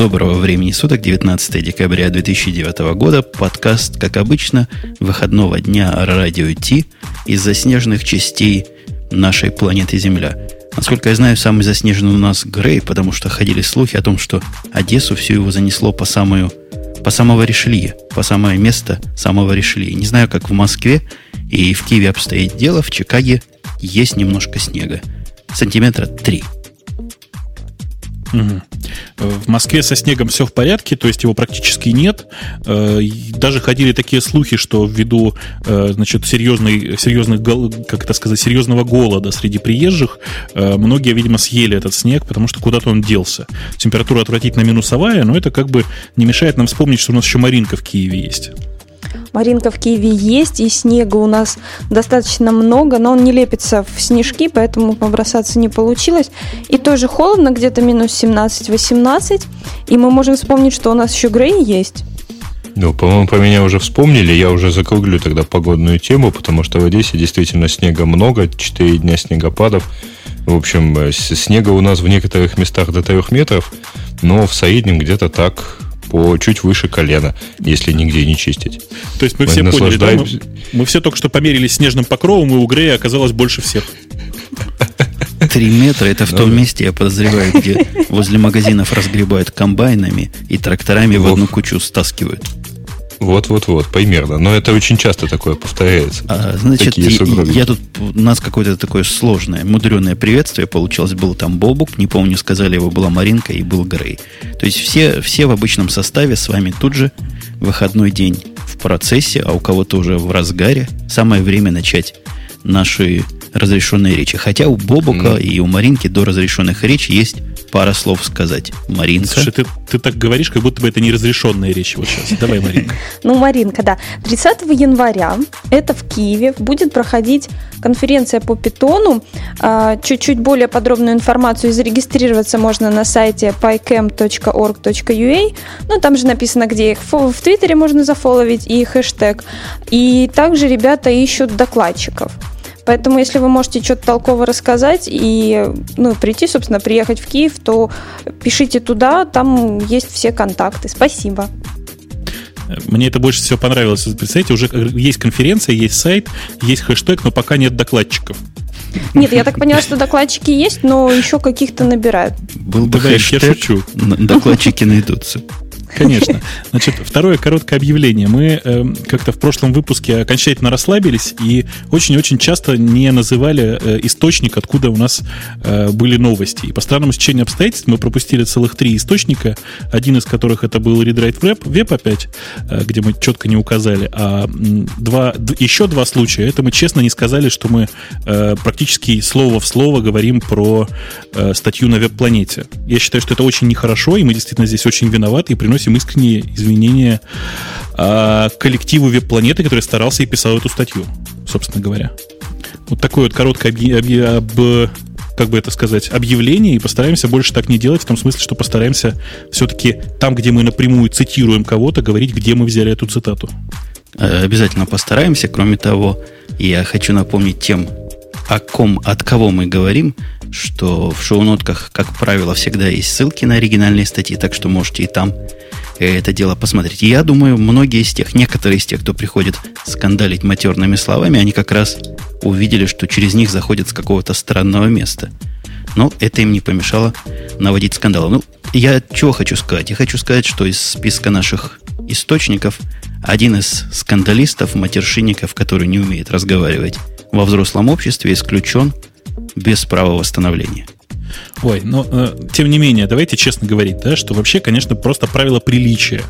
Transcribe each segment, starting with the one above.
Доброго времени суток, 19 декабря 2009 года. Подкаст, как обычно, выходного дня радио Ти из заснеженных частей нашей планеты Земля. Насколько я знаю, самый заснеженный у нас Грей, потому что ходили слухи о том, что Одессу все его занесло по самую по самого Ришелье, по самое место самого Ришелье. Не знаю, как в Москве и в Киеве обстоит дело, в Чикаге есть немножко снега. Сантиметра три. Угу. В Москве со снегом все в порядке, то есть его практически нет. Э, даже ходили такие слухи, что ввиду э, значит, серьезной, серьезных, как это сказать, серьезного голода среди приезжих, многие, видимо, съели этот снег, потому что куда-то он делся. Температура отвратительно минусовая, но это как бы не мешает нам вспомнить, что у нас еще Маринка в Киеве есть. Маринка в Киеве есть, и снега у нас достаточно много, но он не лепится в снежки, поэтому побросаться не получилось. И тоже холодно, где-то минус 17-18, и мы можем вспомнить, что у нас еще Грей есть. Ну, по-моему, по меня уже вспомнили, я уже закруглю тогда погодную тему, потому что в Одессе действительно снега много, 4 дня снегопадов. В общем, э, снега у нас в некоторых местах до 3 метров, но в среднем где-то так по чуть выше колена, если нигде не чистить. То есть мы, мы все поняли, да? Мы, мы все только что померились снежным покровом, и у Грея оказалось больше всех. Три метра это в том месте, я подозреваю, где возле магазинов разгребают комбайнами и тракторами в одну кучу стаскивают. Вот-вот-вот, примерно. Но это очень часто такое повторяется. А, значит, я, я тут у нас какое-то такое сложное, мудреное приветствие получилось. Был там Бобук, не помню, сказали его, была Маринка и был Грей. То есть все, все в обычном составе с вами тут же выходной день в процессе, а у кого-то уже в разгаре. Самое время начать наши разрешенные речи. Хотя у Бобука mm. и у Маринки до разрешенных речи есть пара слов сказать. Маринка. Слушай, ты, ты так говоришь, как будто бы это неразрешенная речь вот сейчас. Давай, Маринка. Ну, Маринка, да. 30 января, это в Киеве, будет проходить конференция по питону. А, чуть-чуть более подробную информацию зарегистрироваться можно на сайте pycamp.org.ua. Ну, там же написано, где их в Твиттере можно зафоловить и хэштег. И также ребята ищут докладчиков. Поэтому, если вы можете что-то толково рассказать и ну, прийти, собственно, приехать в Киев, то пишите туда, там есть все контакты. Спасибо. Мне это больше всего понравилось. Представляете, уже есть конференция, есть сайт, есть хэштег, но пока нет докладчиков. Нет, я так поняла, что докладчики есть, но еще каких-то набирают. Был бы хэштег, я шучу. докладчики найдутся. Конечно. Значит, второе короткое объявление. Мы э, как-то в прошлом выпуске окончательно расслабились и очень-очень часто не называли э, источник, откуда у нас э, были новости. И по странному стечению обстоятельств мы пропустили целых три источника, один из которых это был ReadWrite Web, Web опять, э, где мы четко не указали, а два, еще два случая, это мы честно не сказали, что мы э, практически слово в слово говорим про э, статью на веб-планете. Я считаю, что это очень нехорошо, и мы действительно здесь очень виноваты и приносим приносим искренние извинения а, коллективу веб-планеты, который старался и писал эту статью, собственно говоря. Вот такое вот короткое объ... Объ... об как бы это сказать, объявление, и постараемся больше так не делать, в том смысле, что постараемся все-таки там, где мы напрямую цитируем кого-то, говорить, где мы взяли эту цитату. Э, обязательно постараемся. Кроме того, я хочу напомнить тем, о ком, от кого мы говорим, что в шоу-нотках, как правило, всегда есть ссылки на оригинальные статьи, так что можете и там это дело посмотреть. я думаю, многие из тех, некоторые из тех, кто приходит скандалить матерными словами, они как раз увидели, что через них заходят с какого-то странного места. Но это им не помешало наводить скандалы. Ну, я чего хочу сказать? Я хочу сказать, что из списка наших источников один из скандалистов, матершинников, который не умеет разговаривать во взрослом обществе, исключен без права восстановления. Ой, но э, тем не менее, давайте честно говорить, да, что вообще, конечно, просто правила приличия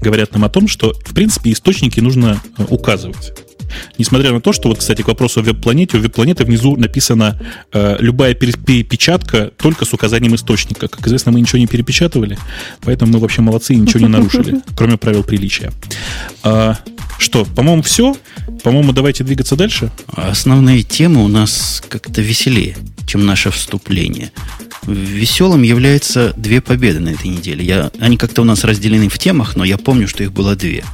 говорят нам о том, что, в принципе, источники нужно э, указывать. Несмотря на то, что, вот, кстати, к вопросу о веб-планете, у веб-планеты внизу написано э, любая перепечатка только с указанием источника. Как известно, мы ничего не перепечатывали, поэтому мы вообще молодцы и ничего не нарушили, кроме правил приличия. А, что, по-моему, все? По-моему, давайте двигаться дальше. Основные темы у нас как-то веселее, чем наше вступление. Веселым является две победы на этой неделе. Я, они как-то у нас разделены в темах, но я помню, что их было две.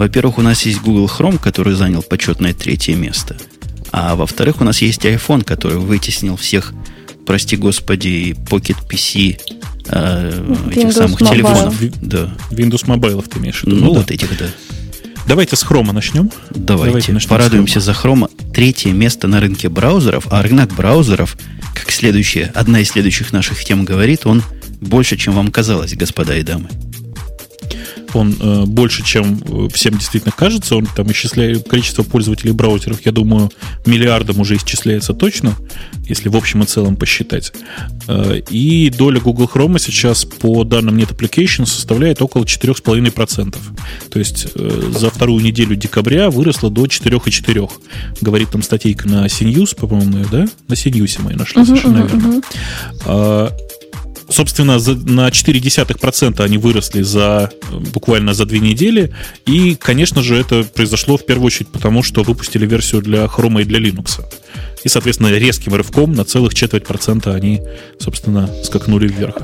Во-первых, у нас есть Google Chrome, который занял почетное третье место. А во-вторых, у нас есть iPhone, который вытеснил всех, прости господи, Pocket PC э, этих самых Mobile. телефонов. Да. Windows Mobile ты имеешь в виду? Ну, Ну, вот да. этих, да. Давайте с хрома начнем. Давайте, Давайте начнем порадуемся за хрома. Третье место на рынке браузеров, а рынок браузеров, как следующая, одна из следующих наших тем говорит, он больше, чем вам казалось, господа и дамы. Он э, больше, чем э, всем действительно кажется. Он там исчисляет количество пользователей браузеров, я думаю, миллиардом уже исчисляется точно, если в общем и целом посчитать. Э, и доля Google Chrome сейчас, по данным Net Application, составляет около 4,5%. То есть э, за вторую неделю декабря выросла до 4,4%. Говорит там статейка на CNews, по-моему, да? На CNews мы ее нашли, совершенно верно. А, Собственно, за, на 0,4% они выросли за э, буквально за две недели. И, конечно же, это произошло в первую очередь потому, что выпустили версию для Chrome и для Linux. И, соответственно, резким рывком на целых четверть процента они, собственно, скакнули вверх.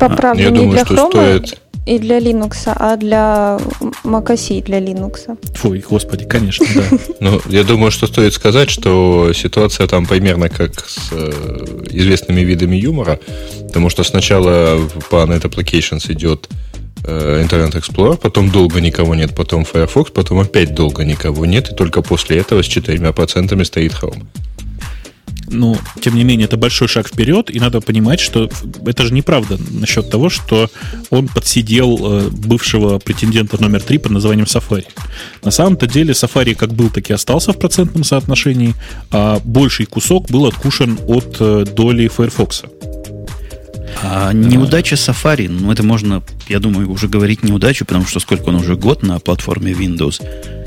Поправлю, Я не думаю, для что Chrome стоит... и для Linux, а для macOS и для Linux. Фу, господи, конечно, да. Ну, я думаю, что стоит сказать, что ситуация там примерно как с э, известными видами юмора, потому что сначала по Net Applications идет э, Internet Explorer, потом долго никого нет, потом Firefox, потом опять долго никого нет, и только после этого с 4% стоит Chrome. Ну, тем не менее, это большой шаг вперед, и надо понимать, что это же неправда насчет того, что он подсидел э, бывшего претендента номер три под названием Safari. На самом-то деле Safari как был, так и остался в процентном соотношении, а больший кусок был откушен от э, доли Firefox. А неудача Safari, ну это можно, я думаю, уже говорить неудачу, потому что сколько он уже год на платформе Windows.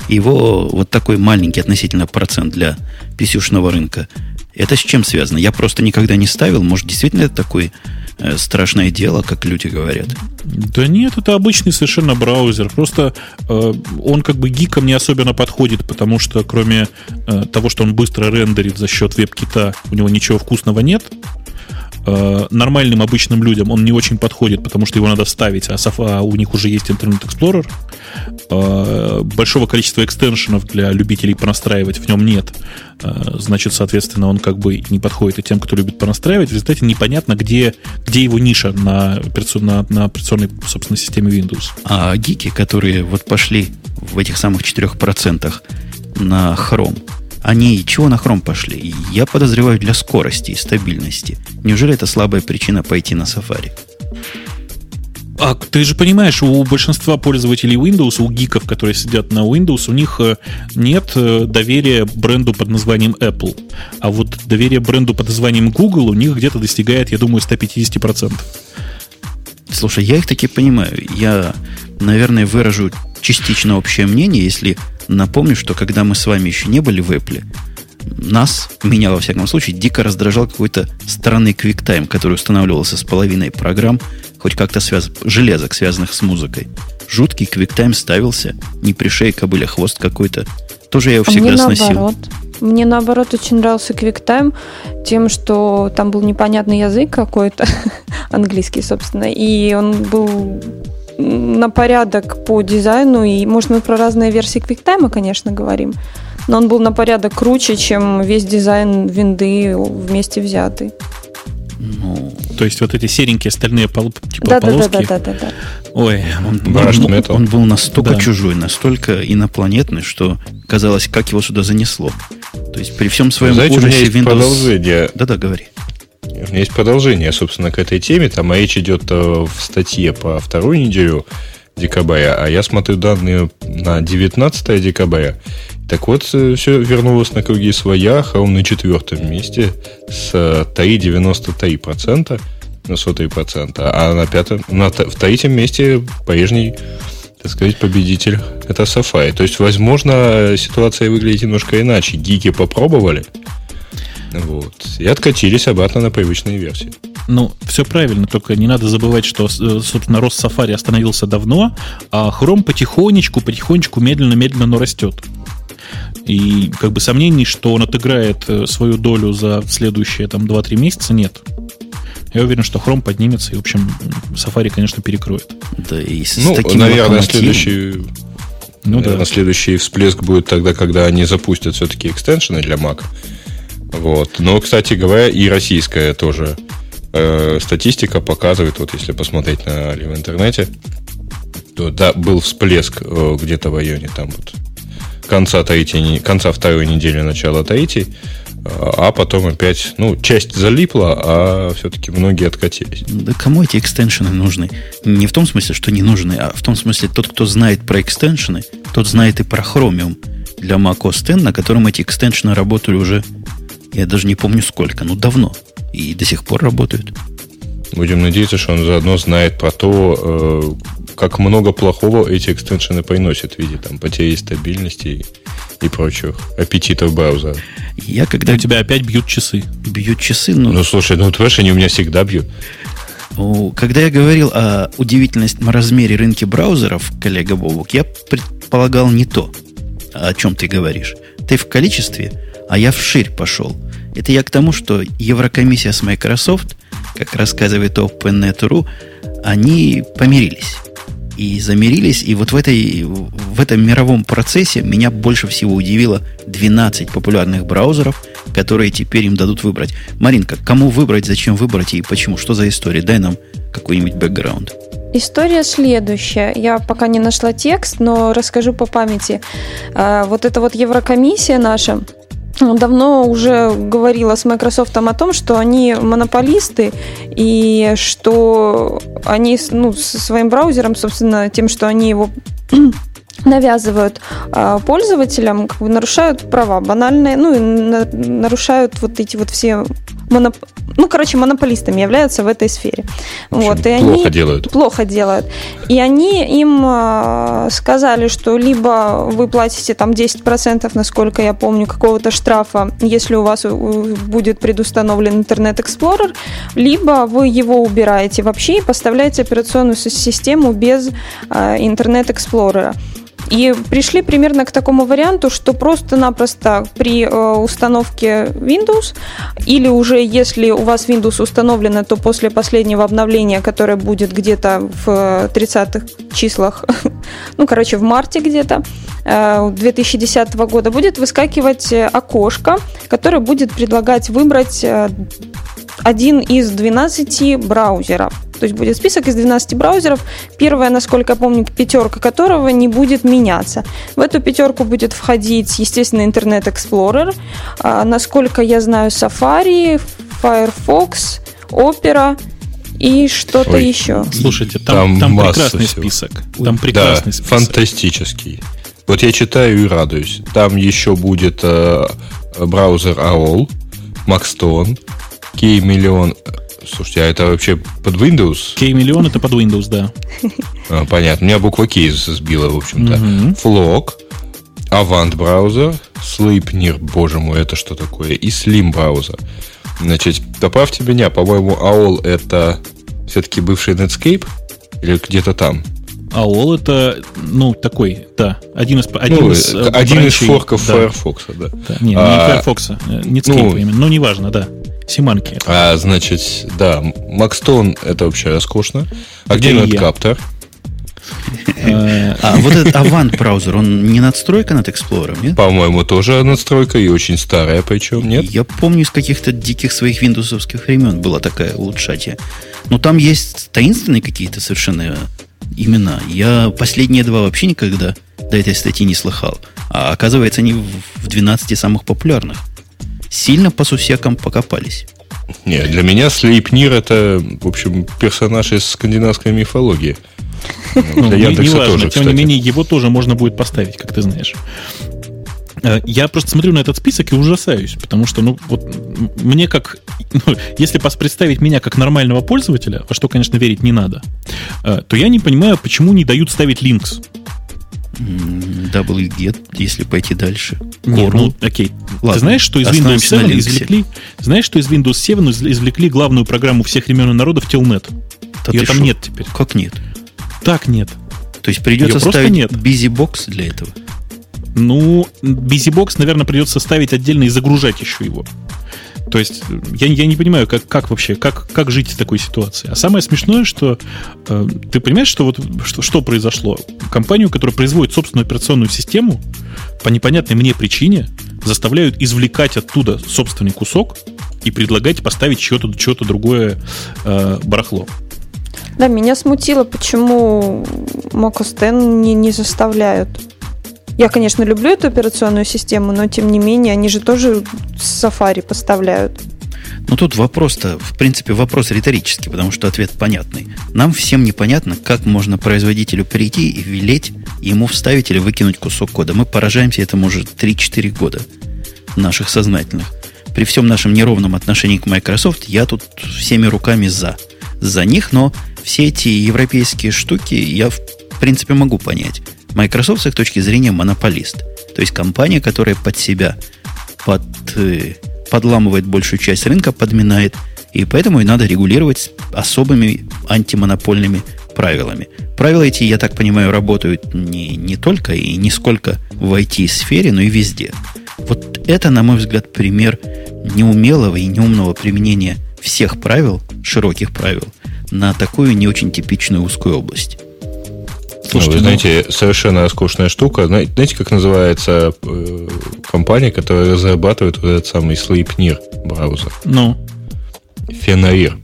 Его вот такой маленький относительно процент для писюшного рынка. Это с чем связано? Я просто никогда не ставил. Может, действительно это такое э, страшное дело, как люди говорят? Да нет, это обычный совершенно браузер. Просто э, он как бы гикам не особенно подходит, потому что кроме э, того, что он быстро рендерит за счет веб-кита, у него ничего вкусного нет. Э, нормальным обычным людям он не очень подходит, потому что его надо ставить, а, а у них уже есть Internet Explorer. Э, большого количества экстеншенов для любителей понастраивать в нем нет. Э, значит, соответственно, он как бы не подходит и тем, кто любит понастраивать. В результате непонятно, где, где его ниша на, на, на операционной, собственно, системе Windows. А гики, которые вот пошли в этих самых 4% на Chrome, они чего на Chrome пошли? Я подозреваю для скорости и стабильности. Неужели это слабая причина пойти на Safari? А ты же понимаешь, у большинства пользователей Windows, у гиков, которые сидят на Windows, у них э, нет э, доверия бренду под названием Apple. А вот доверие бренду под названием Google у них где-то достигает, я думаю, 150%. Слушай, я их таки понимаю. Я, наверное, выражу частично общее мнение, если напомню, что когда мы с вами еще не были в Apple, нас, меня во всяком случае, дико раздражал какой-то странный QuickTime, который устанавливался с половиной программ, хоть как-то связ... железок, связанных с музыкой. Жуткий QuickTime ставился, не при шее кобыля, хвост какой-то. Тоже я его А всегда мне сносил. наоборот. Мне наоборот очень нравился QuickTime тем, что там был непонятный язык какой-то, английский, собственно, и он был на порядок по дизайну, и, может, мы про разные версии QuickTime, конечно, говорим, но он был на порядок круче, чем весь дизайн винды вместе взятый. Ну, То есть вот эти серенькие стальные пол- типа Да, да, да, полоски. да, да, да, да. Ой, он, Brushed он- он был настолько Да. чужой, настолько инопланетный, что казалось, как его сюда занесло. То есть при всем своем Знаете, у меня ужасе есть Windows... продолжение. Да-да, говори. У меня есть продолжение, собственно, к этой теме. Там речь идет э, в статье по вторую неделю декабря, а я смотрю данные на 19 декабря. Так вот, все вернулось на круги своя, Chrome на четвертом месте с э, 3,93% на сотые процента, а на пятом, на, в третьем месте прежний, так сказать, победитель это Safari. То есть, возможно, ситуация выглядит немножко иначе. Гики попробовали, вот, и откатились обратно на привычные версии. Ну, все правильно, только не надо забывать, что, э, собственно, рост Safari остановился давно, а Chrome потихонечку, потихонечку, медленно-медленно, но растет. И как бы сомнений, что он отыграет э, свою долю за следующие там 2-3 месяца, нет. Я уверен, что Chrome поднимется, и, в общем, Safari, конечно, перекроет. Да, и с Ну, таким наверное, локомотивом. следующий, Ну наверное, да. следующий всплеск будет тогда, когда они запустят все-таки экстеншены для Mac. Вот. Но, кстати говоря, и российская тоже э, статистика показывает, вот если посмотреть на в интернете, то да, был всплеск э, где-то в районе там вот конца, третьей, конца второй недели, начала третьей, а потом опять, ну, часть залипла, а все-таки многие откатились. Да кому эти экстеншены нужны? Не в том смысле, что не нужны, а в том смысле, тот, кто знает про экстеншены, тот знает и про Chromium для Mac OS X, на котором эти экстеншены работали уже, я даже не помню сколько, ну давно. И до сих пор работают. Будем надеяться, что он заодно знает про то, э, как много плохого эти экстеншены приносят в виде там, потери стабильности и прочих аппетитов браузера. Я когда... У тебя опять бьют часы. Бьют часы, но... Ну, слушай, ну, трэш они у меня всегда бьют. Когда я говорил о удивительном размере рынка браузеров, коллега Бобук, я предполагал не то, о чем ты говоришь. Ты в количестве, а я вширь пошел. Это я к тому, что Еврокомиссия с Microsoft, как рассказывает OpenNet.ru, они помирились и замирились. И вот в, этой, в этом мировом процессе меня больше всего удивило 12 популярных браузеров, которые теперь им дадут выбрать. Маринка, кому выбрать, зачем выбрать и почему? Что за история? Дай нам какой-нибудь бэкграунд. История следующая. Я пока не нашла текст, но расскажу по памяти. А, вот эта вот Еврокомиссия наша, давно уже говорила с Microsoft о том, что они монополисты и что они ну, своим браузером, собственно, тем, что они его навязывают э, пользователям, как бы нарушают права банальные, ну и на, нарушают вот эти вот все моноп... ну, короче, монополистами являются в этой сфере. В общем, вот, и плохо они делают. Плохо делают. И они им э, сказали, что либо вы платите там 10%, насколько я помню, какого-то штрафа, если у вас будет предустановлен Интернет Explorer, либо вы его убираете вообще и поставляете операционную систему без э, Интернет Explorer. И пришли примерно к такому варианту, что просто-напросто при э, установке Windows или уже если у вас Windows установлено, то после последнего обновления, которое будет где-то в 30-х числах, ну, короче, в марте где-то, 2010 э, года будет выскакивать э, окошко, которое будет предлагать выбрать э, один из 12 браузеров. То есть будет список из 12 браузеров. Первая, насколько я помню, пятерка которого не будет меняться. В эту пятерку будет входить, естественно, Internet Explorer. А, насколько я знаю, Safari, Firefox, Opera и что-то Ой, еще. Слушайте, там, там, там прекрасный всего. список. Там прекрасный да, список. фантастический. Вот я читаю и радуюсь. Там еще будет э, браузер AOL, Maxton, Key-миллион. Слушайте, а это вообще под Windows? Key-миллион это под Windows, да. А, понятно. Меня буква Key сбила, в общем-то. Угу. Flock, Avant браузер, Sleipnir, боже мой, это что такое? И Slim браузер. Значит, поправьте меня, по-моему, AOL это все-таки бывший Netscape? Или где-то там? AOL это, ну, такой, да, один из один ну, из, э, один из форков да. Firefox, да. да не, а, не Firefox, э, Netscape ну, именно, но неважно, да. Симанки. А, значит, да, Maxton это вообще роскошно. А где Netcapter? Э, а вот этот Avant браузер, он не надстройка над Explorer, нет? По-моему, тоже надстройка и очень старая, причем, нет? Я помню из каких-то диких своих виндовсовских времен была такая улучшатия. Но там есть таинственные какие-то совершенно имена. Я последние два вообще никогда до этой статьи не слыхал. А оказывается, они в 12 самых популярных. Сильно по сусекам покопались. Не, для меня Слейпнир это, в общем, персонаж из скандинавской мифологии. Ну, для Яндекса не, не тоже, Тем не менее, его тоже можно будет поставить, как ты знаешь. Э, я просто смотрю на этот список и ужасаюсь, потому что, ну, вот мне как... Ну, если представить меня как нормального пользователя, во что, конечно, верить не надо, э, то я не понимаю, почему не дают ставить Links. Double get, если пойти дальше. Нет, ну, окей. Ладно, Ты знаешь, что из Windows 7 извлекли... Знаешь, что из Windows 7 извлекли главную программу всех времен и народов Telnet? Да Ее там шо? нет теперь. Как нет? Так нет. То есть придется Ее ставить нет. BusyBox для этого? Ну, BusyBox, наверное, придется ставить отдельно и загружать еще его. То есть я, я не понимаю, как, как вообще, как, как жить в такой ситуации. А самое смешное, что э, ты понимаешь, что вот что, что произошло? Компанию, которая производит собственную операционную систему, по непонятной мне причине заставляют извлекать оттуда собственный кусок и предлагать поставить что-то что другое э, барахло. Да, меня смутило, почему X не, не заставляют. Я, конечно, люблю эту операционную систему, но тем не менее, они же тоже Safari поставляют. Ну, тут вопрос-то, в принципе, вопрос риторический, потому что ответ понятный. Нам всем непонятно, как можно производителю прийти и велеть ему вставить или выкинуть кусок кода. Мы поражаемся этому уже 3-4 года наших сознательных. При всем нашем неровном отношении к Microsoft я тут всеми руками за. За них, но все эти европейские штуки я, в принципе, могу понять. Microsoft с их точки зрения монополист. То есть компания, которая под себя под, э, подламывает большую часть рынка, подминает, и поэтому и надо регулировать особыми антимонопольными правилами. Правила эти, я так понимаю, работают не, не только и не сколько в IT-сфере, но и везде. Вот это, на мой взгляд, пример неумелого и неумного применения всех правил, широких правил, на такую не очень типичную узкую область. Слушайте, ну, вы знаете, ну... совершенно скучная штука. Знаете, как называется э, компания, которая разрабатывает вот этот самый Sleipnir браузер? Ну? Фенаир.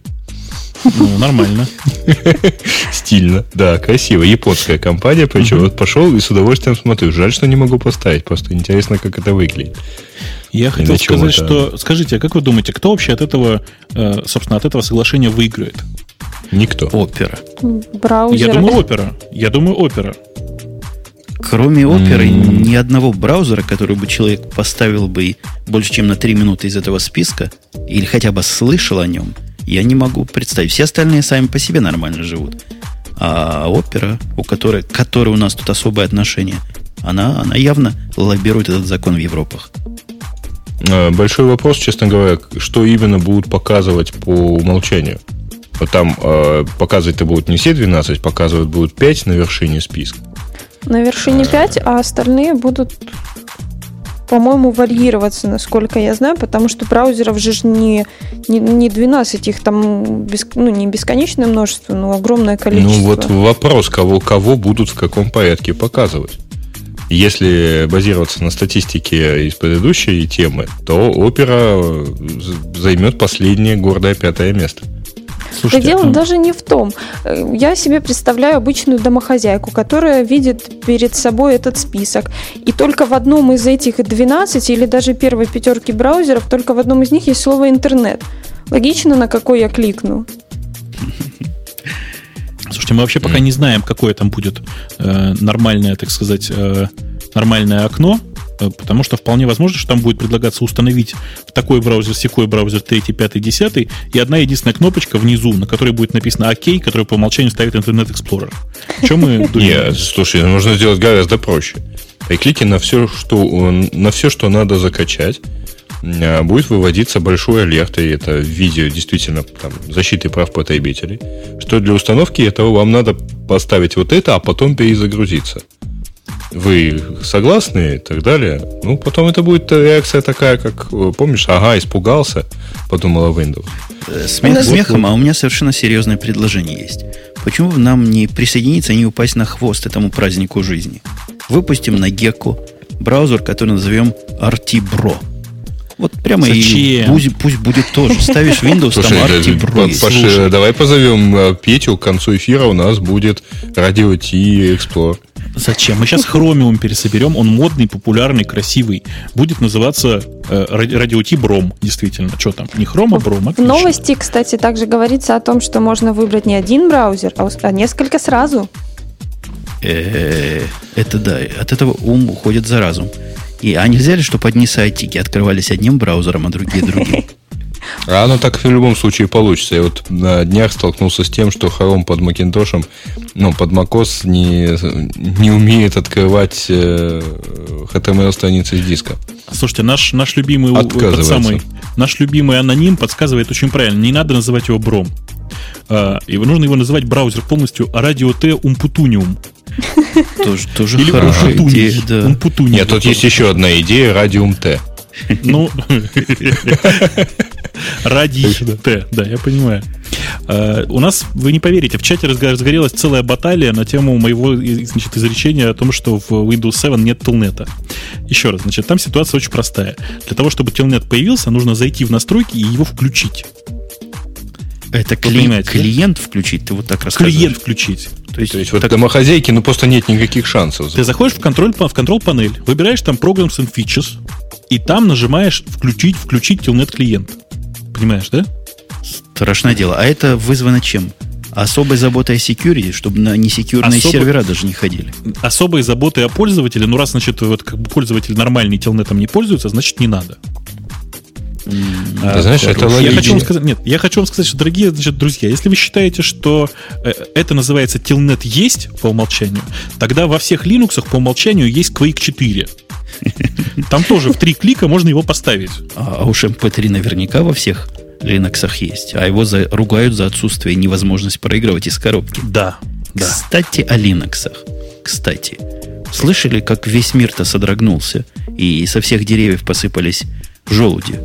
Ну, нормально. Стильно. Да, красиво. Японская компания, причем вот пошел и с удовольствием смотрю. Жаль, что не могу поставить. Просто интересно, как это выглядит. Я хотел сказать, что... Скажите, а как вы думаете, кто вообще от этого, э, собственно, от этого соглашения выиграет? Никто. Опера. Браузер. Я думаю, опера. Я думаю, опера. Кроме оперы, mm. ни одного браузера, который бы человек поставил бы больше, чем на 3 минуты из этого списка, или хотя бы слышал о нем, я не могу представить. Все остальные сами по себе нормально живут. А опера, у которой, к которой у нас тут особое отношение, она, она явно лоббирует этот закон в Европах. А, большой вопрос, честно говоря, что именно будут показывать по умолчанию. Там э, показывать-то будут не все 12, показывать будут 5 на вершине списка. На вершине 5, а остальные будут, по-моему, варьироваться, насколько я знаю, потому что браузеров же не, не, не 12, их там без, ну, не бесконечное множество, но огромное количество. Ну вот вопрос, кого, кого будут в каком порядке показывать. Если базироваться на статистике из предыдущей темы, то опера займет последнее гордое пятое место. Слушайте, да дело а... даже не в том. Я себе представляю обычную домохозяйку, которая видит перед собой этот список. И только в одном из этих 12 или даже первой пятерки браузеров, только в одном из них есть слово интернет. Логично, на какой я кликну. Слушайте, мы вообще пока не знаем, какое там будет э, нормальное, так сказать, э, нормальное окно Э, потому что вполне возможно, что там будет предлагаться установить в такой браузер, секой браузер, третий, пятый, десятый, и одна единственная кнопочка внизу, на которой будет написано ОК, которая по умолчанию ставит Internet Explorer. Чем мы Нет, слушай, нужно сделать гораздо проще. При клике на все, что, на все, что надо закачать, э, будет выводиться большой алерт, и это видео действительно там, защиты прав потребителей, что для установки этого вам надо поставить вот это, а потом перезагрузиться вы согласны и так далее. Ну, потом это будет реакция такая, как, помнишь, ага, испугался, подумала Windows. Э, смех смехом, а у меня совершенно серьезное предложение есть. Почему бы нам не присоединиться и не упасть на хвост этому празднику жизни? Выпустим на Гекку браузер, который назовем RT-Bro. Вот прямо Зачем? и пусть, пусть будет тоже. Ставишь Windows, Слушай, там RT-Bro Паша, давай позовем э, Петю, к концу эфира у нас будет Radio T Explorer. Зачем? Мы сейчас Chromium пересоберем, он модный, популярный, красивый. Будет называться э, T Бром, действительно. Что там? Не Chrome, а Бром. В новости, кстати, также говорится о том, что можно выбрать не один браузер, а, а несколько сразу. Э, это да, от этого ум уходит за разум. И, а нельзя ли, чтобы одни сайтики открывались одним браузером, а другие другим? А оно так в любом случае получится. Я вот на днях столкнулся с тем, что Chrome под Macintosh, ну, под macOS не, не умеет открывать э, HTML-страницы с диска. Слушайте, наш, наш любимый этот самый, наш любимый аноним подсказывает очень правильно. Не надо называть его Бром. А, его нужно его называть браузер полностью Radio T Umputunium. Тоже, тоже Или хорошая идея, да. Нет, тут есть еще одна идея, Radium T. Ну, ради Т, да, я понимаю. Э, у нас, вы не поверите, в чате разгорелась целая баталия на тему моего значит, изречения о том, что в Windows 7 нет телнета. Еще раз, значит, там ситуация очень простая. Для того, чтобы телнет появился, нужно зайти в настройки и его включить. Это кли... клиент включить, ты вот так рассказываешь? Клиент включить. То есть, То есть вот так... домохозяйки, ну просто нет никаких шансов. Ты заходишь в контроль, в контроль панель, выбираешь там Programs and Features, и там нажимаешь включить, включить телнет клиент. Понимаешь, да? Страшное дело. А это вызвано чем? Особой заботой о security, чтобы на несекьюрные Особо... сервера даже не ходили. Особой заботой о пользователе, ну раз, значит, вот как бы пользователь нормальный телнетом не пользуется, значит, не надо. А, знаешь, это логично. Я хочу вам сказать, нет, я хочу вам сказать, что, дорогие значит, друзья, если вы считаете, что э, это называется Telnet есть по умолчанию, тогда во всех Linux по умолчанию есть Quake 4. Там тоже в три клика можно его поставить. А, а уж MP3 наверняка во всех Linux есть, а его за, ругают за отсутствие невозможность проигрывать из коробки. Да. да. Кстати, о Linux. Кстати, слышали, как весь мир-то содрогнулся, и со всех деревьев посыпались желуди?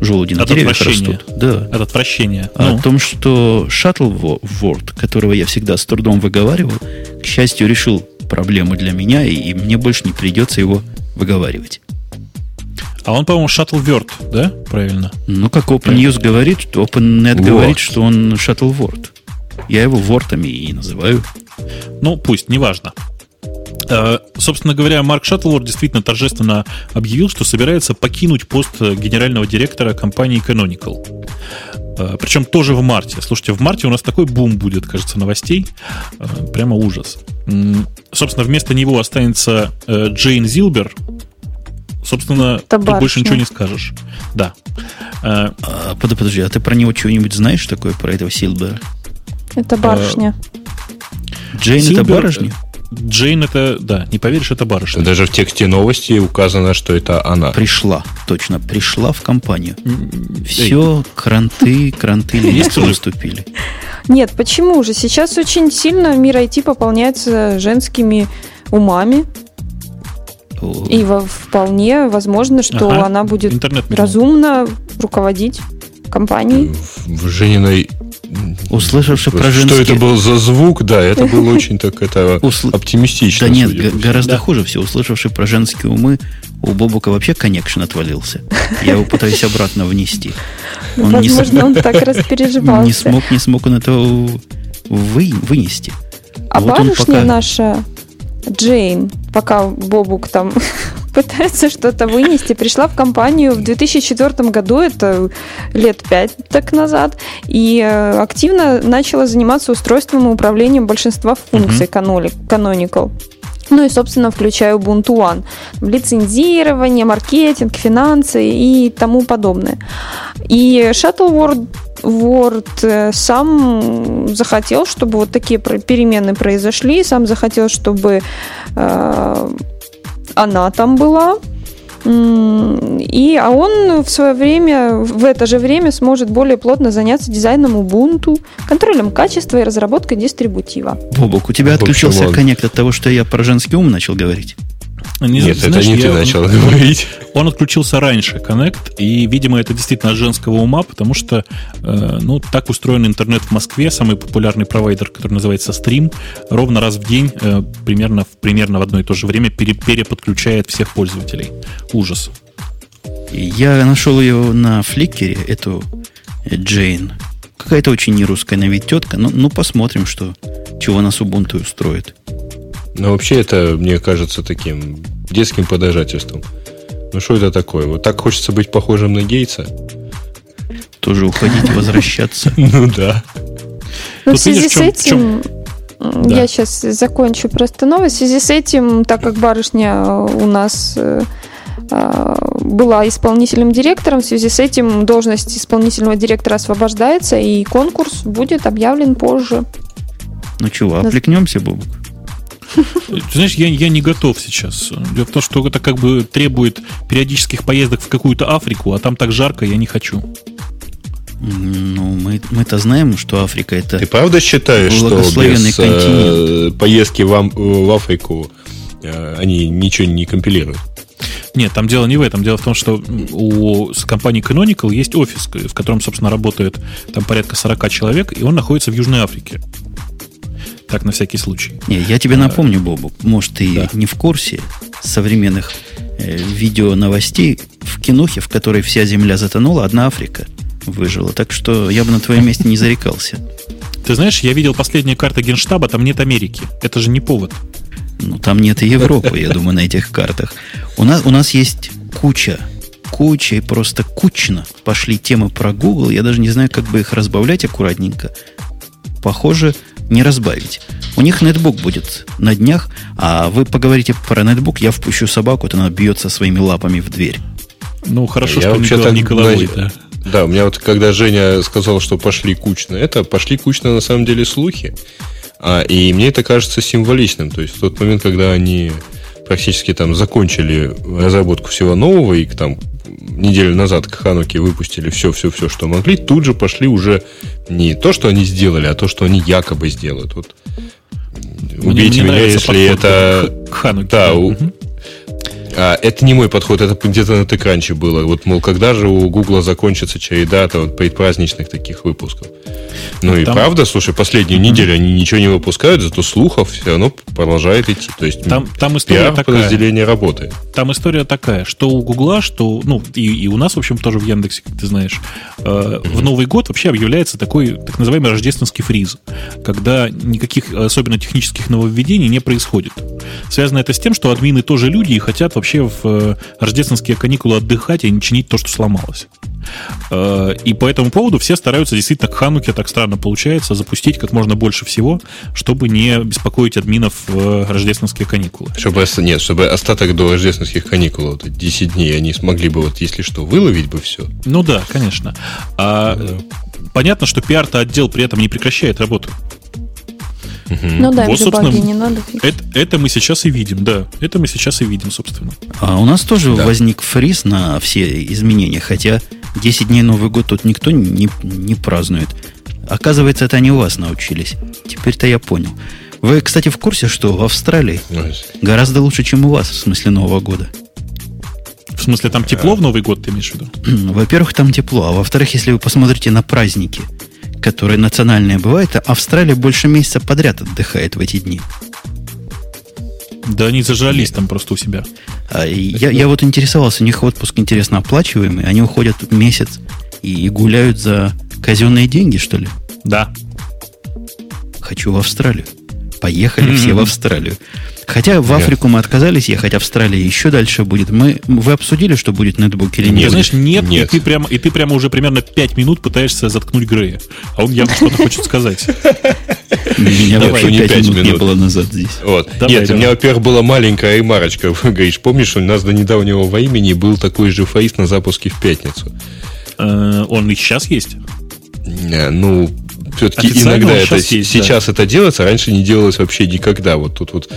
желуди на От деревьях растут. Да. От отвращения. Ну. О том, что Shuttleword, которого я всегда с трудом выговаривал, к счастью, решил проблему для меня, и, и мне больше не придется его выговаривать. А он, по-моему, Shuttleword, да? Правильно? Ну, как OpenNews говорит, OpenNet вот. говорит, что он Shuttleword. Я его вортами и называю. Ну, пусть, неважно. Э, собственно говоря, Марк Шаттлворд действительно торжественно объявил, что собирается покинуть пост генерального директора компании Canonical. Э, Причем тоже в марте. Слушайте, в марте у нас такой бум будет, кажется, новостей. Э, прямо ужас. Собственно, вместо него останется Джейн Зилбер. Собственно, тут больше ничего не скажешь. Да. А, подожди, а ты про него что-нибудь знаешь такое, про этого Силбера? Это барышня. Джейн Силбер, это барышня? Джейн это, да, не поверишь, это барышня. Даже в тексте новости указано, что это она. Пришла, точно, пришла в компанию. Все, кранты, кранты есть выступили. Нет, почему же? Сейчас очень сильно мир IT пополняется женскими умами. И вполне возможно, что ага, она будет разумно руководить компанией. В Жениной Услышавший про женские... Что это был за звук, да, это было очень так это оптимистично. Да нет, гораздо хуже все. Услышавший про женские умы, у Бобука вообще коннекшн отвалился. Я его пытаюсь обратно внести. Он Возможно, не он так распереживался. Не смог, не смог он этого вы, вынести. А вот барышня пока... наша Джейн, пока Бобук там пытается что-то вынести, пришла в компанию в 2004 году, это лет пять так назад, и э, активно начала заниматься устройством и управлением большинства функций mm-hmm. Canonical. Ну и, собственно, включая Ubuntu One. Лицензирование, маркетинг, финансы и тому подобное. И Shuttleword Word э, сам захотел, чтобы вот такие перемены произошли, сам захотел, чтобы э, она там была. И, а он в свое время, в это же время сможет более плотно заняться дизайном Ubuntu, контролем качества и разработкой дистрибутива. Бобок, у тебя отключился коннект от того, что я про женский ум начал говорить? Не, Нет, знаешь, это не я, ты начал он, говорить. Он отключился раньше, Connect, и, видимо, это действительно от женского ума, потому что, э, ну, так устроен интернет в Москве, самый популярный провайдер, который называется Stream, ровно раз в день, э, примерно, примерно в одно и то же время пере, переподключает всех пользователей. Ужас. Я нашел ее на фликере, эту Джейн. Какая-то очень не русская на вид тетка. Ну, ну, посмотрим, что, чего нас Ubuntu устроит. Но вообще это, мне кажется, таким детским подражательством. Ну что это такое? Вот так хочется быть похожим на Гейтса? Тоже уходить, возвращаться. Ну да. Ну, в связи с этим... Я сейчас закончу просто новость. В связи с этим, так как барышня у нас э, а, была исполнительным директором, в связи с этим должность исполнительного директора освобождается, и конкурс будет объявлен позже. Ну чего, отвлекнемся, Бобок? Ты знаешь, я, я не готов сейчас. Дело в том, что это как бы требует периодических поездок в какую-то Африку, а там так жарко, я не хочу. Ну, мы, мы-то знаем, что Африка это Ты правда считаешь, что без э, поездки в, в Африку э, они ничего не компилируют? Нет, там дело не в этом. Дело в том, что у компании Canonical есть офис, в котором, собственно, работает там порядка 40 человек, и он находится в Южной Африке. Так, на всякий случай. Не, я тебе напомню, Бобу, может, ты да. не в курсе современных э, видео новостей в кинохе, в которой вся земля затонула, одна Африка выжила. Так что я бы на твоем месте не зарекался. Ты знаешь, я видел последние карты Генштаба, там нет Америки. Это же не повод. Ну, там нет и Европы, я думаю, на этих картах. У нас, у нас есть куча, куча и просто кучно пошли темы про Google. Я даже не знаю, как бы их разбавлять аккуратненько. Похоже, не разбавить. У них нетбук будет на днях, а вы поговорите про нетбук, я впущу собаку, то она бьется своими лапами в дверь. Ну, хорошо, я что вообще не головой, да. Да, у меня вот когда Женя сказал, что пошли кучно, это пошли кучно на самом деле слухи. А, и мне это кажется символичным. То есть в тот момент, когда они практически там закончили разработку всего нового и там неделю назад к Хануке выпустили все-все-все, что могли, тут же пошли уже не то, что они сделали, а то, что они якобы сделают. Вот убейте меня, если это... К Хануке. Да, угу. А, это не мой подход, это где-то на Текранче было. Вот, мол, когда же у Гугла закончится череда вот, предпраздничных таких выпусков? Ну Там... и правда, слушай, последнюю неделю они ничего не выпускают, зато слухов все равно продолжает идти. То есть там, там история такая. подразделение работает. Там история такая, что у Гугла, что, ну, и, и у нас, в общем, тоже в Яндексе, как ты знаешь, э, mm-hmm. в Новый год вообще объявляется такой так называемый рождественский фриз, когда никаких особенно технических нововведений не происходит. Связано это с тем, что админы тоже люди и хотят вообще в э, рождественские каникулы отдыхать и не чинить то, что сломалось. Э, и по этому поводу все стараются действительно к Хануке, так странно получается, запустить как можно больше всего, чтобы не беспокоить админов в рождественские каникулы. Чтобы, нет, чтобы остаток до рождественских каникул, вот 10 дней, они смогли бы, вот если что, выловить бы все. Ну да, конечно. А, да. Понятно, что пиар-то отдел при этом не прекращает работу. Ну да, вот, собственно, баги не надо это, это мы сейчас и видим, да. Это мы сейчас и видим, собственно. А у нас тоже да. возник фриз на все изменения, хотя 10 дней Новый год тут никто не, не празднует. Оказывается, это они у вас научились. Теперь-то я понял. Вы, кстати, в курсе, что в Австралии гораздо лучше, чем у вас, в смысле Нового года? В смысле, там тепло в Новый год, ты имеешь в виду? Во-первых, там тепло, а во-вторых, если вы посмотрите на праздники – которые национальные бывают, а Австралия больше месяца подряд отдыхает в эти дни. Да они зажались там просто у себя. А, я, я вот интересовался, у них отпуск интересно оплачиваемый, они уходят месяц и, и гуляют за казенные деньги, что ли? Да. Хочу в Австралию. Поехали mm-hmm. все в Австралию. Хотя в Африку мы отказались ехать, Австралия еще дальше будет. Мы, вы обсудили, что будет нетбук или нет? Знаешь, нет, нет. И, ты прямо, и ты прямо уже примерно 5 минут пытаешься заткнуть Грея. А он явно что-то хочет сказать. Меня вообще 5 минут не было назад здесь. Нет, у меня, во-первых, была маленькая ремарочка. Говоришь, помнишь, у нас до недавнего времени был такой же фейс на запуске в пятницу? Э, он и сейчас есть? Ну, все-таки иногда это есть, сейчас да. это делается, раньше не делалось вообще никогда. Вот тут вот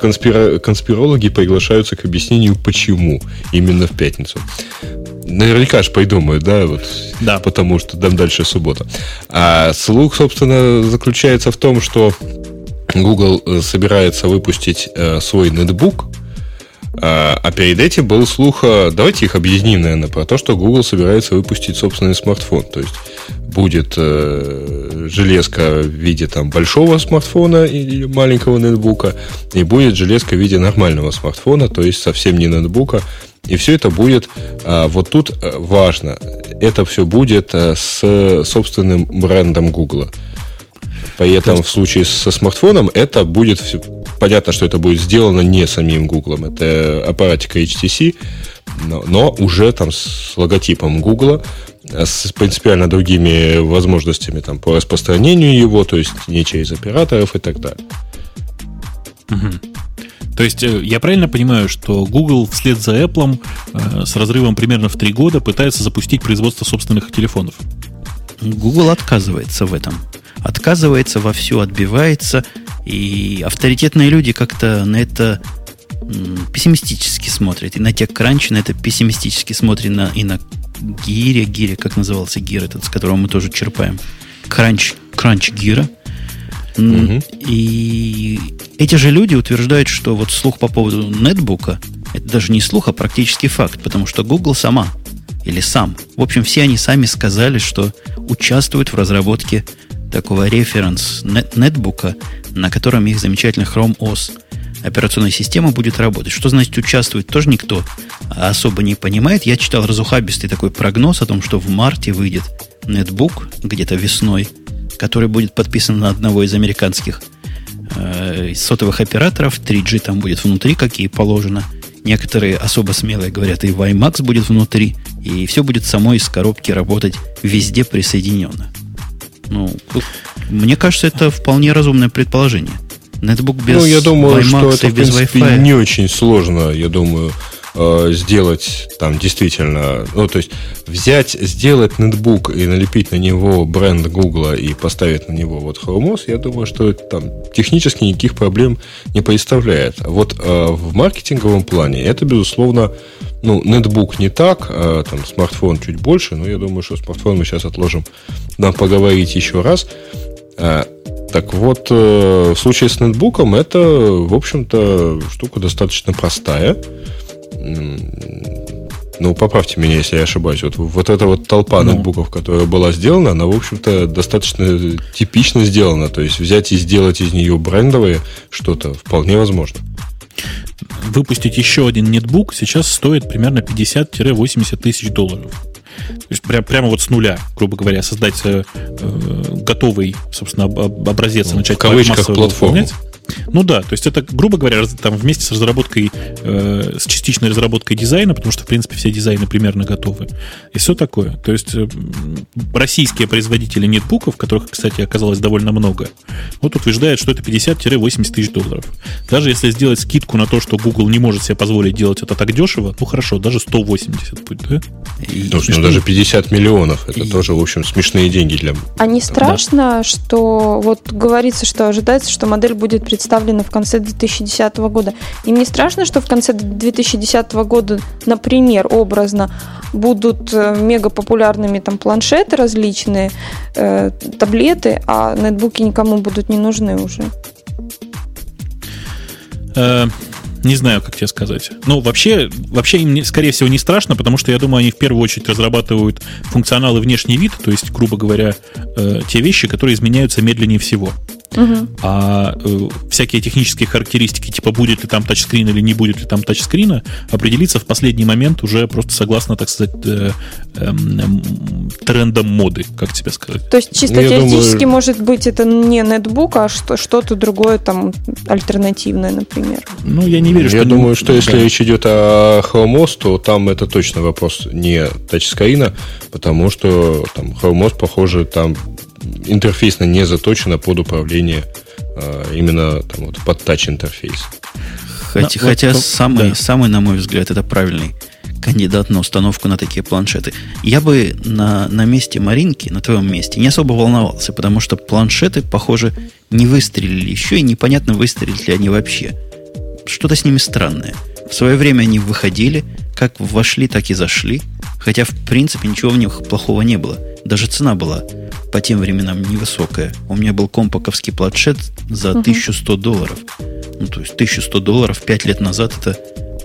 конспира, конспирологи приглашаются к объяснению, почему именно в пятницу. Наверняка же придумают, да, вот, да. потому что там дальше суббота. А слух, собственно, заключается в том, что Google э, собирается выпустить э, свой нетбук, а, а перед этим был слух, давайте их объединим, наверное, про то, что Google собирается выпустить собственный смартфон. То есть будет э, железка в виде там большого смартфона или маленького ноутбука, и будет железка в виде нормального смартфона, то есть совсем не ноутбука. И все это будет, а, вот тут э, важно, это все будет э, с собственным брендом Google. При этом в случае со смартфоном это будет все, понятно, что это будет сделано не самим Google, это аппаратика HTC, но, но уже там с логотипом Google, с принципиально другими возможностями там, по распространению его, то есть не через операторов и так далее. Угу. То есть э, я правильно понимаю, что Google вслед за Apple э, с разрывом примерно в три года пытается запустить производство собственных телефонов? Google отказывается в этом. Отказывается во все, отбивается. И авторитетные люди как-то на это пессимистически смотрят. И на TechCrunch на это пессимистически смотрят на, и на Гире, Гире, как назывался Гир этот, с которого мы тоже черпаем. Кранч, Кранч Гира. Угу. И эти же люди утверждают, что вот слух по поводу нетбука Это даже не слух, а практически факт, потому что Google сама или сам. В общем, все они сами сказали, что участвуют в разработке такого референс нетбука, на котором их замечательный Chrome OS операционная система будет работать. Что значит участвует, тоже никто особо не понимает. Я читал разухабистый такой прогноз о том, что в марте выйдет нетбук, где-то весной, который будет подписан на одного из американских э, сотовых операторов. 3G там будет внутри, как и положено. Некоторые особо смелые говорят, и WiMAX будет внутри, и все будет само из коробки работать везде присоединенно. Ну, мне кажется, это вполне разумное предположение. Нетбук без Ну, я думаю, что это, в принципе, Wi-Fi. не очень сложно, я думаю, э, сделать там действительно, ну, то есть взять, сделать нетбук и налепить на него бренд Гугла и поставить на него вот Chrome OS, я думаю, что там технически никаких проблем не представляет. А Вот э, в маркетинговом плане это, безусловно, ну, нетбук не так, а, там смартфон чуть больше, но я думаю, что смартфон мы сейчас отложим нам поговорить еще раз. Так вот, э, в случае с нетбуком это, в общем-то, штука достаточно простая. Ну, поправьте меня, если я ошибаюсь. Вот, вот эта вот толпа Ну. нетбуков, которая была сделана, она, в общем-то, достаточно типично сделана. То есть взять и сделать из нее брендовые что-то вполне возможно. Выпустить еще один нетбук сейчас стоит примерно 50-80 тысяч долларов. То есть прям, прямо вот с нуля, грубо говоря, создать э, э, готовый, собственно, об- об- образец и начать в кавычках платформу. выполнять. Ну да, то есть это, грубо говоря, там вместе с разработкой, э, с частичной разработкой дизайна, потому что, в принципе, все дизайны примерно готовы. И все такое. То есть э, российские производители нетбуков, которых, кстати, оказалось довольно много, вот утверждают, что это 50-80 тысяч долларов. Даже если сделать скидку на то, что Google не может себе позволить делать это так дешево, ну хорошо, даже 180 будет, да? И- Ну, даже 50 миллионов. Это И- тоже, в общем, смешные деньги для... А не страшно, что вот говорится, что ожидается, что модель будет представлена в конце 2010 года. Им не страшно, что в конце 2010 года, например, образно, будут э, мега популярными там планшеты различные, э, таблеты, а нетбуки никому будут не нужны уже. Э, не знаю, как тебе сказать. Ну, вообще, вообще им, скорее всего, не страшно, потому что, я думаю, они в первую очередь разрабатывают функционал и внешний вид, то есть, грубо говоря, э, те вещи, которые изменяются медленнее всего. Мгм. А э, всякие технические характеристики, типа будет ли там тачскрин или не будет ли там тачскрина, определиться в последний момент уже просто согласно, так сказать, э, эм, эм, трендам моды, как тебе сказать. То есть чисто Ну, я теоретически думаю- может быть это не нетбук, а что, что-то другое там альтернативное, например. Ну, я не верю, что... Я не- думаю, что если да. речь идет о Chrome OS, то там это точно вопрос не тачскрина, потому что там Chrome OS, похоже, там интерфейсно не заточено под управление а, именно там, вот, под тач-интерфейс. Хотя, Ну, вот хотя то- самый, да. самый, на мой взгляд, это правильный кандидат на установку на такие планшеты. Я бы на, на месте Маринки, на твоем месте, не особо волновался, потому что планшеты, похоже, не выстрелили еще, и непонятно, выстрелят ли они вообще. Что-то с ними странное. В свое время они выходили, как вошли, так и зашли, хотя, в принципе, ничего в них плохого не было. Даже цена была по тем временам невысокая. У меня был компаковский планшет за Мгм. 1100 долларов. Ну, то есть 1100 долларов 5 лет назад это,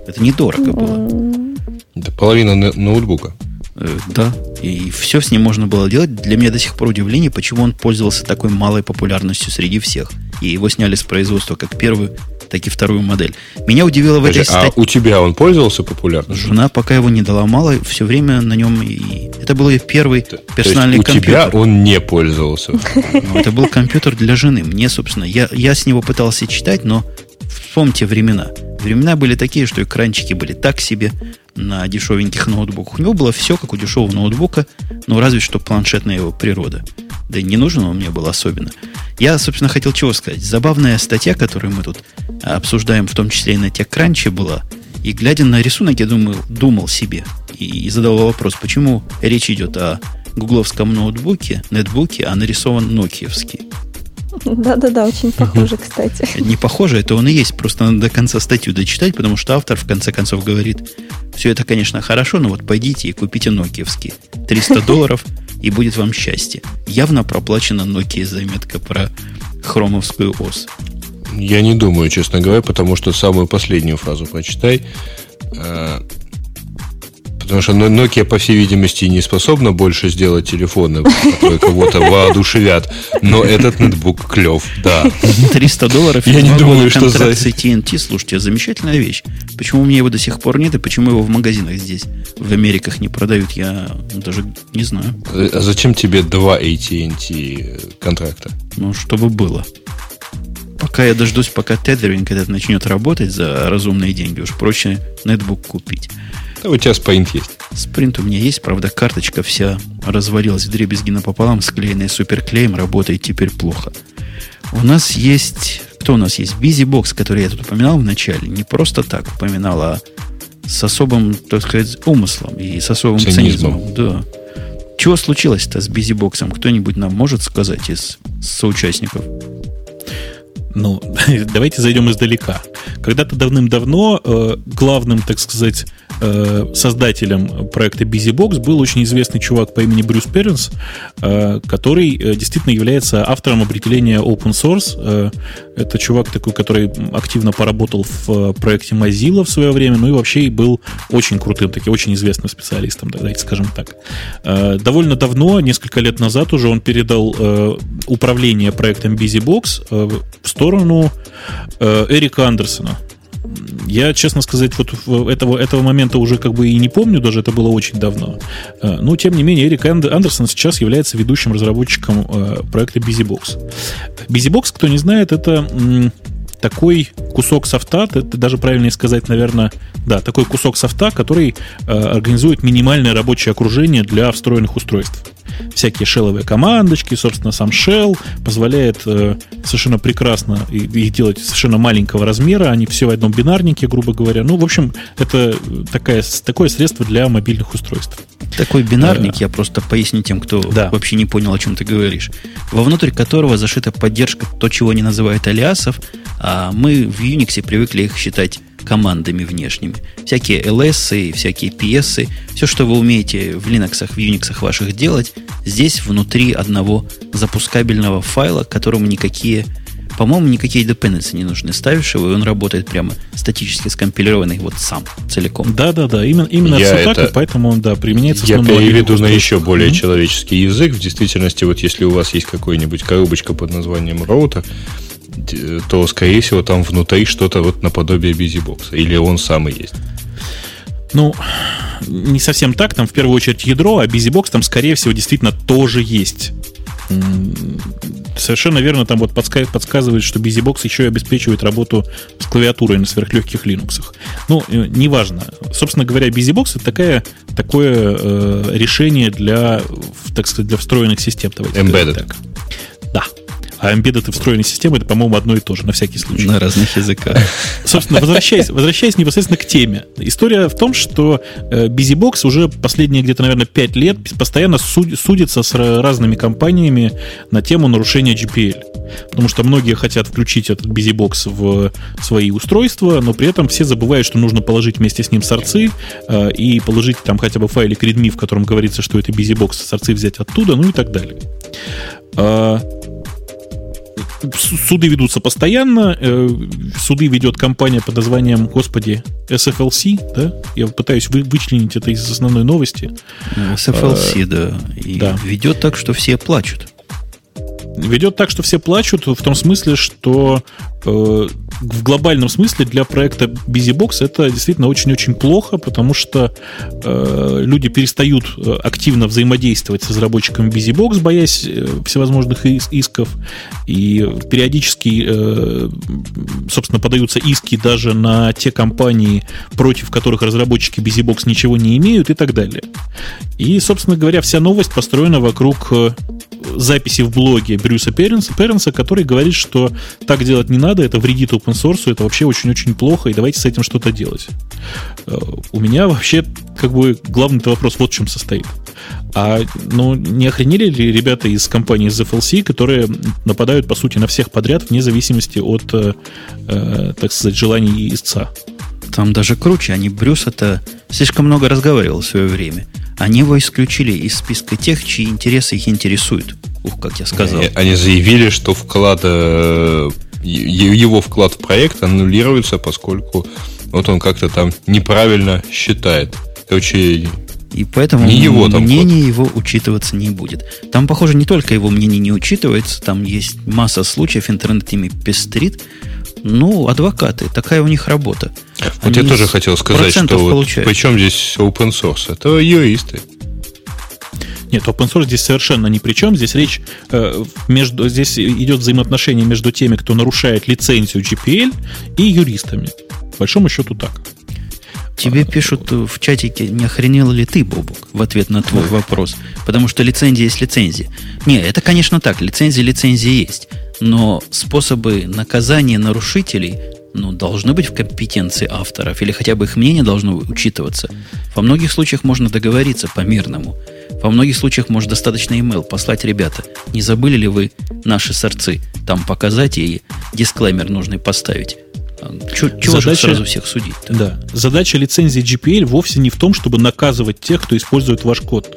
это недорого было. Это половина ноутбука. Э, да, и все с ним можно было делать. Для меня до сих пор удивление, почему он пользовался такой малой популярностью среди всех. И его сняли с производства как первую, так и вторую модель. Меня удивило в Подожди, этой а статье. у тебя он пользовался популярностью? Жена, пока его не доломала, все время на нем и... Это был ее первый То есть персональный у тебя компьютер. он не пользовался. Ну, это был компьютер для жены. Мне, собственно, я, я с него пытался читать, но вспомните времена. Времена были такие, что экранчики были так себе на дешевеньких ноутбуках. У него было все, как у дешевого ноутбука, но разве что планшетная его природа. Да и не нужен он мне был особенно. Я, собственно, хотел чего сказать. Забавная статья, которую мы тут обсуждаем, в том числе и на TechCrunch была. И глядя на рисунок, я думал, думал себе и, и задавал вопрос, почему речь идет о гугловском ноутбуке, нетбуке, а нарисован нокиевский. Да-да-да, очень похоже, кстати. Не похоже, это он и есть. Просто надо до конца статью дочитать, потому что автор в конце концов говорит, все это, конечно, хорошо, но вот пойдите и купите нокиевский. 300 долларов, и будет вам счастье. Явно проплачена Nokia заметка про хромовскую ос. Я не думаю, честно говоря, потому что самую последнюю фразу прочитай. Э, Потому что Nokia, по всей видимости, не способна больше сделать телефоны, которые кого-то воодушевят. Но этот нетбук клев, да. 300 долларов Я не думаю, что за... с AT&T, слушайте, замечательная вещь. Почему у меня его до сих пор нет, и почему его в магазинах здесь, в Америках не продают, я даже не знаю. А зачем тебе два AT&T контракта? Ну, чтобы было. Пока я дождусь, пока тедеринг этот начнет работать за разумные деньги, уж проще нетбук купить. Да, у тебя спринт есть. Спринт у меня есть, правда, карточка вся развалилась в дребезги напополам, склеенная суперклеем, работает теперь плохо. У нас есть... Кто у нас есть? BusyBox, который я тут упоминал в начале. Не просто так упоминал, а с особым, так сказать, умыслом и с особым цинизмом. цинизмом. Да. Чего случилось-то с BusyBox? Кто-нибудь нам может сказать из соучастников? Ну, давайте зайдем издалека. Когда-то давным-давно э, главным, так сказать, э, создателем проекта BusyBox был очень известный чувак по имени Брюс Перенс, э, который э, действительно является автором определения open source. Э, это чувак такой, который активно поработал в э, проекте Mozilla в свое время, ну и вообще и был очень крутым, таким очень известным специалистом, давайте скажем так. Э, довольно давно, несколько лет назад уже он передал э, управление проектом BusyBox э, в сторону э, Эрика Андерсона. Я, честно сказать, вот этого, этого момента уже как бы и не помню, даже это было очень давно. Э, но, тем не менее, Эрик Андерсон сейчас является ведущим разработчиком э, проекта BusyBox. BusyBox, кто не знает, это такой кусок софта, это даже правильнее сказать, наверное, да, такой кусок софта, который организует минимальное рабочее окружение для встроенных устройств всякие шелловые командочки, собственно, сам shell позволяет э, совершенно прекрасно их делать совершенно маленького размера, они все в одном бинарнике, грубо говоря. Ну, в общем, это такая, такое средство для мобильных устройств. Такой бинарник, а, я просто поясню тем, кто да. вообще не понял, о чем ты говоришь. Вовнутрь которого зашита поддержка то, чего не называют алиасов, а мы в Unix привыкли их считать командами внешними. Всякие ls, всякие ps, все, что вы умеете в Linux, в Unix ваших делать, здесь внутри одного запускабельного файла, которому никакие по-моему, никакие dependency не нужны. Ставишь его, и он работает прямо статически скомпилированный вот сам, целиком. Да-да-да, именно, именно я все это, так, и поэтому он, да, применяется Я переведу на еще более mm-hmm. человеческий язык. В действительности, вот если у вас есть какой-нибудь коробочка под названием роутер, то, скорее всего, там внутри что-то вот наподобие BusyBox. Или он сам и есть. Ну, не совсем так. Там в первую очередь ядро, а BusyBox там, скорее всего, действительно тоже есть. Совершенно верно, там вот подсказывает, что BusyBox еще и обеспечивает работу с клавиатурой на сверхлегких Linux. Ну, э, неважно. Собственно говоря, BusyBox это такая, такое э, решение для, так сказать, для встроенных систем. Давайте Embedded. Так. А embedded и встроенные системы это, по-моему, одно и то же, на всякий случай. На разных языках. Собственно, возвращаясь, возвращаясь непосредственно к теме. История в том, что э, BusyBox уже последние где-то, наверное, 5 лет постоянно судится с разными компаниями на тему нарушения GPL. Потому что многие хотят включить этот BusyBox в свои устройства, но при этом все забывают, что нужно положить вместе с ним сорцы э, и положить там хотя бы файлик readme, в котором говорится, что это BusyBox, сорцы взять оттуда, ну и так далее. Суды ведутся постоянно. Э, суды ведет компания под названием, господи, SFLC, да? Я пытаюсь вы, вычленить это из основной новости. SFLC, а, да. И да. ведет так, что все плачут ведет так, что все плачут, в том смысле, что э, в глобальном смысле для проекта BusyBox это действительно очень-очень плохо, потому что э, люди перестают э, активно взаимодействовать с разработчиками BusyBox, боясь э, всевозможных исков, и периодически, э, собственно, подаются иски даже на те компании, против которых разработчики BusyBox ничего не имеют и так далее. И, собственно говоря, вся новость построена вокруг э, записи в блоге Брюса Перенса, Перенса, который говорит, что так делать не надо, это вредит open source, это вообще очень-очень плохо, и давайте с этим что-то делать. Э, у меня вообще как бы главный вопрос вот в чем состоит. А ну, не охренели ли ребята из компании ZFLC, которые нападают, по сути, на всех подряд, вне зависимости от, э, э, так сказать, желаний истца? Там даже круче. Они Брюса-то слишком много разговаривал в свое время. Они его исключили из списка тех, чьи интересы их интересуют. Ух, как я сказал. Они, заявили, что вклад э, его вклад в проект аннулируется, поскольку вот он как-то там неправильно считает. Короче, и поэтому не его там мнение код. его учитываться не будет. Там, похоже, не только его мнение не учитывается, там есть масса случаев, интернет ими пестрит. Ну, адвокаты, такая у них работа. Вот Они я тоже хотел сказать, что вот, причем здесь open source? Это юристы. Нет, open source здесь совершенно ни при чем. Здесь речь э, между, здесь идет взаимоотношение между теми, кто нарушает лицензию GPL и юристами. По большому счету так. Тебе пишут в чатике, не охренел ли ты, Бобук, в ответ на твой вопрос. Потому что лицензия есть лицензия. Не, это, конечно, так. Лицензия лицензия есть. Но способы наказания нарушителей ну, должны быть в компетенции авторов, или хотя бы их мнение должно учитываться. Во многих случаях можно договориться по-мирному. Во многих случаях может достаточно email послать, ребята, не забыли ли вы наши сорцы там показать и дисклеймер нужный поставить. Чего задача, же сразу всех судить? -то? Да. Задача лицензии GPL вовсе не в том, чтобы наказывать тех, кто использует ваш код.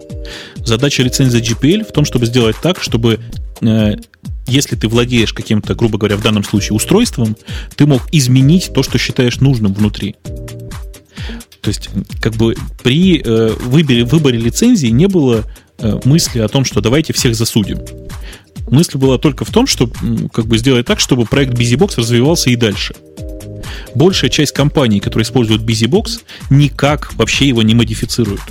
Задача лицензии GPL в том, чтобы сделать так, чтобы э, если ты владеешь каким-то, грубо говоря, в данном случае устройством, ты мог изменить то, что считаешь нужным внутри. То есть, как бы при э, выборе, выборе лицензии не было э, мысли о том, что давайте всех засудим. Мысль была только в том, чтобы как бы сделать так, чтобы проект BusyBox развивался и дальше большая часть компаний, которые используют BusyBox, никак вообще его не модифицируют.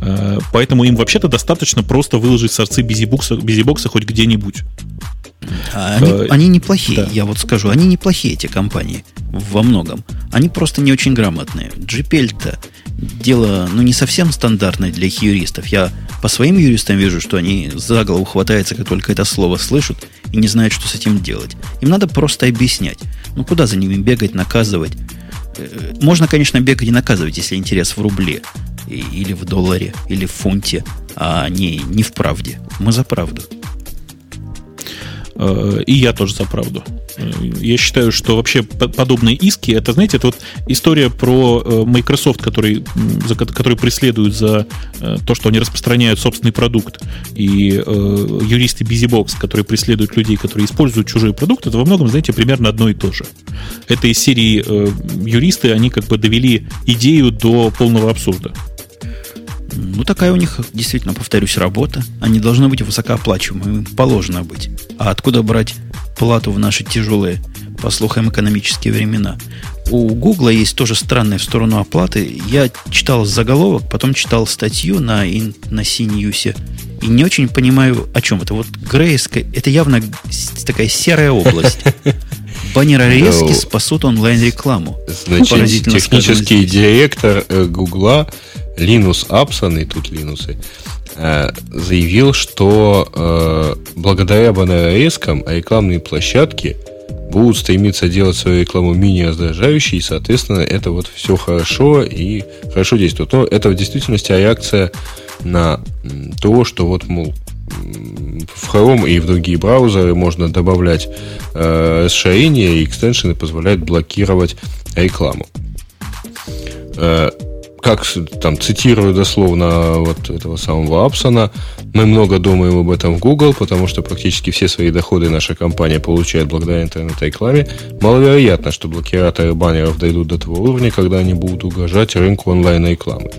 Э, поэтому им вообще-то достаточно просто выложить сорцы BusyBox, BusyBox хоть где-нибудь. А они, э, они неплохие, да. я вот скажу, они неплохие, эти компании, во многом. Они просто не очень грамотные. GPL-то дело, ну, не совсем стандартное для их юристов. Я по своим юристам вижу, что они за голову хватаются, как только это слово слышат, и не знают, что с этим делать. Им надо просто объяснять. Ну, куда за ними бегать, наказывать? Э, можно, конечно, бегать и наказывать, если интерес в рубле, или в долларе, или в фунте, а не, не в правде. Мы за правду. Э, и я тоже за правду. Э, я считаю, что вообще подобные иски, это, знаете, это вот история про э, Microsoft, который, который преследует за то, что они распространяют собственный продукт, и юристы BusyBox, которые преследуют людей, которые используют чужой продукт, это во многом, знаете, примерно одно и то же. Это из серии юристы, они как бы довели идею до полного абсурда. Ну, такая у них, действительно, повторюсь, работа. Они должны быть высокооплачиваемыми, положено быть. А откуда брать плату в наши тяжелые, по слухам, экономические времена? У Гугла есть тоже странная в сторону оплаты. Я читал заголовок, потом читал статью на, на CNews, и не очень понимаю, о чем это. Вот Грейская, это явно такая серая область. Баннерорезки no. спасут онлайн-рекламу. Значит, технический директор э, Гугла Линус Апсон, и тут Линусы, э, заявил, что э, благодаря баннерорезкам рекламные площадки будут стремиться делать свою рекламу менее раздражающей, и, соответственно, это вот все хорошо и хорошо действует. Но это в действительности реакция на то, что вот, мол, в Chrome и в другие браузеры можно добавлять э, расширения, и экстеншены позволяют блокировать рекламу. Э, как там цитирую дословно вот этого самого Апсона, мы много думаем об этом в Google, потому что практически все свои доходы наша компания получает благодаря интернет-рекламе. Маловероятно, что блокираторы баннеров дойдут до того уровня, когда они будут угрожать рынку онлайн-рекламы.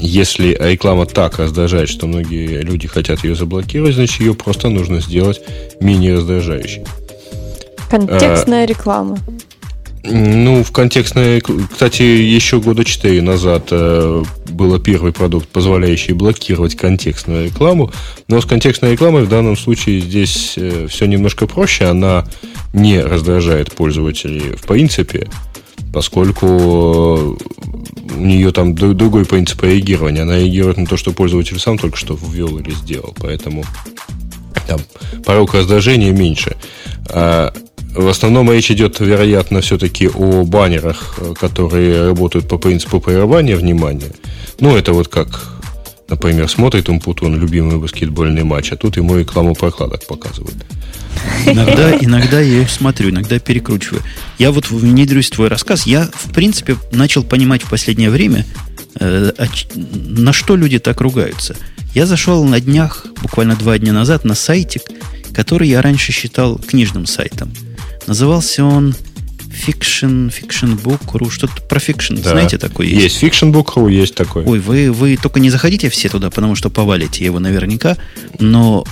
Если реклама так раздражает, что многие люди хотят ее заблокировать, значит ее просто нужно сделать менее раздражающей. Контекстная а, реклама. Ну, в контекстной... Кстати, еще года четыре назад э, был первый продукт, позволяющий блокировать контекстную рекламу. Но с контекстной рекламой в данном случае здесь э, все немножко проще. Она не раздражает пользователей в принципе, поскольку у нее там другой принцип реагирования. Она реагирует на то, что пользователь сам только что ввел или сделал. Поэтому там порог раздражения меньше. В основном речь идет, вероятно, все-таки о баннерах, э, которые работают по принципу прерывания внимания. Ну, это вот как, например, смотрит Умпутун любимый баскетбольный матч, а тут ему рекламу прокладок показывают. Иногда, иногда я их смотрю, иногда перекручиваю. Я вот внедрюсь в твой рассказ. Я, в принципе, начал понимать в последнее время, э, на что люди так ругаются. Я зашел на днях, буквально два дня назад, на сайтик, который я раньше считал книжным сайтом – Назывался он Fiction, Fiction Book.ru, что-то про Fiction, Да. знаете, такой есть? Есть Fiction Book.ru, есть такой. Ой, вы, вы только не заходите все туда, потому что повалите его наверняка, но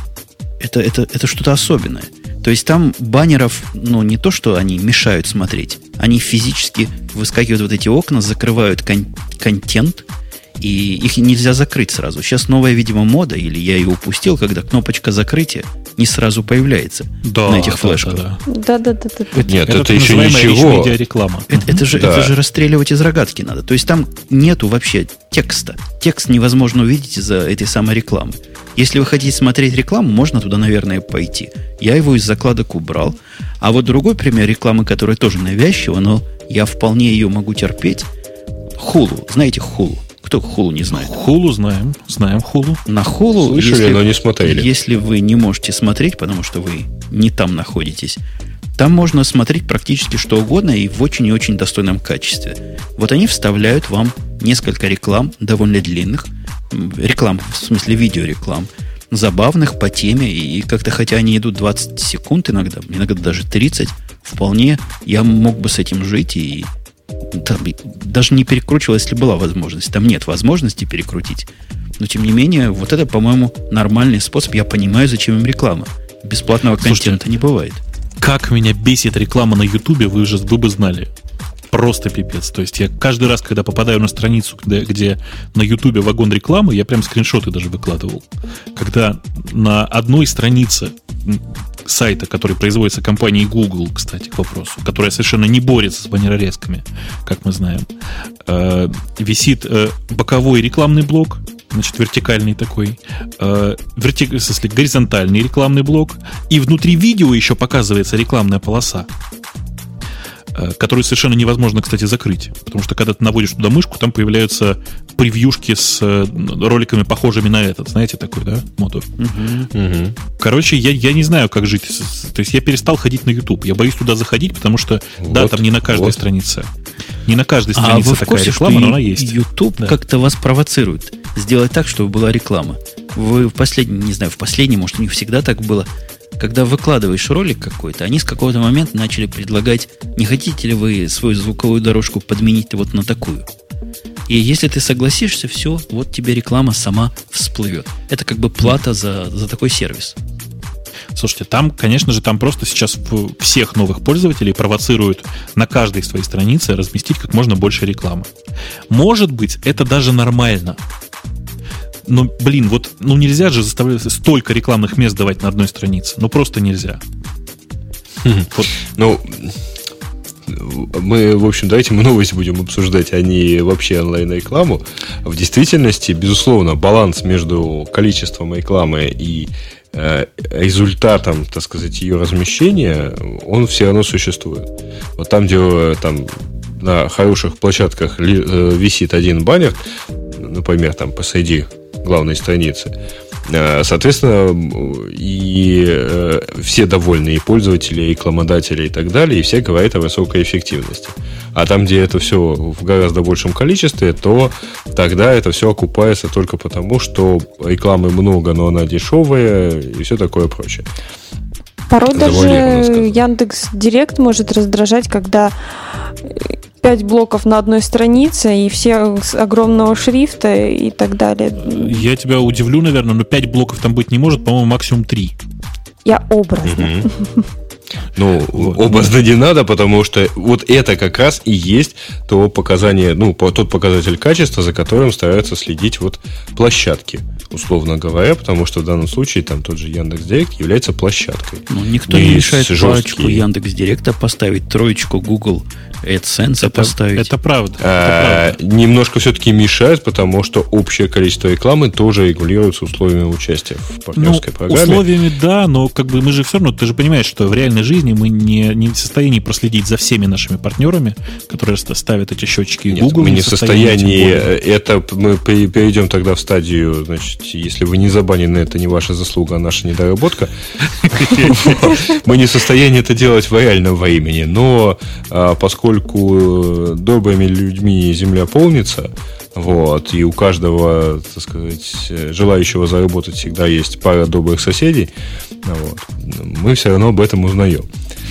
это, это, это что-то особенное. То есть там баннеров, ну, не то, что они мешают смотреть, они физически выскакивают вот эти окна, закрывают кон- контент, и их нельзя закрыть сразу. Сейчас новая, видимо, мода, или я ее упустил, когда кнопочка закрытия не сразу появляется Да, на этих да, флешках. да, Да-да-да. да. Нет, это так еще ничего. речь-медиа-реклама. Это, это же, Да. это же расстреливать из рогатки надо. То есть там нету вообще текста. Текст невозможно увидеть из-за этой самой рекламы. Если вы хотите смотреть рекламу, можно туда, наверное, пойти. Я его из закладок убрал. А вот другой пример рекламы, которая тоже навязчива, но я вполне ее могу терпеть. Хулу. Знаете хулу? Кто хулу не знает? Хулу знаем, знаем хулу. На хулу, Слышали, но не смотрели. если вы не можете смотреть, потому что вы не там находитесь, там можно смотреть практически что угодно и в очень и очень достойном качестве. Вот они вставляют вам несколько реклам, довольно длинных, реклам, в смысле видеореклам, забавных по теме, и как-то, хотя они идут 20 секунд иногда, иногда даже 30, вполне я мог бы с этим жить и там даже не перекручивал, если была возможность. Там нет возможности перекрутить. Но, тем не менее, вот это, по-моему, нормальный способ. Я понимаю, зачем им реклама. Бесплатного Слушайте, контента не бывает. Как меня бесит реклама на Ютубе, вы же вы бы знали. Просто пипец. То есть я каждый раз, когда попадаю на страницу, где, где на Ютубе вагон рекламы, я прям скриншоты даже выкладывал. Когда на одной странице сайта, который производится компанией Google, кстати, к вопросу, которая совершенно не борется с баннерорезками, как мы знаем, э, висит э, боковой рекламный блок, значит, вертикальный такой, э, верти- в смысле, горизонтальный рекламный блок, и внутри видео еще показывается рекламная полоса, которую совершенно невозможно, кстати, закрыть. Потому что когда ты наводишь туда мышку, там появляются превьюшки с э, роликами, похожими на этот. Знаете такой, да, моду? Мгм. Короче, я, я не знаю, как жить. То есть я перестал ходить на YouTube. Я боюсь туда заходить, потому что, да, Вот, там не на каждой вот. странице. Не на каждой А странице вы в такая курсе, реклама, что но она есть. YouTube Да. как-то вас провоцирует сделать так, чтобы была реклама. Вы в последнем, не знаю, в последнем, может, у них всегда так было, когда выкладываешь ролик какой-то, они с какого-то момента начали предлагать, не хотите ли вы свою звуковую дорожку подменить вот на такую? И если ты согласишься, все, вот тебе реклама сама всплывет. Это как бы плата за, за такой сервис. Слушайте, там, конечно же, там просто сейчас всех новых пользователей провоцируют на каждой своей странице разместить как можно больше рекламы. Может быть, это даже нормально. Но, блин, вот ну нельзя же заставлять столько рекламных мест давать на одной странице. Ну просто нельзя. Вот. Ну, мы, в общем, давайте мы новость будем обсуждать, а не вообще онлайн-рекламу. В действительности, безусловно, баланс между количеством рекламы и э, результатом, так сказать, ее размещения, он все равно существует. Вот там, где там на хороших площадках э, висит один баннер, например, там посреди главной страницы, э, Соответственно, и э, все довольны, и пользователи, и рекламодатели, и так далее, и все говорят о высокой эффективности. А там, где это все в гораздо большем количестве, то тогда это все окупается только потому, что рекламы много, но она дешевая, и все такое прочее. Порой даже. Яндекс Директ может раздражать, когда пять блоков на одной странице и все с огромного шрифта и так далее. Я тебя удивлю, наверное, но 5 блоков там быть не может, по-моему, максимум 3. Я образно. Ну, Вот. образно не надо, потому что вот это как раз и есть то показание, ну, тот показатель качества, за которым стараются следить вот площадки, условно говоря, потому что в данном случае там тот же Яндекс Директ является площадкой. Ну, никто не есть мешает жесткие. палочку Яндекс Директа поставить, троечку Google AdSense Это, поставить. это правда. это А, правда. немножко все-таки мешает, потому что общее количество рекламы тоже регулируется условиями участия в Ну, партнерской программе. условиями, да, но как бы мы же все равно, ты же понимаешь, что в реальной жизни мы не, не в состоянии проследить за всеми нашими партнерами, которые ста- ставят эти счетчики. Нет, Google мы не в состоянии. Это мы пере- перейдем тогда в стадию, значит, если вы не забанены, это не ваша заслуга, а наша недоработка. Мы не в состоянии это делать в реальном времени. Но а, поскольку э, добрыми людьми земля полнится, вот, и у каждого, так сказать, э, желающего заработать всегда есть пара добрых соседей, вот, мы все равно об этом узнаем.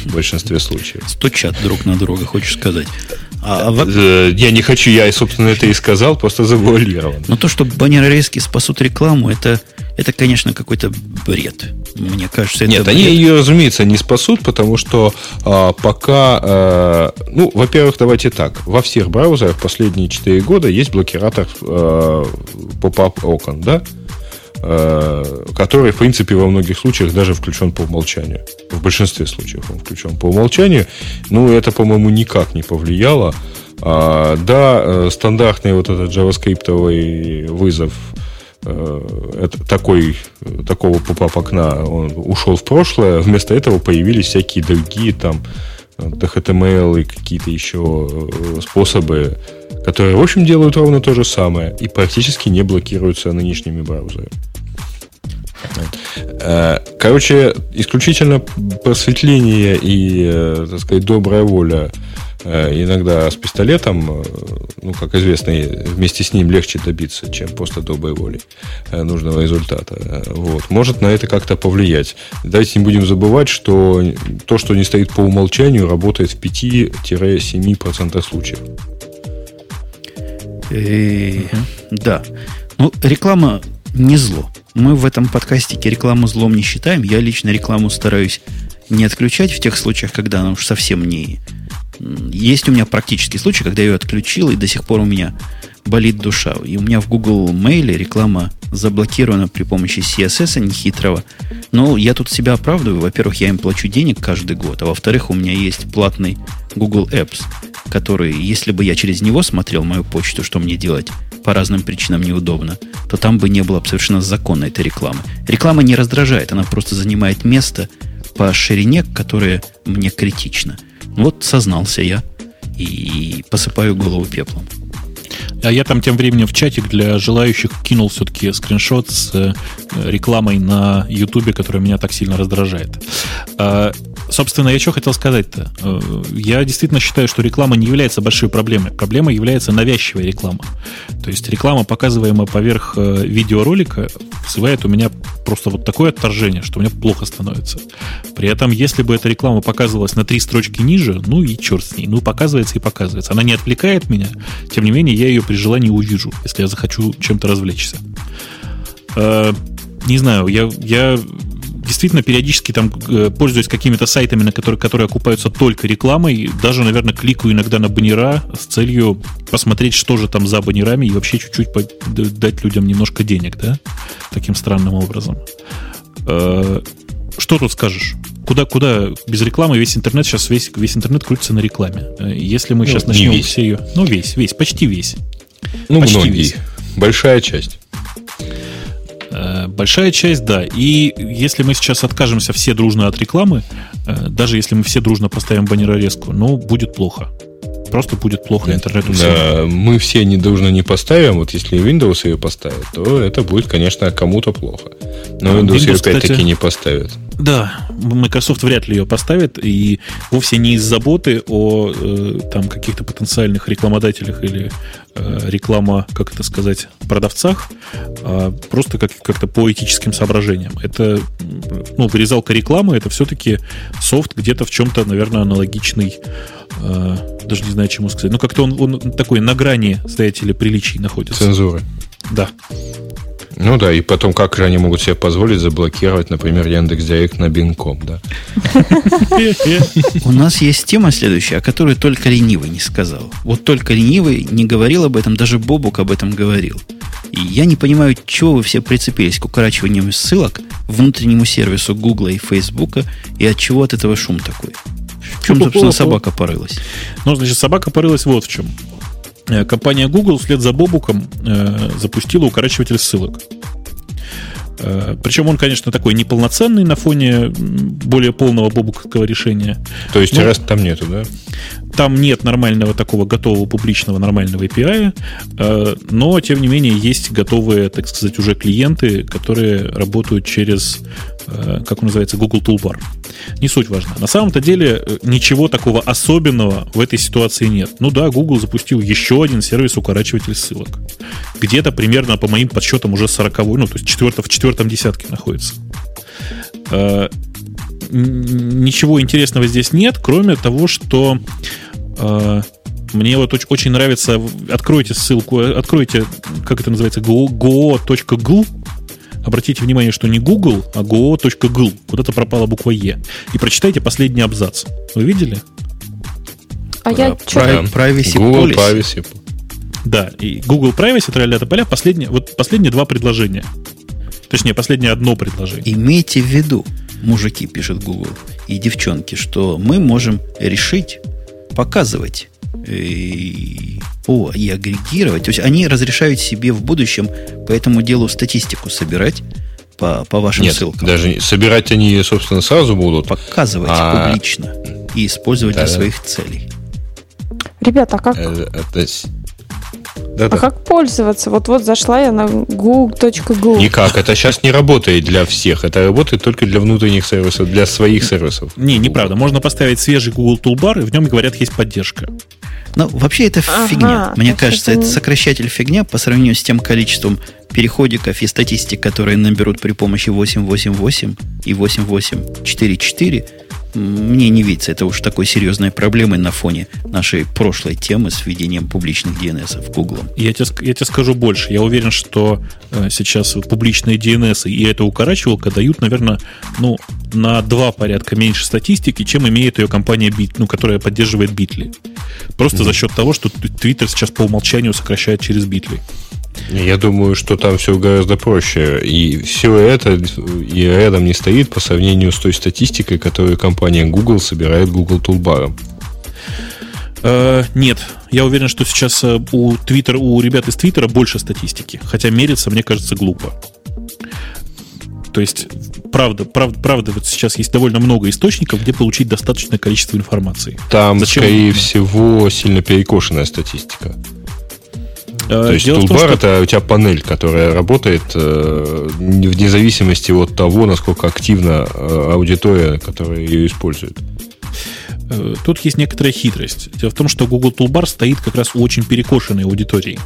В большинстве случаев. Стучат друг на друга, хочешь сказать. А, а я не хочу, я, собственно, это и сказал, просто завуалирован. Но то, что баннерорезки спасут рекламу, это, это конечно, какой-то бред. Мне кажется, это Нет, бред. они ее, разумеется, не спасут, потому что а, пока... А, ну, во-первых, давайте так. Во всех браузерах последние 4 года есть блокиратор а, поп-ап окон, да? Э, который, в принципе, во многих случаях даже включен по умолчанию. В большинстве случаев он включен по умолчанию. Ну, это, по-моему, никак не повлияло. А, да, э, стандартный вот этот JavaScript вызов э, это такой, такого поп-ап окна он ушел в прошлое. Вместо этого появились всякие другие там DHTML и какие-то еще способы, которые, в общем, делают ровно то же самое и практически не блокируются нынешними браузерами. Э, короче, исключительно просветление и, э, так сказать, добрая воля э, иногда с пистолетом, ну, как известно, вместе с ним легче добиться, чем просто доброй волей нужного результата. Вот. Может на это как-то повлиять. Давайте не будем забывать, что то, что не стоит по умолчанию, работает в 5-7% случаев. И, да. Ну, реклама не зло. Мы в этом подкастике рекламу злом не считаем. Я лично рекламу стараюсь не отключать в тех случаях, когда она уж совсем не... Есть у меня практический случай, когда я ее отключил, и до сих пор у меня болит душа. И у меня в Google Mail реклама заблокирована при помощи CSS нехитрого. Но я тут себя оправдываю. Во-первых, я им плачу денег каждый год, а во-вторых, у меня есть платный Google Apps, который, если бы я через него смотрел мою почту, что мне делать, по разным причинам неудобно, то там бы не было совершенно законной этой рекламы. Реклама не раздражает, она просто занимает место по ширине, которое мне критично. Вот сознался я и посыпаю голову пеплом. А я там тем временем в чатик для желающих кинул все-таки скриншот с э, рекламой на Ютубе, которая меня так сильно раздражает. Собственно, я что хотел сказать-то? Э, я действительно считаю, что реклама не является большой проблемой. Проблема является навязчивая реклама. То есть реклама, показываемая поверх э, видеоролика, вызывает у меня просто вот такое отторжение, что мне плохо становится. При этом, если бы эта реклама показывалась на три строчки ниже, ну и черт с ней. Ну, показывается и показывается. Она не отвлекает меня, тем не менее, я ее при желании увижу, если я захочу чем-то развлечься. Э, не знаю, я, я действительно периодически там э, пользуюсь какими-то сайтами, на которые, которые окупаются только рекламой. Даже, наверное, кликаю иногда на баннера с целью посмотреть, что же там за баннерами, и вообще чуть-чуть дать людям немножко денег, да, таким странным образом. Э, что тут скажешь? Куда, куда без рекламы весь интернет сейчас весь, весь интернет крутится на рекламе. Э, если мы ну, сейчас начнем весь. все ее. Ну, весь, весь, почти весь. Ну, почти многие. Весь. Большая часть. Э, большая часть, да. И если мы сейчас откажемся все дружно от рекламы, э, даже если мы все дружно поставим баннерорезку, ну, будет плохо. Просто будет плохо интернету всем. Да, мы все не дружно не поставим. Вот если Windows ее поставит, то это будет, конечно, кому-то плохо. Но Windows, Windows ее опять-таки не поставит. Да, Microsoft вряд ли ее поставит, и вовсе не из заботы о э, там каких-то потенциальных рекламодателях или э, реклама, как это сказать, продавцах, а просто как, как-то по этическим соображениям. Это, ну, вырезалка рекламы, это все-таки софт где-то в чем-то, наверное, аналогичный э, даже не знаю, чему сказать. Ну, как-то он, он такой на грани, знаете ли, приличий находится. Цензуры. Да. Ну да, и потом, как же они могут себе позволить заблокировать, например, Яндекс Директ на Бинком, да? У нас есть тема следующая, о которой только ленивый не сказал. Вот только ленивый не говорил об этом, даже Бобук об этом говорил. И я не понимаю, чего вы все прицепились к укорачиванию ссылок внутреннему сервису Гугла и Фейсбука, и от чего от этого шум такой? В чем, собственно, собака порылась? Ну, значит, собака порылась вот в чем. Э, компания Google вслед за Бобуком э, запустила укорачиватель ссылок. Э, Причем он, конечно, такой неполноценный на фоне более полного бобуковского решения. То есть Но... раз там нету, да? Там нет нормального такого готового публичного нормального API, э, но, тем не менее, есть готовые, так сказать, уже клиенты, которые работают через, как он называется, Google Toolbar. Не суть важна. На самом-то деле э, ничего такого особенного в этой ситуации нет. Ну да, Google запустил еще один сервис-укорачиватель ссылок. Где-то примерно, по моим подсчетам, уже 40 ну, то есть четверто, в четвертом десятке находится ничего интересного здесь нет, кроме того, что э, мне вот очень, очень нравится, откройте ссылку, откройте, как это называется, go.gl, обратите внимание, что не Google, а go.gl, куда-то пропала буква E, и прочитайте последний абзац. Вы видели? А я что? Privacy Google Policy. Privacy. Да, и Google Privacy, тролля поля, последние, вот последние два предложения. Точнее, последнее одно предложение. Имейте в виду, мужики, пишет Google, и девчонки, что мы можем решить показывать и, о, и агрегировать. То есть они разрешают себе в будущем по этому делу статистику собирать по, по вашим Нет, ссылкам. даже не- собирать они, собственно, сразу будут. Показывать А. публично и использовать для Да-да. своих целей. Ребята, а как, Э, это с- а как пользоваться? Вот-вот зашла я на google.gl. Никак, это сейчас не работает для всех. Это работает только для внутренних сервисов, для своих сервисов. Не, неправда. Можно поставить свежий Google Toolbar, и в нем, говорят, есть поддержка. Но вообще это Ага, фигня. Мне кажется, это это не- сокращатель фигня по сравнению с тем количеством переходиков и статистик, которые наберут при помощи 888 и 8844. Мне не видится это уж такой серьезной проблемой на фоне нашей прошлой темы с введением публичных DNS в Google. Я тебе, я тебе скажу больше. Я уверен, что э, сейчас публичные DNS и эта укорачивалка дают, наверное, ну, на два порядка меньше статистики, чем имеет ее компания Bit, ну, которая поддерживает Bitly. Просто за счет того, что Twitter сейчас по умолчанию сокращает через Bitly. Я думаю, что там все гораздо проще. И все это и рядом не стоит по сравнению с той статистикой, которую компания Google собирает Google Toolbar. Э, нет, я уверен, что сейчас э, у Twitter, у ребят из Твиттера больше статистики. Хотя мериться, мне кажется, глупо. То есть, правда, правда, правда, вот сейчас есть довольно много источников, где получить достаточное количество информации. Там, Зачем? скорее всего, сильно перекошенная статистика. Э, То есть дело том, что- это у тебя панель, которая работает э, не- вне зависимости от того, насколько активна э, аудитория, которая ее использует. Э, Тут есть некоторая хитрость. Дело в том, что Google Toolbar стоит как раз у очень перекошенной аудитории.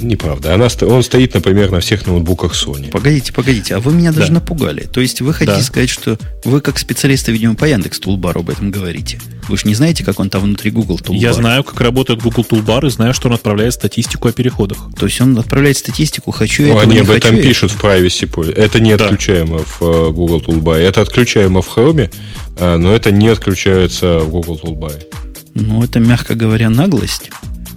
Неправда. Она, он стоит, например, на всех ноутбуках Sony. Погодите, погодите, а вы меня даже Да. напугали. То есть вы хотите Да. сказать, что вы как специалисты, видимо, по Яндекс Тулбару об этом говорите. Вы же не знаете, как он там внутри Google Тулбар? Я знаю, как работает Google Toolbar и знаю, что он отправляет статистику о переходах. То есть он отправляет статистику, хочу Ну, этого, они не об хочу этом пишут в Privacy Policy. Это не Да. отключаемо в э, Google Toolbar. Это отключаемо в Chrome, э, но это не отключается в Google Toolbar. Ну, это, мягко говоря, наглость.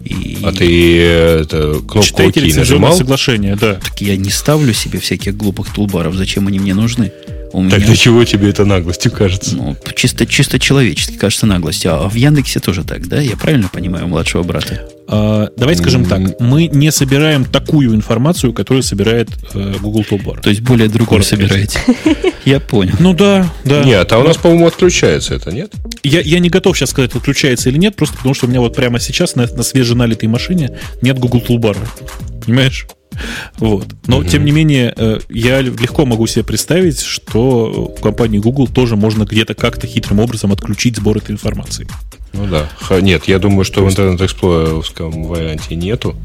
И А ты э, это, кнопку лицензионное нажимал? соглашение, да. так я не ставлю себе всяких глупых тулбаров. Зачем они мне нужны? У Так меня для чего тебе это наглостью кажется? ну, чисто, чисто человечески кажется наглость. А в Яндексе тоже так, да? Я правильно понимаю младшего брата? А, давайте скажем так, мы не собираем такую информацию, которую собирает э, Google Toolbar. То есть более другую Коротко. собираете. Я понял. Ну да, да. Нет, а у нас, по-моему, отключается это, нет? Я, я не готов сейчас сказать, отключается или нет, просто потому что у меня вот прямо сейчас на, на свеженалитой машине нет Google Toolbar. Понимаешь? Вот. Но, тем не менее, э, я легко могу себе представить, что у компании Google тоже можно где-то как-то хитрым образом отключить сбор этой информации. Ну да. Ха- Нет, я думаю, что в интернет-эксплореровском варианте нету.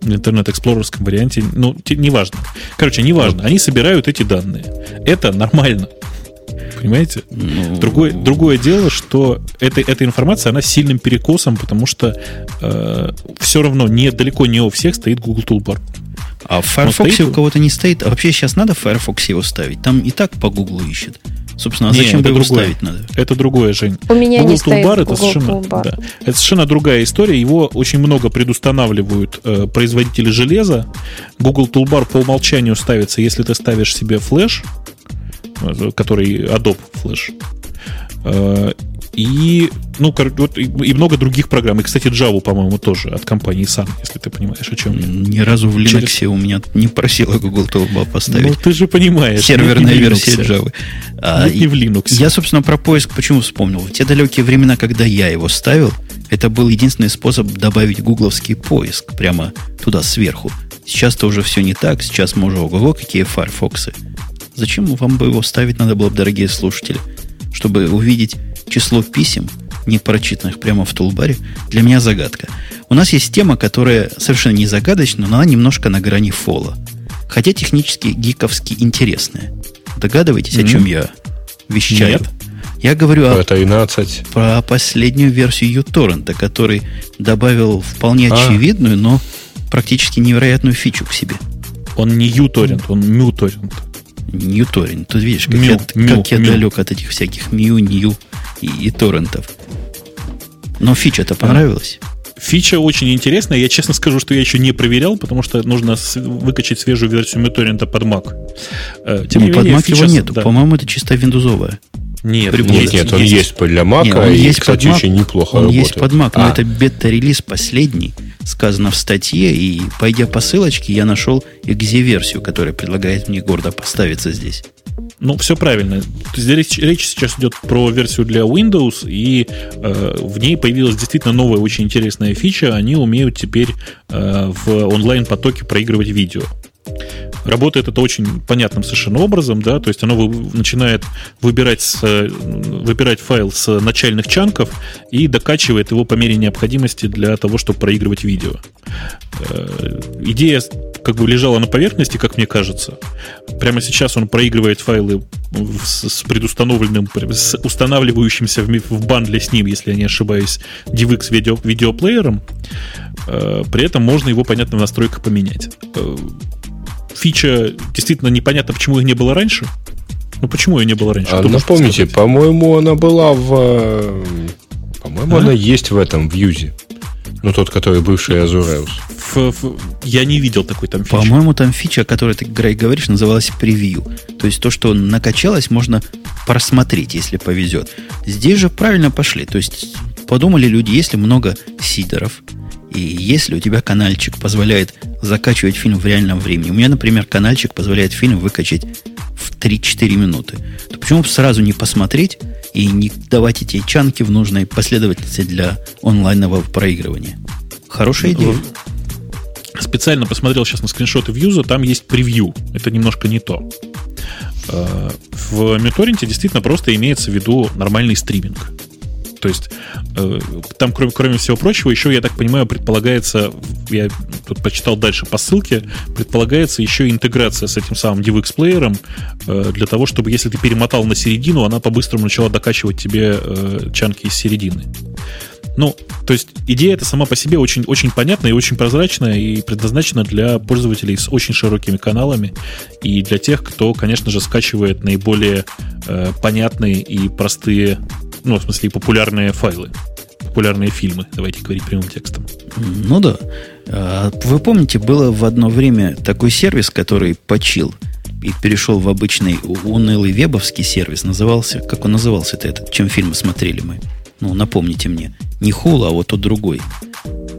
В интернет-эксплорерском варианте, ну, неважно. Короче, неважно. Они собирают эти данные. Это нормально. Понимаете? Ну, Другое, другое дело, что эта, эта информация, она сильным перекосом, потому что все равно не, далеко не у всех стоит Google Toolbar. А в Firefox стоит- у кого-то не стоит. А вообще сейчас надо в Firefox его ставить? Там и так по Гуглу ищет. Собственно, а Не, зачем это его другое. ставить надо? Это другое, Жень. У меня Google не стоит Toolbar это Google совершенно, Toolbar. да, это совершенно другая история. Его очень много предустанавливают э, производители железа. Google Toolbar по умолчанию ставится, если ты ставишь себе флеш, э, который Adobe флеш. Э, и, ну, вот, и, и много других программ. И, кстати, Java, по-моему, тоже от компании Sun, если ты понимаешь, о чем я. Ни разу в Через- Linux у меня не просила Google Toolbar Ну, поставить. ты же понимаешь. Серверная версия. Java. А, Нет, не в Linux. Я, собственно, про поиск почему вспомнил. В те далекие времена, когда я его ставил, это был единственный способ добавить гугловский поиск прямо туда сверху. Сейчас-то уже все не так. Сейчас можно ого какие фарфоксы. Зачем вам бы его ставить надо было, бы, дорогие слушатели? Чтобы увидеть число писем, не прочитанных прямо в тулбаре, для меня загадка. У нас есть тема, которая совершенно не загадочна, но она немножко на грани фола. Хотя технически гиковски интересная. Догадываетесь, о Мгм. чем я вещаю. Нет. Я говорю о, 13. про последнюю версию uTorrent, который добавил вполне А. очевидную, но практически невероятную фичу к себе. Он не uTorrent, он MuTorrent. Ньюторрент. Тут видишь, как, Мю, я, мю, как я мю. далек от этих всяких мью, нью и, и торрентов. Но фича-то понравилась. Фича очень интересная. Я честно скажу, что я еще не проверял, потому что нужно выкачать свежую версию MuTorrent под Mac. Э, Тем не под менее, Mac его фича- нету. да. По-моему, это чисто виндузовая. Нет, Прибор. Нет, нет, он Есть. есть, для Mac, Не, он и, есть кстати, под Mac, очень неплохо Он работает. есть под Mac, но А, это бета-релиз последний, сказано в статье, и пойдя по ссылочке, я нашел экзе-версию, которая предлагает мне гордо поставиться здесь. Ну, все правильно. Речь, речь сейчас идет про версию для Windows, и э, в ней появилась действительно новая очень интересная фича. Они умеют теперь э, в онлайн-потоке проигрывать видео. Работает это очень понятным совершенно образом, да, то есть оно вы- начинает выбирать, с, э, выбирать файл с начальных чанков и докачивает его по мере необходимости для того, чтобы проигрывать видео. Э, Идея как бы лежала на поверхности, как мне кажется. Прямо сейчас он проигрывает файлы с, предустановленным, с устанавливающимся в, в бандле с ним, если я не ошибаюсь, DivX видео, видеоплеером. Э, При этом можно его, понятно, в настройках поменять. Фича действительно непонятно, почему их не было раньше. Ну, почему ее не было раньше? а Кто может напомните, сказать? по-моему, она была в... э, По-моему, А? она есть в этом, в Юзе. Ну, тот, который бывший Azure В- в- я не видел такой там фичи. По-моему, там фича, о которой ты, Грей, говоришь, называлась превью. То есть то, что накачалось, можно просмотреть, если повезет. Здесь же правильно пошли. То есть подумали люди, если много сидоров, и если у тебя канальчик позволяет закачивать фильм в реальном времени. У меня, например, канальчик позволяет фильм выкачать в 3-4 минуты. То почему бы сразу не посмотреть и не давать эти чанки в нужной последовательности для онлайнового проигрывания? Хорошая идея. Специально посмотрел сейчас на скриншоты Вьюза, там есть превью. Это немножко не то. Э, В MuTorrent действительно просто имеется в виду нормальный стриминг. То есть э, там, кроме, кроме всего прочего, еще, я так понимаю, предполагается, я тут почитал дальше по ссылке, предполагается еще интеграция с этим самым DivX-плеером э, для того, чтобы, если ты перемотал на середину, она по-быстрому начала докачивать тебе э, чанки из середины. Ну, то есть идея эта сама по себе очень, очень понятная и очень прозрачная и предназначена для пользователей с очень широкими каналами и для тех, кто, конечно же, скачивает наиболее э, понятные и простые, ну, в смысле, популярные файлы, популярные фильмы, давайте говорить прямым текстом. Ну да. А, Вы помните, было в одно время такой сервис, который почил и перешел в обычный унылый вебовский сервис. Назывался, как он назывался-то этот, чем фильмы смотрели мы? Ну, напомните мне. Не Хула, а вот тот другой.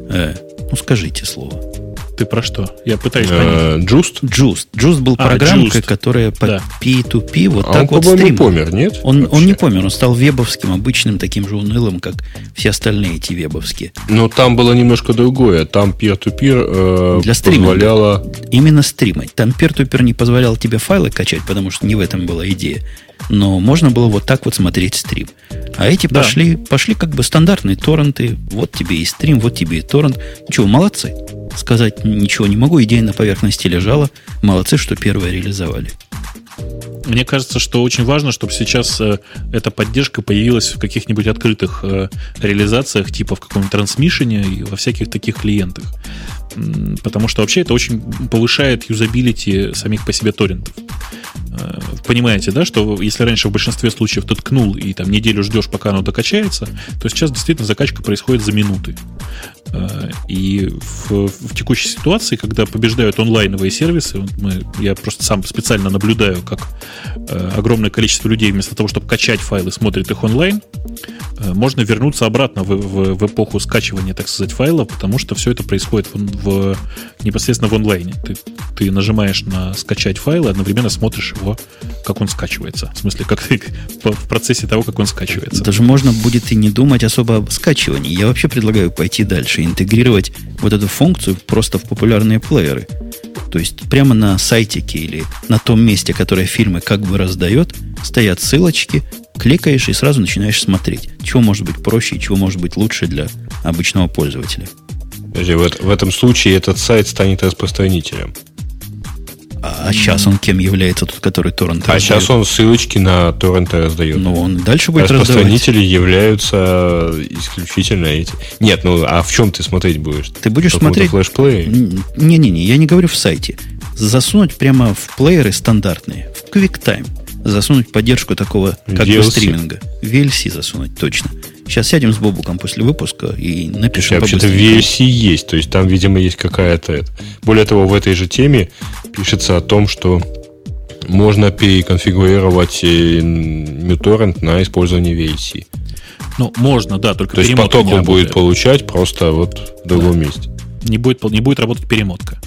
Э, ну, скажите слово. Ты про что? Я пытаюсь понять. Э, Just? Juiced. Juiced был А, программкой, которая по Да. P2P вот А так он, вот по-моему, стримил. помер, нет? Он, он не помер, он стал вебовским, обычным, таким же унылым, как все остальные эти вебовские. Но там было немножко другое. Там peer-to-peer э, Для позволяло... Именно стримать. Там peer-to-peer не позволял тебе файлы качать, потому что не в этом была идея. Но можно было вот так вот смотреть стрим. А эти Да. пошли, пошли как бы стандартные торренты. Вот тебе и стрим, вот тебе и торрент. Чего, молодцы. Сказать ничего не могу. Идея на поверхности лежала. Молодцы, что первые реализовали. Мне кажется, что очень важно, чтобы сейчас э, эта поддержка появилась в каких-нибудь открытых э, реализациях, типа в каком-нибудь трансмишене и во всяких таких клиентах. Потому что вообще это очень повышает юзабилити самих по себе торрентов. Э, Понимаете, да, что если раньше в большинстве случаев ты ткнул и там неделю ждешь, пока оно докачается, то сейчас действительно закачка происходит за минуты. Э, И в, в текущей ситуации, когда побеждают онлайновые сервисы, мы, я просто сам специально наблюдаю, как э, огромное количество людей вместо того, чтобы качать файлы, смотрит их онлайн, можно вернуться обратно в, в- в эпоху скачивания, так сказать, файлов, потому что все это происходит в, в- непосредственно в онлайне. Ты, ты нажимаешь на скачать файл и одновременно смотришь его, как он скачивается. В смысле, как ты в процессе того, как он скачивается. Даже можно будет и не думать особо об скачивании. Я вообще предлагаю пойти дальше, интегрировать вот эту функцию просто в популярные плееры. То есть прямо на сайтике или на том месте, которое фильмы как бы раздает, стоят ссылочки, кликаешь и сразу начинаешь смотреть. Чего может быть проще и чего может быть лучше для обычного пользователя. Подожди, в, в этом случае этот сайт станет распространителем. А, сейчас он кем является тот, который торренты А раздает? сейчас он ссылочки на торренты раздает. Ну, он дальше будет Распространители раздавать. являются исключительно эти. Нет, ну а в чем ты смотреть будешь? Ты будешь смотреть... флешплее? Не-не-не, я не говорю в сайте. Засунуть прямо в плееры стандартные, в QuickTime. Засунуть поддержку такого как VLC. бы стриминга. VLC засунуть, точно. Сейчас сядем с Бобуком после выпуска и напишем. Вообще-то VLC есть, то есть там, видимо, есть какая-то... Более того, в этой же теме пишется о том, что можно переконфигурировать MuTorrent на использование VLC. Ну, можно, да, только То есть поток он будет получать просто вот в другом да. месте. Не будет, не будет работать перемотка.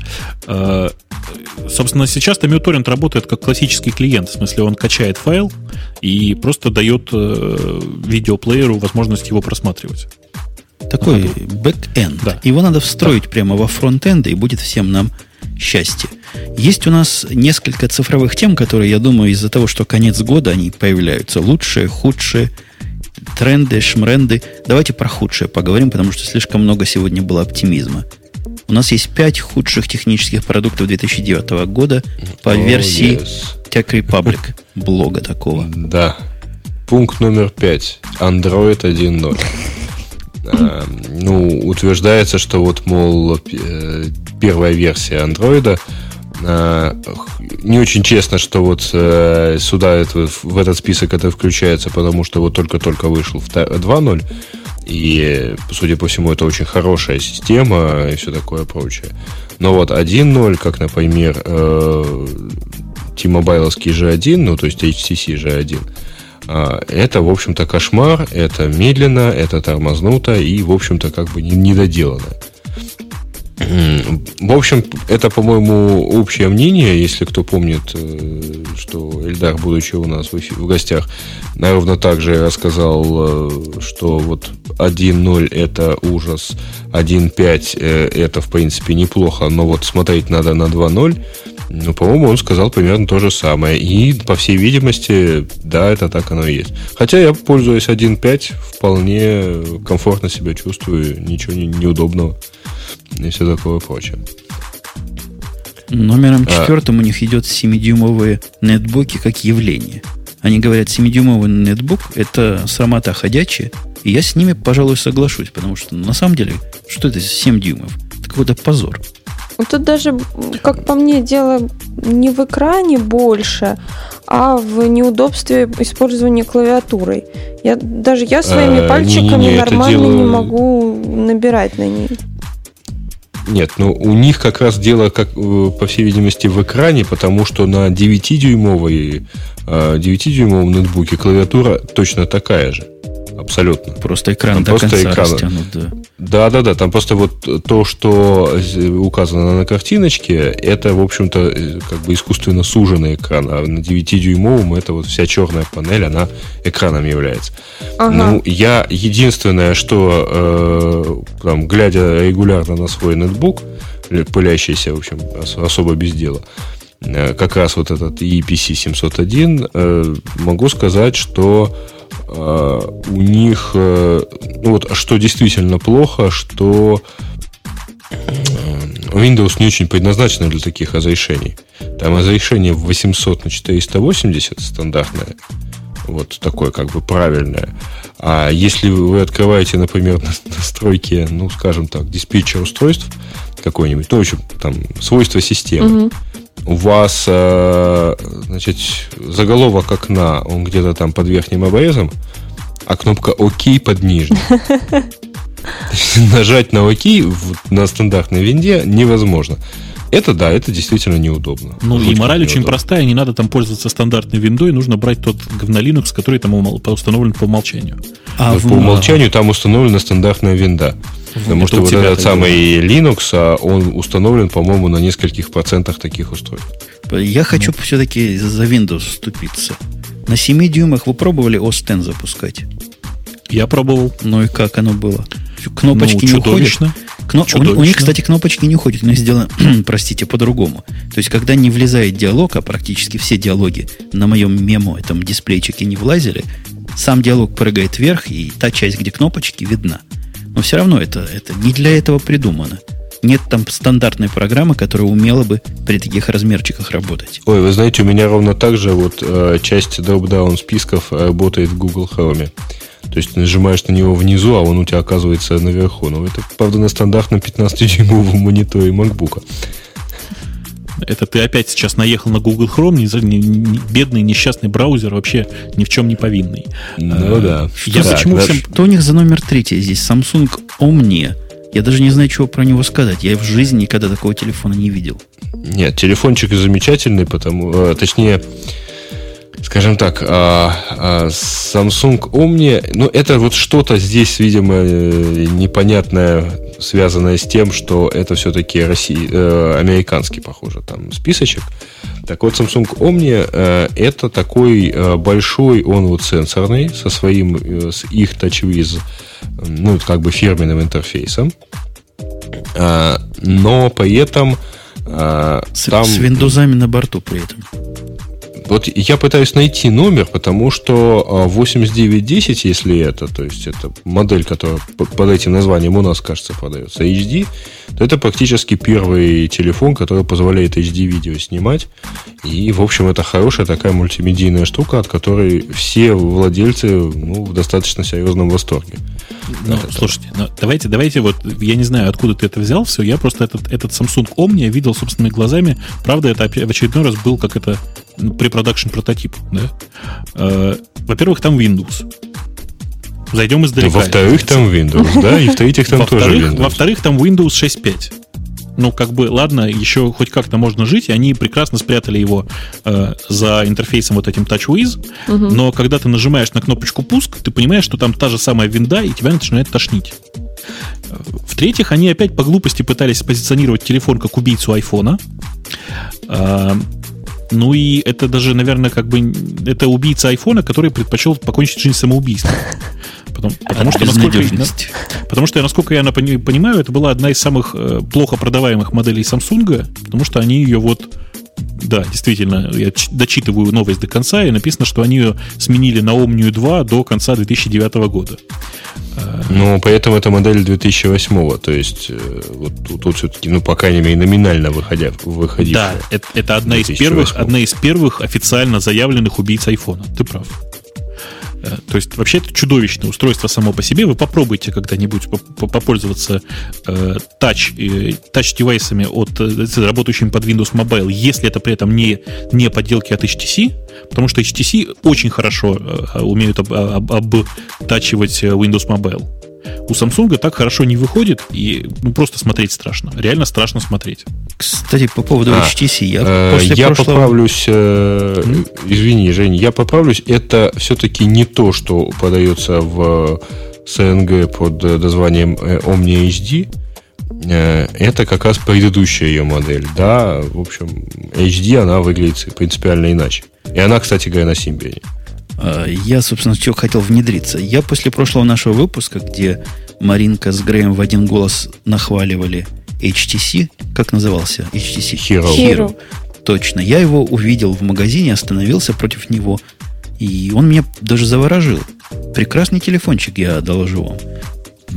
Собственно, сейчас-то µTorrent работает как классический клиент. В смысле, он качает файл и просто дает э, видеоплееру возможность его просматривать. Такой бэк-энд. Да. Его надо встроить да. прямо во фронт-энд, и будет всем нам счастье. Есть у нас несколько цифровых тем, которые, я думаю, из-за того, что конец года они появляются. Лучшие, худшие, тренды, шмренды. Давайте про худшее поговорим, потому что слишком много сегодня было оптимизма. У нас есть пять худших технических продуктов 2009 года по oh, версии yes. Tech Republic, блога такого. Да. Пункт номер пять. Android 1.0. А, ну, утверждается, что вот, мол, э, первая версия андроида а, не очень честно, что вот э, сюда это, в этот список это включается, потому что вот только-только вышел 2.0, и, судя по всему, это очень хорошая система и все такое прочее. Но вот 1.0, как, например, э, T-Mobile G1, ну, то есть HTC G1, а, это, в общем-то, кошмар, это медленно, это тормознуто и, в общем-то, как бы недоделано. В общем, это, по-моему, общее мнение, если кто помнит, э, что Эльдар, будучи у нас в гостях, ровно так же рассказал, э, что вот 1.0 это ужас, 1.5 э, это, в принципе, неплохо, но вот смотреть надо на 2.0, ну, по-моему, он сказал примерно то же самое. И, по всей видимости, да, это так оно и есть. Хотя я, пользуясь 1.5, вполне комфортно себя чувствую, ничего не, неудобного и все такое прочее. Номером а. четвертым у них идет 7-дюймовые нетбуки как явление. Они говорят, 7-дюймовый нетбук – это срамота ходячая, и я с ними, пожалуй, соглашусь, потому что на самом деле, что это 7 дюймов? Это какой-то позор. Ну, тут даже, как по мне, дело не в экране больше, а в неудобстве использования клавиатурой. Я, даже я своими а, пальчиками не, не, нормально дело... не могу набирать на ней. Нет, ну у них как раз дело, как, э, по всей видимости, в экране, потому что на 9-дюймовой 9-дюймовом а, ноутбуке клавиатура точно такая же. Абсолютно. Просто экран там до просто конца экран. растянут, да. Да, да, да. Там просто вот то, что указано на картиночке, это, в общем-то, э, как бы искусственно суженный экран. А на 9-дюймовом это вот вся черная панель, она экраном является. Ага. Ну, я единственное, что э, там, глядя регулярно на свой ноутбук, пылящийся, в общем, особо без дела, э, как раз вот этот EPC 701, э, могу сказать, что Э, у них, э, ну вот, что действительно плохо, что э, Windows не очень предназначена для таких разрешений. Там разрешение в 800 на 480 стандартное, вот такое как бы правильное. А если вы открываете, например, настройки, ну, скажем так, диспетчер устройств какой-нибудь, ну, в там, свойства системы, угу у вас, э, значит, заголовок окна, он где-то там под верхним обрезом, а кнопка ОК под нижним. Нажать на ОК на стандартной винде невозможно. Это да, это действительно неудобно. Ну Жутко и мораль неудобно. очень простая, не надо там пользоваться стандартной виндой, нужно брать тот говно Linux, который там установлен по умолчанию. А по в... умолчанию там установлена стандартная винда. Потому что вот этот самый Linux, а он установлен, по-моему, на нескольких процентах таких устройств. Я хочу ну. все-таки за Windows вступиться. На 7 дюймах вы пробовали OS X запускать? Я пробовал. Ну и как оно было? Кнопочки ну, не уходят. Кно... У, у них, кстати, кнопочки не уходят, но сделано, простите, по-другому. То есть, когда не влезает диалог, а практически все диалоги на моем мемо, этом дисплейчике не влазили, сам диалог прыгает вверх, и та часть, где кнопочки, видна. Но все равно это, это не для этого придумано. нет там стандартной программы, которая умела бы при таких размерчиках работать. Ой, вы знаете, у меня ровно так же вот э, часть дропдаун списков работает в Google Chrome. То есть ты нажимаешь на него внизу, а он у тебя оказывается наверху. Но это, правда, на стандартном 15-дюймовом мониторе MacBook. Это ты опять сейчас наехал на Google Chrome, не, не, не, бедный несчастный браузер, вообще ни в чем не повинный. Ну а, да. Я так, почему всем... Что у них за номер третий здесь? Samsung Omnia. Я даже не знаю, чего про него сказать. Я в жизни никогда такого телефона не видел. Нет, телефончик замечательный, потому, э, точнее, скажем так, а, а, Samsung Omnia, ну, это вот что-то здесь, видимо, э, непонятное, связанное с тем, что это все-таки Россия, э, американский, похоже, там списочек. Так вот, Samsung Omnia э, это такой большой, он вот сенсорный, со своим, с их TouchWiz, ну, как бы фирменным интерфейсом. Но при этом с, там... с Windows на борту при этом. Вот я пытаюсь найти номер, потому что 8910, а, если это, то есть это модель, которая под этим названием у нас, кажется, продается, HD, то это практически первый телефон, который позволяет HD-видео снимать. И, в общем, это хорошая такая мультимедийная штука, от которой все владельцы ну, в достаточно серьезном восторге. Ну, слушайте, ну, давайте, давайте вот, я не знаю, откуда ты это взял все, я просто этот, этот Samsung Omnia видел собственными глазами. Правда, это в очередной раз был как это препродакшн прототип, да? Э, во-первых, там Windows. Зайдем издалека. Во-вторых, там Windows, да, и в-третьих, там тоже Windows. Во-вторых, там Windows 6.5 ну, как бы, ладно, еще хоть как-то можно жить, и они прекрасно спрятали его э, за интерфейсом вот этим TouchWiz, угу. но когда ты нажимаешь на кнопочку пуск, ты понимаешь, что там та же самая винда, и тебя начинает тошнить. В-третьих, они опять по глупости пытались позиционировать телефон как убийцу айфона. Э, ну и это даже, наверное, как бы это убийца айфона, который предпочел покончить жизнь самоубийством. Потому, потому, что, насколько, потому что, насколько я понимаю, это была одна из самых э, плохо продаваемых моделей Samsung, потому что они ее вот да, действительно, я дочитываю новость до конца, и написано, что они ее сменили на Omnium 2 до конца 2009 года. Ну, поэтому это модель 2008 то есть э, вот тут, тут все-таки, ну, по крайней мере, номинально выходя, выходившая. Да, это, это одна, из первых, одна из первых официально заявленных убийц айфона. Ты прав. Э, то есть вообще это чудовищное устройство само по себе. Вы попробуйте когда-нибудь попользоваться э, touch, э, от, работающими под Windows Mobile, если это при этом не, не подделки от HTC, потому что HTC очень хорошо умеют об, об, обтачивать Windows Mobile. У Samsung так хорошо не выходит, и ну, просто смотреть страшно. Реально страшно смотреть. Кстати, по поводу а, HTC, я э, после Я прошлого... поправлюсь, э, mm? извини, Жень, я поправлюсь, это все-таки не то, что подается в СНГ под названием э, Omnia HD, э, это как раз предыдущая ее модель. Да, в общем, HD она выглядит принципиально иначе. И она, кстати говоря, на Symbian. А, я, собственно, что хотел внедриться. Я после прошлого нашего выпуска, где Маринка с Греем в один голос нахваливали HTC, как назывался HTC? Hero. Hero. Точно. Я его увидел в магазине, остановился против него, и он меня даже заворожил. Прекрасный телефончик, я доложу вам.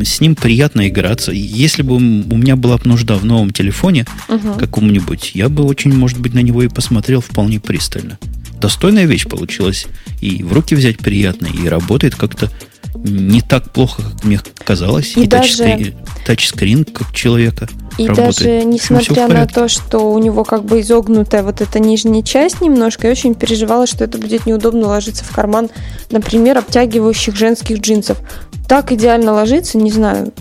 С ним приятно играться. Если бы у меня была нужда в новом телефоне угу. каком-нибудь, я бы очень, может быть, на него и посмотрел вполне пристально достойная вещь получилась. И в руки взять приятно, и работает как-то не так плохо, как мне казалось. И, и даже... тачскрин, как человека. И работает. даже несмотря на то, что у него как бы изогнутая вот эта нижняя часть немножко, я очень переживала, что это будет неудобно ложиться в карман, например, обтягивающих женских джинсов. Так идеально ложится, не знаю.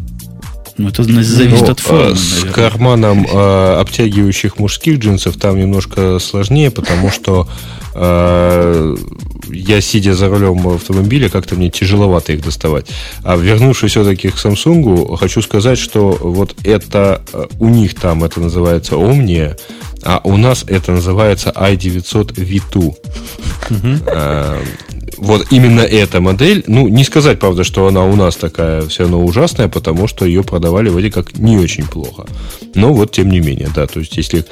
Ну, это зависит ну, от формы. С наверное. карманом э, обтягивающих мужских джинсов там немножко сложнее, потому что э, я, сидя за рулем автомобиля, как-то мне тяжеловато их доставать. А вернувшись все-таки к Samsung, хочу сказать, что вот это у них там это называется Omnia, а у нас это называется i900 V2. Угу вот именно эта модель, ну, не сказать, правда, что она у нас такая все равно ужасная, потому что ее продавали вроде как не очень плохо. Но вот тем не менее, да, то есть если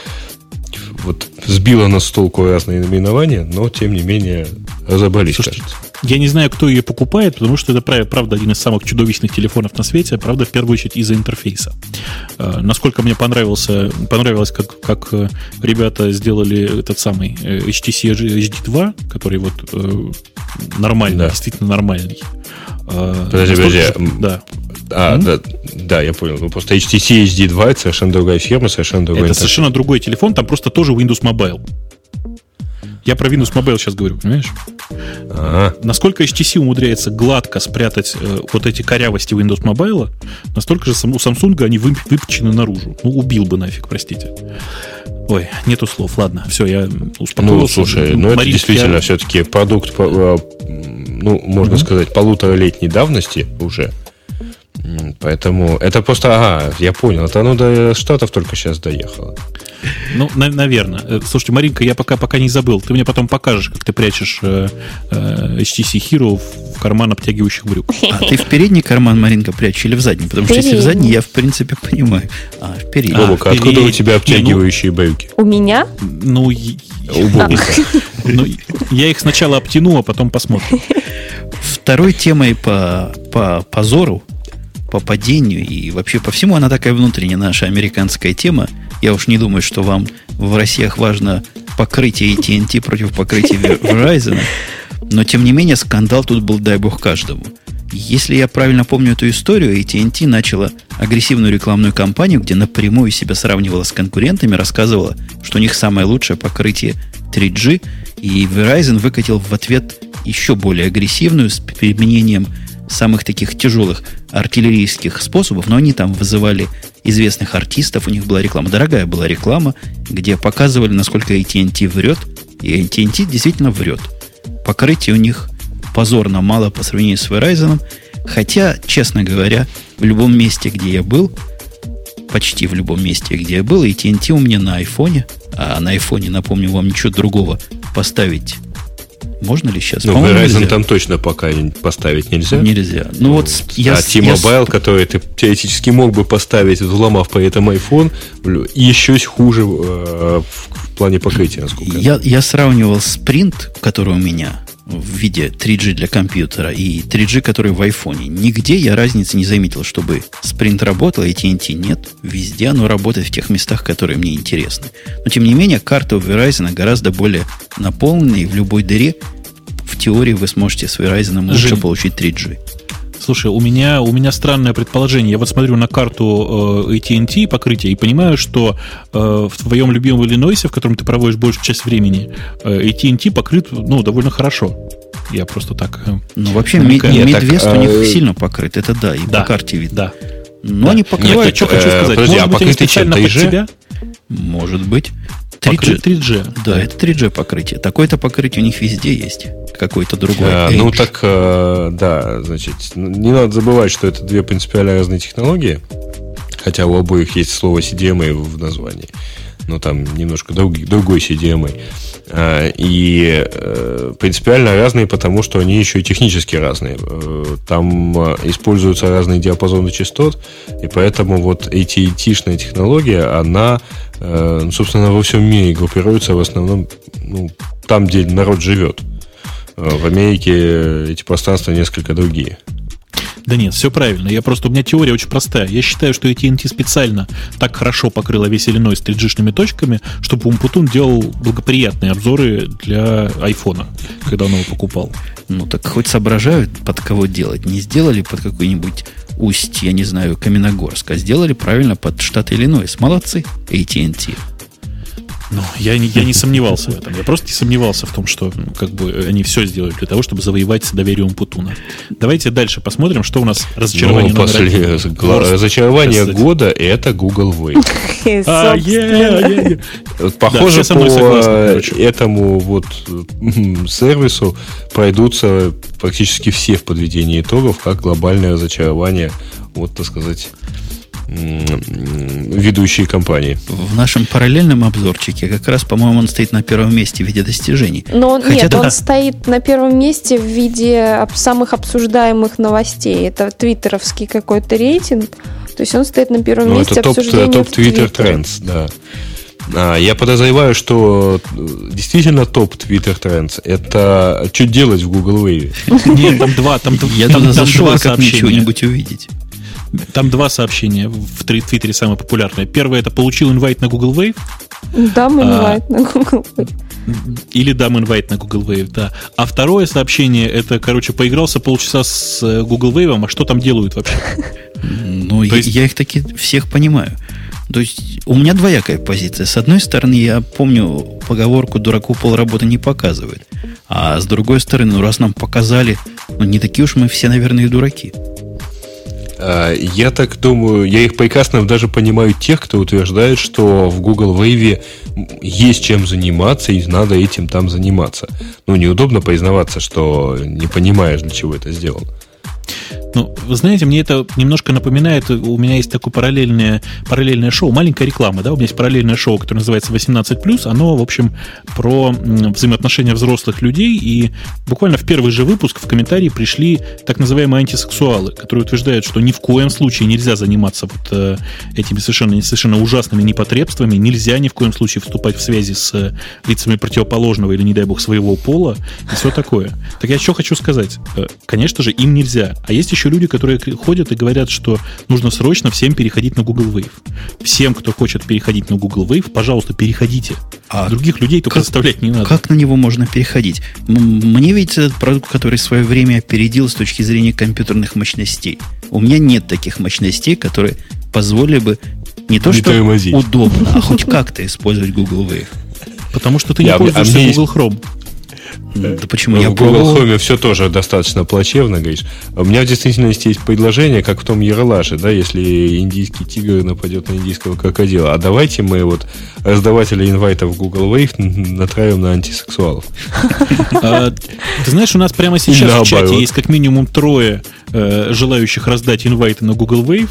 вот сбило нас с толку разные наименования, но тем не менее разобрались, Слушайте, Я не знаю, кто ее покупает, потому что это, правда, один из самых чудовищных телефонов на свете, правда, в первую очередь из-за интерфейса. Э, насколько мне понравился, понравилось, как, как э, ребята сделали этот самый э, HTC HD2, который вот нормальный, да. действительно нормальный. Подожди, подожди. Да. А, mm-hmm. да, да, я понял. Ну, просто HTC HD2 это совершенно другая фирма, совершенно другой Это интерфейс. совершенно другой телефон, там просто тоже Windows Mobile. Я про Windows Mobile сейчас говорю, понимаешь? А-а-а. Насколько HTC умудряется гладко спрятать э, вот эти корявости Windows Mobile, настолько же у Samsung они выпечены наружу. Ну, убил бы нафиг, простите. Ой, нету слов. Ладно, все, я успокоился. Ну, слушай, ну это действительно я... все-таки продукт, э, ну, можно mm-hmm. сказать, полуторалетней давности уже. Поэтому это просто, ага, я понял, это оно до Штатов только сейчас доехало. Ну, на, наверное. Э, слушайте, Маринка, я пока, пока не забыл. Ты мне потом покажешь, как ты прячешь э, э, HTC Hero в карман обтягивающих брюк. А ты в передний карман, Маринка, прячешь или в задний? Потому что если в задний, я в принципе понимаю. А, в передний. А, Бобок, откуда у тебя обтягивающие брюки? У меня? Ну, у Бобука. Ну, я их сначала обтяну, а потом посмотрим. Второй темой по, по позору по падению и вообще по всему она такая внутренняя наша американская тема. Я уж не думаю, что вам в Россиях важно покрытие AT&T против покрытия Verizon. Но, тем не менее, скандал тут был, дай бог, каждому. Если я правильно помню эту историю, AT&T начала агрессивную рекламную кампанию, где напрямую себя сравнивала с конкурентами, рассказывала, что у них самое лучшее покрытие 3G, и Verizon выкатил в ответ еще более агрессивную с применением самых таких тяжелых артиллерийских способов, но они там вызывали известных артистов, у них была реклама, дорогая была реклама, где показывали, насколько AT&T врет, и AT&T действительно врет. Покрытие у них позорно мало по сравнению с Verizon, хотя, честно говоря, в любом месте, где я был, почти в любом месте, где я был, AT&T у меня на айфоне, а на айфоне, напомню вам, ничего другого поставить можно ли сейчас? Ну, Verizon нельзя. там точно пока поставить нельзя. Нельзя. Ну, ну вот я, а T-Mobile, я... который ты теоретически мог бы поставить, взломав по этому iPhone, еще хуже э, в плане покрытия, насколько я, я сравнивал Sprint, который у меня, в виде 3G для компьютера и 3G, который в айфоне. Нигде я разницы не заметил, чтобы Sprint работал, а AT&T нет. Везде оно работает в тех местах, которые мне интересны. Но, тем не менее, карта у Verizon гораздо более наполненная, и в любой дыре в теории вы сможете с Verizon лучше Жень, получить 3G. Слушай, у меня, у меня странное предположение. Я вот смотрю на карту э, AT&T покрытия и понимаю, что э, в твоем любимом Иллинойсе, в котором ты проводишь большую часть времени, э, AT&T покрыт ну, довольно хорошо. Я просто так... Э, ну, вообще, Midwest у них э, сильно покрыт. Это да, и да, по карте видно. Да. Но да. они покрывают... Нет, что хочу э, сказать. Подожди, Может а быть, они специально под тебя? Может быть. 3G. 3G. Да, это 3G покрытие. Такое-то покрытие у них везде есть. Какой-то другой. А, ну так, э, да, значит, не надо забывать, что это две принципиально разные технологии. Хотя у обоих есть слово CDMA в названии. Но там немножко друг, другой CDMA. А, и э, принципиально разные, потому что они еще и технически разные. Э, там э, используются разные диапазоны частот, и поэтому вот AT&T-шная технология, она, ну, собственно, во всем мире группируется в основном ну, там, где народ живет. В Америке эти пространства несколько другие. Да нет, все правильно. Я просто, у меня теория очень простая. Я считаю, что AT&T специально так хорошо покрыла весь Иллинойс 3G-шными точками, чтобы Умпутун делал благоприятные обзоры для айфона, когда он его покупал. Ну так хоть соображают, под кого делать. Не сделали под какой-нибудь усть, я не знаю, Каменогорск, а сделали правильно под штат Иллинойс. Молодцы, AT&T. Ну, я не, я не сомневался в этом. Я просто не сомневался в том, что ну, как бы они все сделают для того, чтобы завоевать доверие Умпутуна. Давайте дальше посмотрим, что у нас разочарование ну, после гла- разочарование года это Google Wave. А, Похоже, по этому вот сервису пройдутся практически все в подведении итогов, как глобальное разочарование, вот, так сказать, ведущие компании. В нашем параллельном обзорчике как раз, по-моему, он стоит на первом месте в виде достижений. Но Хотя нет, да. он стоит на первом месте в виде самых обсуждаемых новостей. Это твиттеровский какой-то рейтинг. То есть он стоит на первом ну, месте это топ, топ Twitter Trends, да. А, я подозреваю, что э, действительно топ Twitter Trends это что делать в Google Wave. Нет, там два, там, Я там, там зашел, два как сообщения. чего-нибудь увидеть. Там два сообщения в Три- Твиттере самое популярное. Первое это получил инвайт на Google Wave Дам А. инвайт на Google. или дам инвайт на Google Wave, да. А второе сообщение это, короче, поигрался полчаса с э, Google Wave, а что там делают вообще? Ну, я, есть- я их таки всех понимаю. То есть у меня двоякая позиция. С одной стороны, я помню поговорку «дураку полработы не показывает». А с другой стороны, ну раз нам показали, ну не такие уж мы все, наверное, и дураки. А, Я так думаю, я их прекрасно даже понимаю тех, кто утверждает, что в Google Wave есть чем заниматься и надо этим там заниматься. Ну, неудобно признаваться, что не понимаешь, для чего это сделано. Ну, вы знаете, мне это немножко напоминает, у меня есть такое параллельное, параллельное шоу, маленькая реклама, да, у меня есть параллельное шоу, которое называется 18+, оно, в общем, про взаимоотношения взрослых людей, и буквально в первый же выпуск в комментарии пришли так называемые антисексуалы, которые утверждают, что ни в коем случае нельзя заниматься вот э, этими совершенно, совершенно ужасными непотребствами, нельзя ни в коем случае вступать в связи с э, лицами противоположного или, не дай бог, своего пола, и все такое. Так я что хочу сказать? Э, Конечно же, им нельзя. А есть еще люди, которые ходят и говорят, что нужно срочно всем переходить на Google Wave. Всем, кто хочет переходить на Google Wave, пожалуйста, переходите. А Других людей только как- заставлять не надо. Как на него можно переходить? Мне видится этот продукт, который в свое время опередил с точки зрения компьютерных мощностей. У меня нет таких мощностей, которые позволили бы не то, Не что тормозить. удобно, а хоть как-то использовать Google Wave. Потому что ты не а пользуешься есть- Google Chrome. Да почему? Ну, Я в Google пробовал. Chrome все тоже достаточно плачевно, говоришь. У меня в действительности есть предложение, как в том Яралаше, да, если индийский тигр нападет на индийского крокодила. А давайте мы вот раздавателя инвайтов в Google Wave натравим на антисексуалов. А, Ты знаешь, у нас прямо сейчас в чате есть как минимум трое э, желающих раздать инвайты на Google Wave.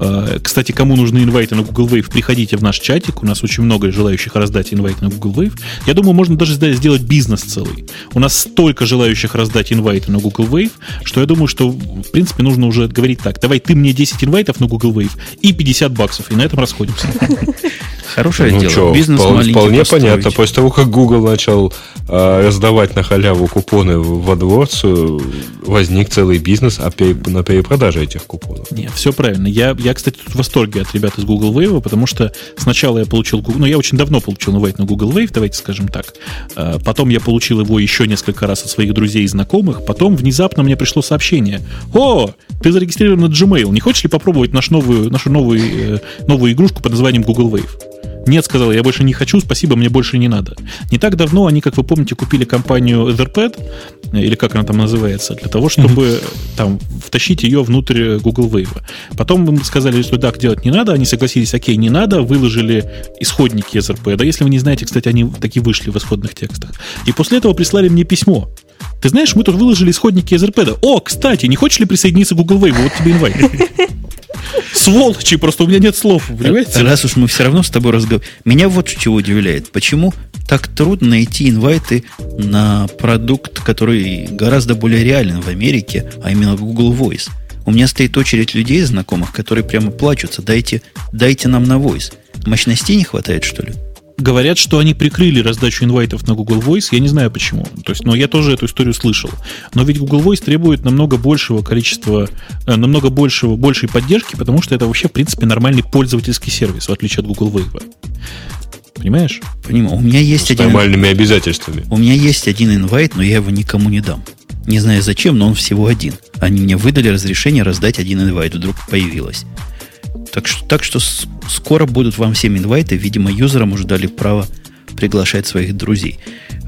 Э, Кстати, кому нужны инвайты на Google Wave, приходите в наш чатик. У нас очень много желающих раздать инвайты на Google Wave. Я думаю, можно даже сделать бизнес целый. У нас столько желающих раздать инвайты на Google Wave, что я думаю, что, в принципе, нужно уже говорить так. Давай ты мне 10 инвайтов на Google Wave и 50 баксов, и на этом расходимся. Хорошее ну дело. что, Бизнес вполне, вполне понятно. После того, как Google начал а, раздавать на халяву купоны в AdWords, э, возник целый бизнес а пере- на перепродаже этих купонов. Нет, все правильно. Я, я, кстати, тут в восторге от ребят из Google Wave, потому что сначала я получил, ну, я очень давно получил инвайт на Google Wave, давайте скажем так. А, Потом я получил его еще несколько раз от своих друзей и знакомых. Потом внезапно мне пришло сообщение. О, ты зарегистрирован на Gmail. Не хочешь ли попробовать наш новую, нашу новую, э, новую игрушку под названием Google Wave? Нет, сказал, я больше не хочу, спасибо, мне больше не надо. Не так давно они, как вы помните, купили компанию Etherpad, э, или как она там называется, для того, чтобы там втащить ее внутрь Google Wave. Потом им сказали, что так делать не надо, они согласились, окей, не надо, выложили исходники Etherpad. Если вы не знаете, кстати, они таки вышли в исходных текстах. И после этого прислали мне письмо. Ты знаешь, мы тут выложили исходники Etherpad. О, кстати, не хочешь ли присоединиться к Google Wave? Вот тебе инвайт. Сволочи, просто у меня нет слов, понимаете? Раз уж мы все равно с тобой разговариваем. Меня вот чего удивляет. Почему так трудно найти инвайты на продукт, который гораздо более реален в Америке, а именно Google Voice? У меня стоит очередь людей знакомых, которые прямо плачутся. Дайте, дайте нам на Voice. Мощностей не хватает, что ли? Говорят, что они прикрыли раздачу инвайтов на Google Voice. Я не знаю почему. То есть, но я тоже эту историю слышал. Но ведь Google Voice требует намного большего количества, э, намного большего, большей поддержки, потому что это вообще, в принципе, нормальный пользовательский сервис, в отличие от Google Wave. Понимаешь? Понимаю. У меня есть С один... нормальными обязательствами. У меня есть один инвайт, но я его никому не дам. Не знаю зачем, но он всего один. Они мне выдали разрешение раздать один инвайт. Вдруг появилось. Так что, так что скоро будут вам всем инвайты. Видимо, юзерам уже дали право приглашать своих друзей.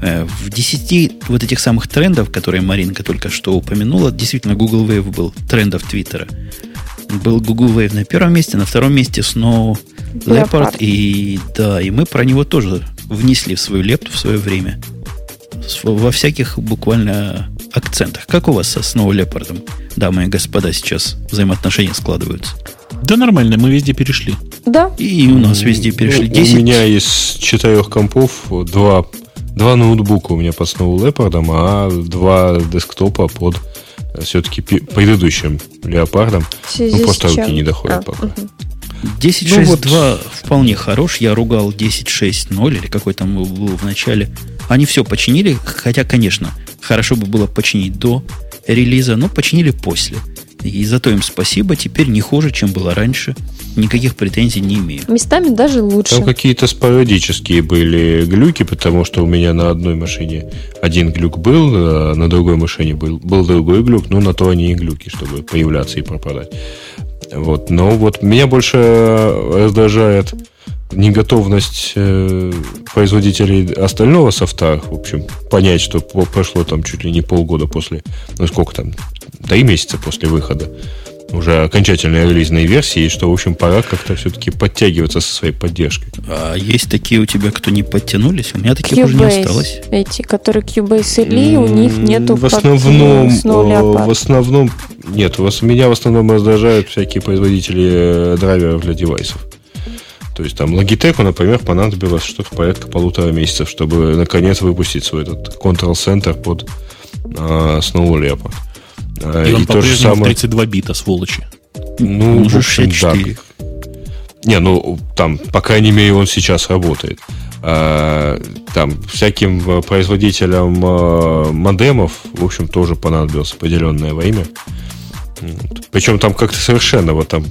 Э, В 10 вот этих самых трендов, которые Маринка только что упомянула, действительно, Google Wave был трендов Твиттера. Был Google Wave на первом месте, на втором месте Snow Leopard. Leopard. И да, и мы про него тоже внесли в свою лепту в свое время. Во всяких буквально акцентах. Как у вас со Snow Leopard, дамы и господа, сейчас взаимоотношения складываются? Да нормально, мы везде перешли. Да, И у нас везде перешли. Ну, 10 У меня из четырех компов два, два ноутбука у меня под Snow Leopard, а два десктопа под все-таки предыдущим леопардом. Ну, просто руки не доходят А, пока. мгм. 10.6.2 ну, вот... вполне хорош. Я ругал 10.6.0 или какой там был в начале. Они все починили, хотя, конечно, хорошо бы было починить до релиза, но починили после. И за то им спасибо. Теперь не хуже, чем было раньше. Никаких претензий не имею. Местами даже лучше. Там какие-то спорадические были глюки, потому что у меня на одной машине один глюк был, а на другой машине был, был другой глюк, но на то они и глюки, чтобы появляться и пропадать. Вот. Но вот меня больше раздражает неготовность э, производителей остального софта, в общем, понять, что прошло там чуть ли не полгода после, ну сколько там, три месяца после выхода уже окончательной релизной версии, и что, в общем, пора как-то все-таки подтягиваться со своей поддержкой. А есть такие у тебя, кто не подтянулись? У меня таких Cubase, уже не осталось. Эти, которые Cubase или у них нету в основном, в основном нет, у вас, меня в основном раздражают всякие производители э, драйверов для девайсов. То есть там Logitech, например, понадобилось что-то порядка полутора месяцев, чтобы наконец выпустить свой этот Control Center под э, Snow Leopard. А, и, и он по-прежнему самое... 32 бита, сволочи. Ну, Уже в общем, да. Не, ну, там, по крайней мере, он сейчас работает. А, там, всяким производителям а, модемов, в общем, тоже понадобилось определенное время. Причем там как-то совершенно вот там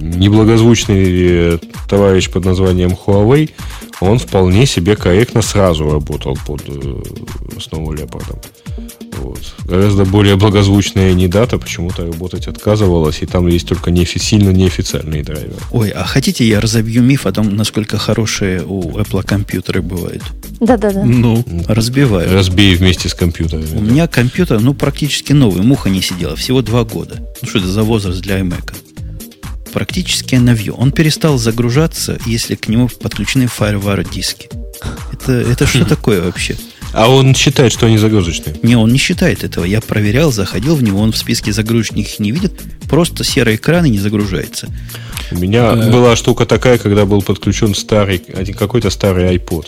неблагозвучный э, товарищ под названием Huawei, он вполне себе корректно сразу работал под э, основу леопардом. Вот. Гораздо более благозвучная Недата почему-то работать отказывалась, и там есть только не, сильно неофициальные драйверы. Ой, а хотите, я разобью миф о том, насколько хорошие у Apple компьютеры бывают? Да-да-да. Ну, разбиваю. Разбей вместе с компьютерами. У да. меня компьютер, ну, практически новый, муха не сидела, всего два года. Ну, что это за возраст для iMac? Практически новье. Он перестал загружаться, если к нему подключены FireWire диски. Это, это что такое вообще? А он считает, что они загрузочные? Не, он не считает этого. Я проверял, заходил в него, он в списке загрузочных не видит. Просто серый экран и не загружается. У меня э... была штука такая, когда был подключен старый, один какой-то старый iPod.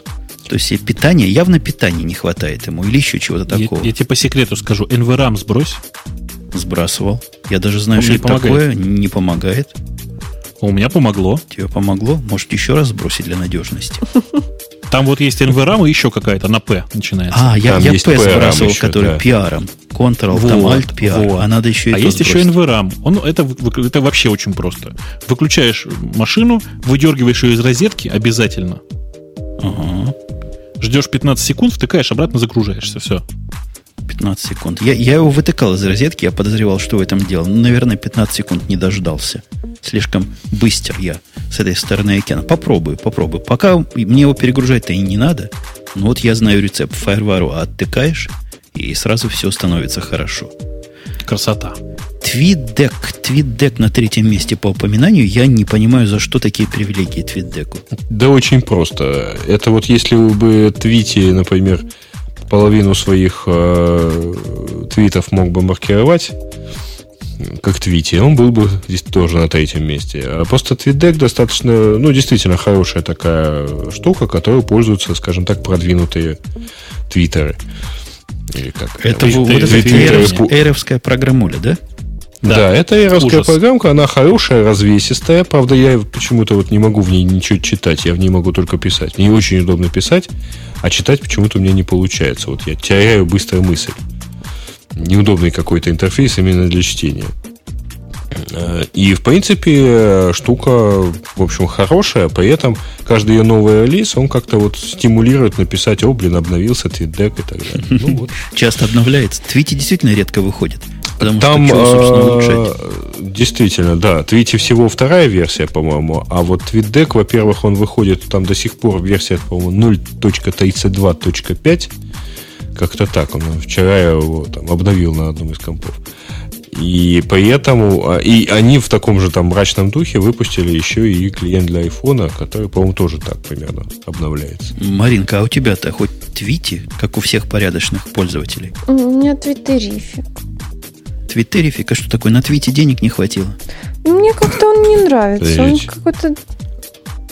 То есть питания, явно питания не хватает ему, или еще чего-то такого. Я, я тебе по секрету скажу, NVRAM сбрось. Сбрасывал. Я даже знаю, Он что это помогает. такое, не помогает. У меня помогло. Тебе помогло? Может, еще раз сбросить для надежности? Там вот есть NVRAM и еще какая-то на P начинается. А, я, я P сбрасывал, еще, который да. PR. Ctrl, вот, там Alt, PR. Вот. А надо еще и А есть сбросить. еще NVRAM. Он, это, это вообще очень просто. Выключаешь машину, выдергиваешь ее из розетки обязательно. Ага. Ждешь 15 секунд, втыкаешь, обратно загружаешься. Все. 15 секунд. Я, я его вытыкал из розетки, я подозревал, что в этом дело. Ну, наверное, 15 секунд не дождался. Слишком быстр я с этой стороны океана. Попробую, попробую. Пока мне его перегружать-то и не надо. Но вот я знаю рецепт фаервару. Оттыкаешь, и сразу все становится хорошо. Красота. Твитдек. Твитдек на третьем месте по упоминанию. Я не понимаю, за что такие привилегии Твитдеку. Да очень просто. Это вот если бы Твити, например, половину своих э, твитов мог бы маркировать как твити, он был бы здесь тоже на третьем месте. А просто твитдек достаточно, ну, действительно хорошая такая штука, которой пользуются, скажем так, продвинутые твиттеры. Или как? Это вот эта эровская программуля, да? Да, да это эровская программка, она хорошая, развесистая. Правда, я почему-то вот не могу в ней ничего читать, я в ней могу только писать. Мне очень удобно писать, а читать почему-то у меня не получается. Вот я теряю быструю мысль. Неудобный какой-то интерфейс именно для чтения. Э, и, в принципе, штука, в общем, хорошая, при этом каждый ее новый релиз, он как-то вот стимулирует написать, о, блин, обновился твитдек и так далее. Ну, вот. Часто обновляется. Твити действительно редко выходит. Потому Там, что чего, собственно, Действительно, да. Твити всего вторая версия, по-моему. А вот TweetDeck, во-первых, он выходит, там до сих пор версия, по-моему, 0.32.5. Как-то так. Он вчера я его там обновил на одном из компов. И поэтому, и они в таком же там мрачном духе выпустили еще и клиент для айфона, который, по-моему, тоже так примерно обновляется. Маринка, а у тебя-то хоть твити, как у всех порядочных пользователей? У меня твиттерифик. Твиттерифик, а что такое? На твите денег не хватило? Мне как-то он не нравится. Он какой-то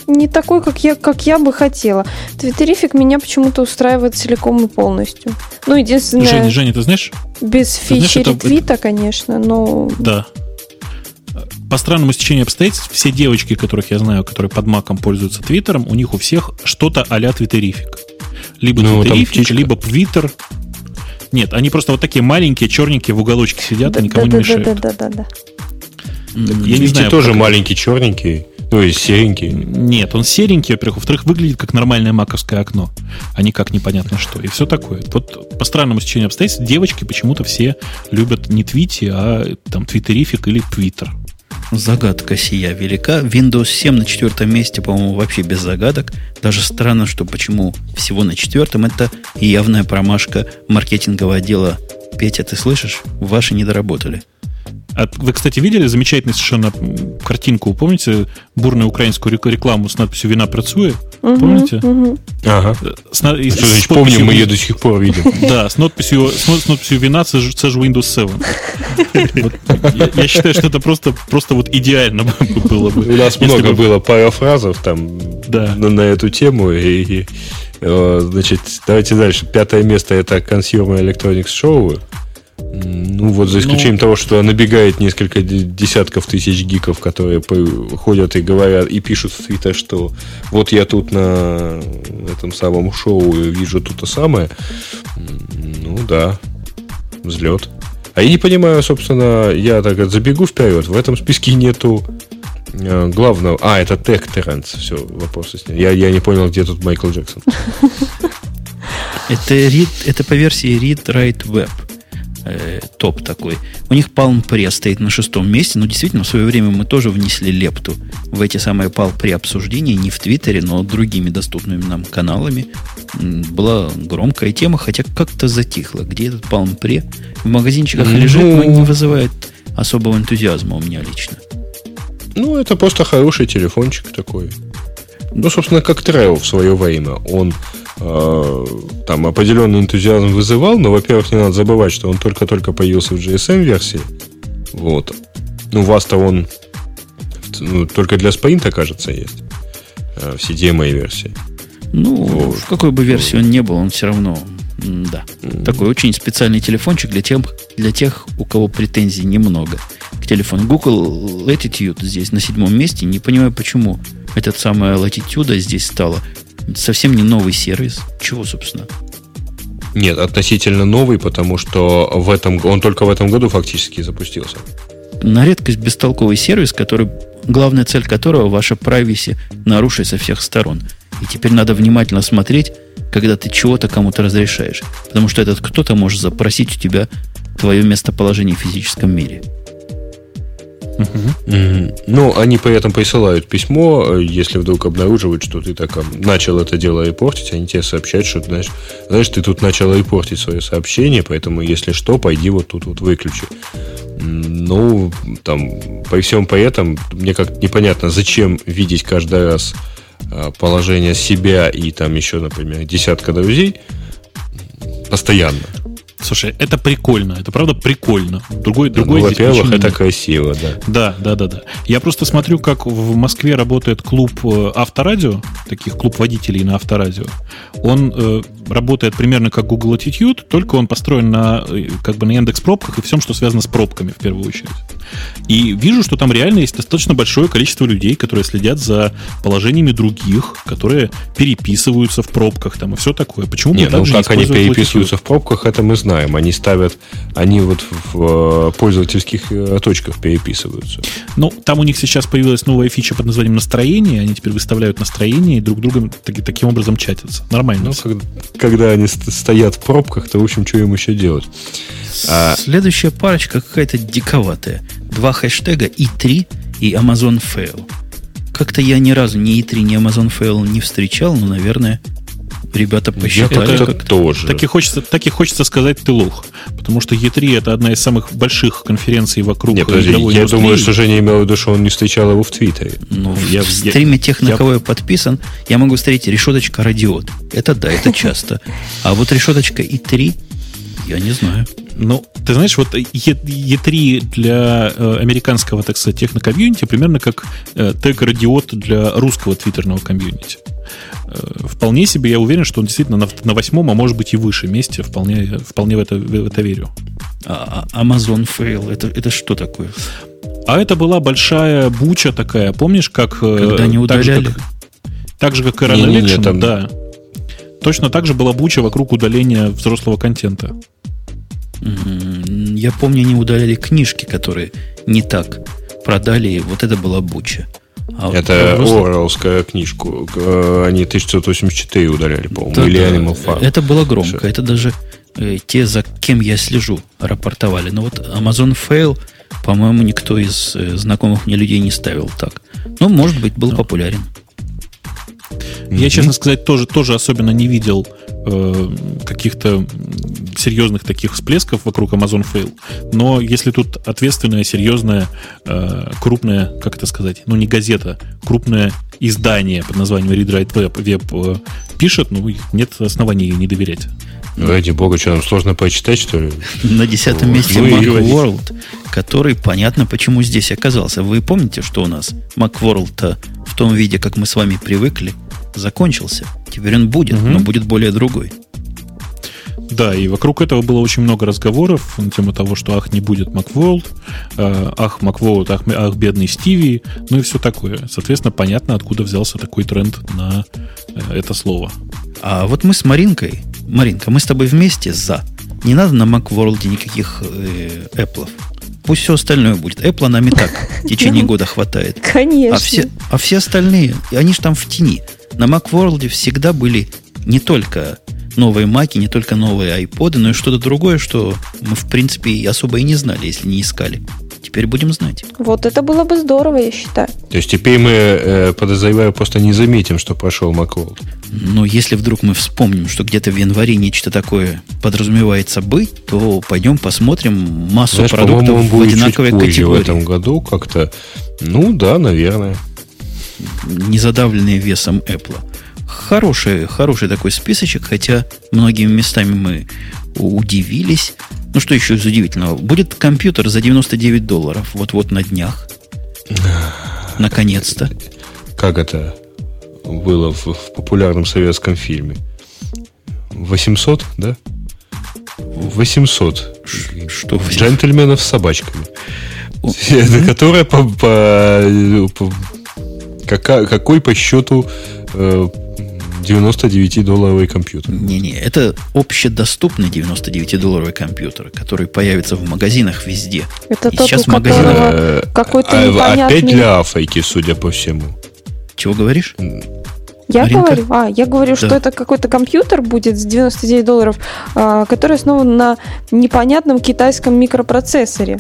не такой, как я, как я бы хотела. Твиттерифик меня почему-то устраивает целиком и полностью. Ну, единственное... Женя, Женя, ты знаешь? Без фичи знаешь, ретвита, это... конечно, но... Да. по странному стечению обстоятельств, все девочки, которых я знаю, которые под маком пользуются Твиттером, у них у всех что-то а-ля твиттерифик. Либо Ну, твиттерифик, либо твиттер. Нет, они просто вот такие маленькие, черненькие в уголочке сидят и никому не мешают. Да-да-да-да-да. Я не Твити знаю, тоже как- маленький, черненький, ну и серенький. Нет, он серенький, во-первых. Во-вторых, выглядит как нормальное маковское окно, а не как непонятно что. И все такое. Вот по странному стечению обстоятельств девочки почему-то все любят не твити, а там твиттерифик или твиттер. Загадка сия велика. Windows 7 на четвертом месте, по-моему, вообще без загадок. Даже странно, что почему всего на четвертом. Это явная промашка маркетингового отдела. Петя, ты слышишь? Ваши не доработали. А вы, кстати, видели замечательную совершенно картинку? Помните бурную украинскую рек- рекламу с надписью «Вина працує»? Мгм, Помните? Ага. Э, С, на- с Что значит, подписью- помним, мы ее до сих пор видим. Да, с надписью, с, с надписью «Вина» це ж, це ж Windows 7. Вот я, я считаю, что это просто, просто вот идеально бы было бы. У нас много бы- было парафразов там Да. на, на эту тему. И, и, э, значит, давайте дальше. Пятое место это Consumer Electronics Show. Ну, вот за исключением Ну. того, что набегает несколько де- десятков тысяч гиков, которые ходят и говорят, и пишут в Твиттер, что вот я тут на этом самом шоу вижу то-то самое. Ну, да, взлет. А я не понимаю, собственно, я так вот забегу вперед. В этом списке нету э, главного. А, это Tech Trends. Все, вопросы с ним. Я, я не понял, где тут Майкл Джексон. Это, read, это по версии Read Write Web. Э, топ такой. У них Palm Pre стоит на шестом месте, но действительно в свое время мы тоже внесли лепту в эти самые Palm Pre обсуждения, не в Твиттере, но другими доступными нам каналами. Была громкая тема, хотя как-то затихло. Где этот Palm Pre? В магазинчиках Ну. лежит, но не вызывает особого энтузиазма у меня лично. Ну, это просто хороший телефончик такой. Ну, собственно, как Трео в свое время. Он там определенный энтузиазм вызывал, но, во-первых, не надо забывать, что он только-только появился в GSM-версии. Вот. Ну, у вас-то он ну, только для спринта, кажется, есть. Э, В CDMA-версии. Ну, Вот. в какой бы версии он не был, он все равно, да. Такой очень специальный телефончик для, тем, для тех, у кого претензий немного к телефону. Google Latitude здесь на седьмом месте. Не понимаю, почему этот самая Latitude здесь стала. Совсем не новый сервис. Чего, собственно? Нет, относительно новый, потому что в этом, он только в этом году фактически запустился. На редкость бестолковый сервис, который, главная цель которого ваша privacy нарушить со всех сторон. И теперь надо внимательно смотреть, когда ты чего-то кому-то разрешаешь. Потому что этот кто-то может запросить у тебя твое местоположение в физическом мире. Мгм. Ну, они при этом присылают письмо, если вдруг обнаруживают, что ты так начал это дело репортить, они тебе сообщают, что, знаешь, знаешь, ты тут начал репортить свое сообщение, поэтому, если что, пойди вот тут вот выключи. Ну, там, при всем при этом, мне как непонятно, зачем видеть каждый раз а, положение себя и там еще, например, десятка друзей постоянно. Слушай, это прикольно. Это правда прикольно. Другой, Ну, другой здесь во-первых, это красиво, да. Да, да, да, да. Я просто смотрю, как в Москве работает клуб э, авторадио, таких клуб водителей на авторадио. Он э, работает примерно как Google Attitude, только он построен на э, как бы на Яндекс пробках и всем, что связано с пробками в первую очередь. И вижу, что там реально есть достаточно большое количество людей, которые следят за положениями других, которые переписываются в пробках там и все такое. Почему Нет, ну как они переписываются в пробках, это мы знаем. Они ставят, они вот в э, пользовательских э, точках переписываются. Ну, там у них сейчас появилась новая фича под названием настроение. Они теперь выставляют настроение и друг другом таки- таким образом чатятся. Нормально. Ну, всё. Когда они ст- стоят в пробках, то, в общем, что им еще делать? А- Следующая парочка какая-то диковатая. Два хэштега и3 и Amazon Fail. Как-то я ни разу ни и3, ни Amazon Fail не встречал, но, наверное, ребята Я посчитали, как-то как тоже. Так и, хочется, так и хочется сказать ты лох. Потому что E3 это одна из самых больших конференций вокруг Нет, подожди, игровой я индустрии. думаю, что Женя имел в виду, что он не встречал его в Твиттере. Ну, Я- в я- стриме тех, на я- кого я подписан, я могу встретить решеточка радиот. Это да, это часто. А вот решеточка и3, я не знаю. Ну, ты знаешь, вот Е- E3 для э, американского, так сказать, технокомьюнити примерно как э, тег радиот для русского твиттерного комьюнити. Э, вполне себе я уверен, что он действительно на, на восьмом, а может быть и выше месте. Вполне, вполне в, это, в это верю. А, а Amazon Fail, это, это что такое? А это была большая буча такая, помнишь, как... э, Когда не удаляли. Так же, как, так же, как Iron не, не, не, там... да. Точно так же была буча вокруг удаления взрослого контента. Я помню, они удаляли книжки, которые не так продали. Вот это была буча. Это взрослых... Орелская книжку. Э, они 1984 удаляли, по-моему. Да, или Animal Farm. Это было громко. Все. Это даже э, те, за кем я слежу, рапортовали. Но вот Amazon Fail, по-моему, никто из э, знакомых мне людей не ставил так. Ну, может быть, был популярен. Я, честно сказать, тоже, тоже особенно не видел э, каких-то серьезных таких всплесков вокруг Amazon Fail. Но если тут ответственная, серьезная, э, крупная, как это сказать, ну не газета, крупное издание под названием Read Write Web, Web э, пишет, ну нет оснований не доверять. Ради бога, что нам сложно почитать, что ли? На десятом месте Macworld, который понятно, почему здесь оказался. Вы помните, что у нас Macworld в том виде, как мы с вами привыкли, закончился. Теперь он будет, угу. но будет более другой. Да, и вокруг этого было очень много разговоров на тему того, что ах, не будет Macworld, э, ах, Macworld, ах, ах, бедный Стиви, ну и все такое. Соответственно, понятно, откуда взялся такой тренд на э, это слово. А вот мы с Маринкой, Маринка, мы с тобой вместе за. Не надо на Macworld никаких э, Apple. Пусть все остальное будет. Apple нам и так в течение года хватает. Конечно. А все, а все остальные, они же там в тени. На Macworld всегда были не только новые маки, не только новые айподы, но и что-то другое, что мы, в принципе, особо и не знали, если не искали. Теперь будем знать. Вот это было бы здорово, я считаю. То есть теперь мы, э, подозреваю, просто не заметим, что пошел Macworld. Но если вдруг мы вспомним, что где-то в январе нечто такое подразумевается быть, то пойдем посмотрим массу Знаешь, продуктов он в одинаковой чуть позже категории. в этом году как-то. Ну да, наверное не задавленные весом Apple. Хороший, хороший такой списочек, хотя многими местами мы удивились. Ну, что еще из удивительного? Будет компьютер за 99 долларов вот-вот на днях. Наконец-то. Как это было в, в популярном советском фильме? 800, да? 800. Что? Джентльменов с собачками. Которая по, по, по Кака, какой по счету э, 99-долларовый компьютер? Не-не, это общедоступный 99-долларовый компьютер, который появится в магазинах везде. Это И тот, сейчас у магазинах... Э, какой-то а, непонятный... Опять для Африки, судя по всему. Чего говоришь? Я Маринка? говорю, а, я говорю, да. что это какой-то компьютер будет с 99 долларов, а, который основан на непонятном китайском микропроцессоре.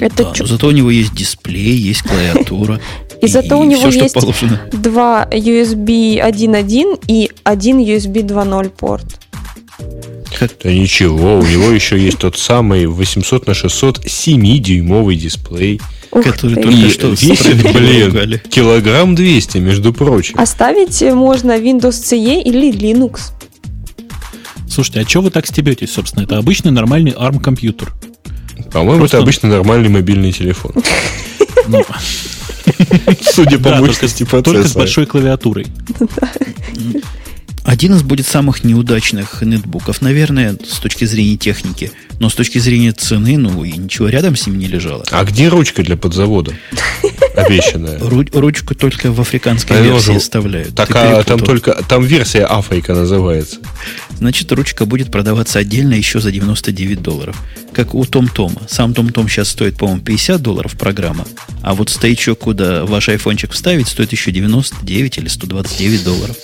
Это да, чё? зато у него есть дисплей, есть клавиатура. И, и зато у него все, есть два USB 1.1 и один USB 2.0 порт. Да ничего, у него еще есть тот самый 800 на 600 7-дюймовый дисплей. Ух который ты. только что весит, блин, килограмм 200, между прочим. Оставить можно Windows CE или Linux. Слушайте, а что вы так стебетесь, собственно? Это обычный нормальный ARM компьютер. По-моему, Просто... это обычный нормальный мобильный телефон. Судя по мощности процессора. Только с большой клавиатурой. Один из будет самых неудачных нетбуков, наверное, с точки зрения техники. Но с точки зрения цены, ну, и ничего рядом с ним не лежало. А где ручка для подзавода? Обещанная. Ру- ручку только в африканской версии вставляют. Так, а там только, там версия Африка называется. Значит, ручка будет продаваться отдельно еще за 99 долларов. Как у Том Тома. Сам Том Том сейчас стоит, по-моему, 50 долларов программа. А вот стоячок, куда ваш айфончик вставить, стоит еще 99 или 129 долларов.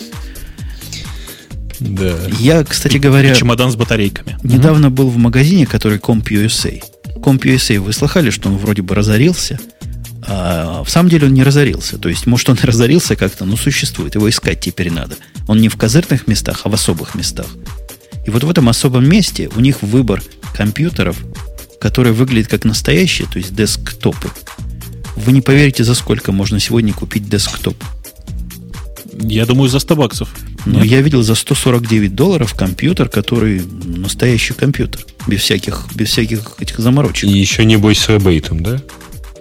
Да. Я, кстати говоря... И чемодан с батарейками. Недавно был в магазине, который CompUSA. CompUSA, вы слыхали, что он вроде бы разорился? А в самом деле он не разорился. То есть, может, он и разорился как-то, но существует. Его искать теперь надо. Он не в козырных местах, а в особых местах. И вот в этом особом месте у них выбор компьютеров, которые выглядят как настоящие, то есть десктопы. Вы не поверите, за сколько можно сегодня купить десктоп. Я думаю, за 100 баксов. Но Нет? я видел за 149 долларов компьютер, который настоящий компьютер. Без всяких, без всяких этих заморочек. И еще не бойся с ребейтом, да?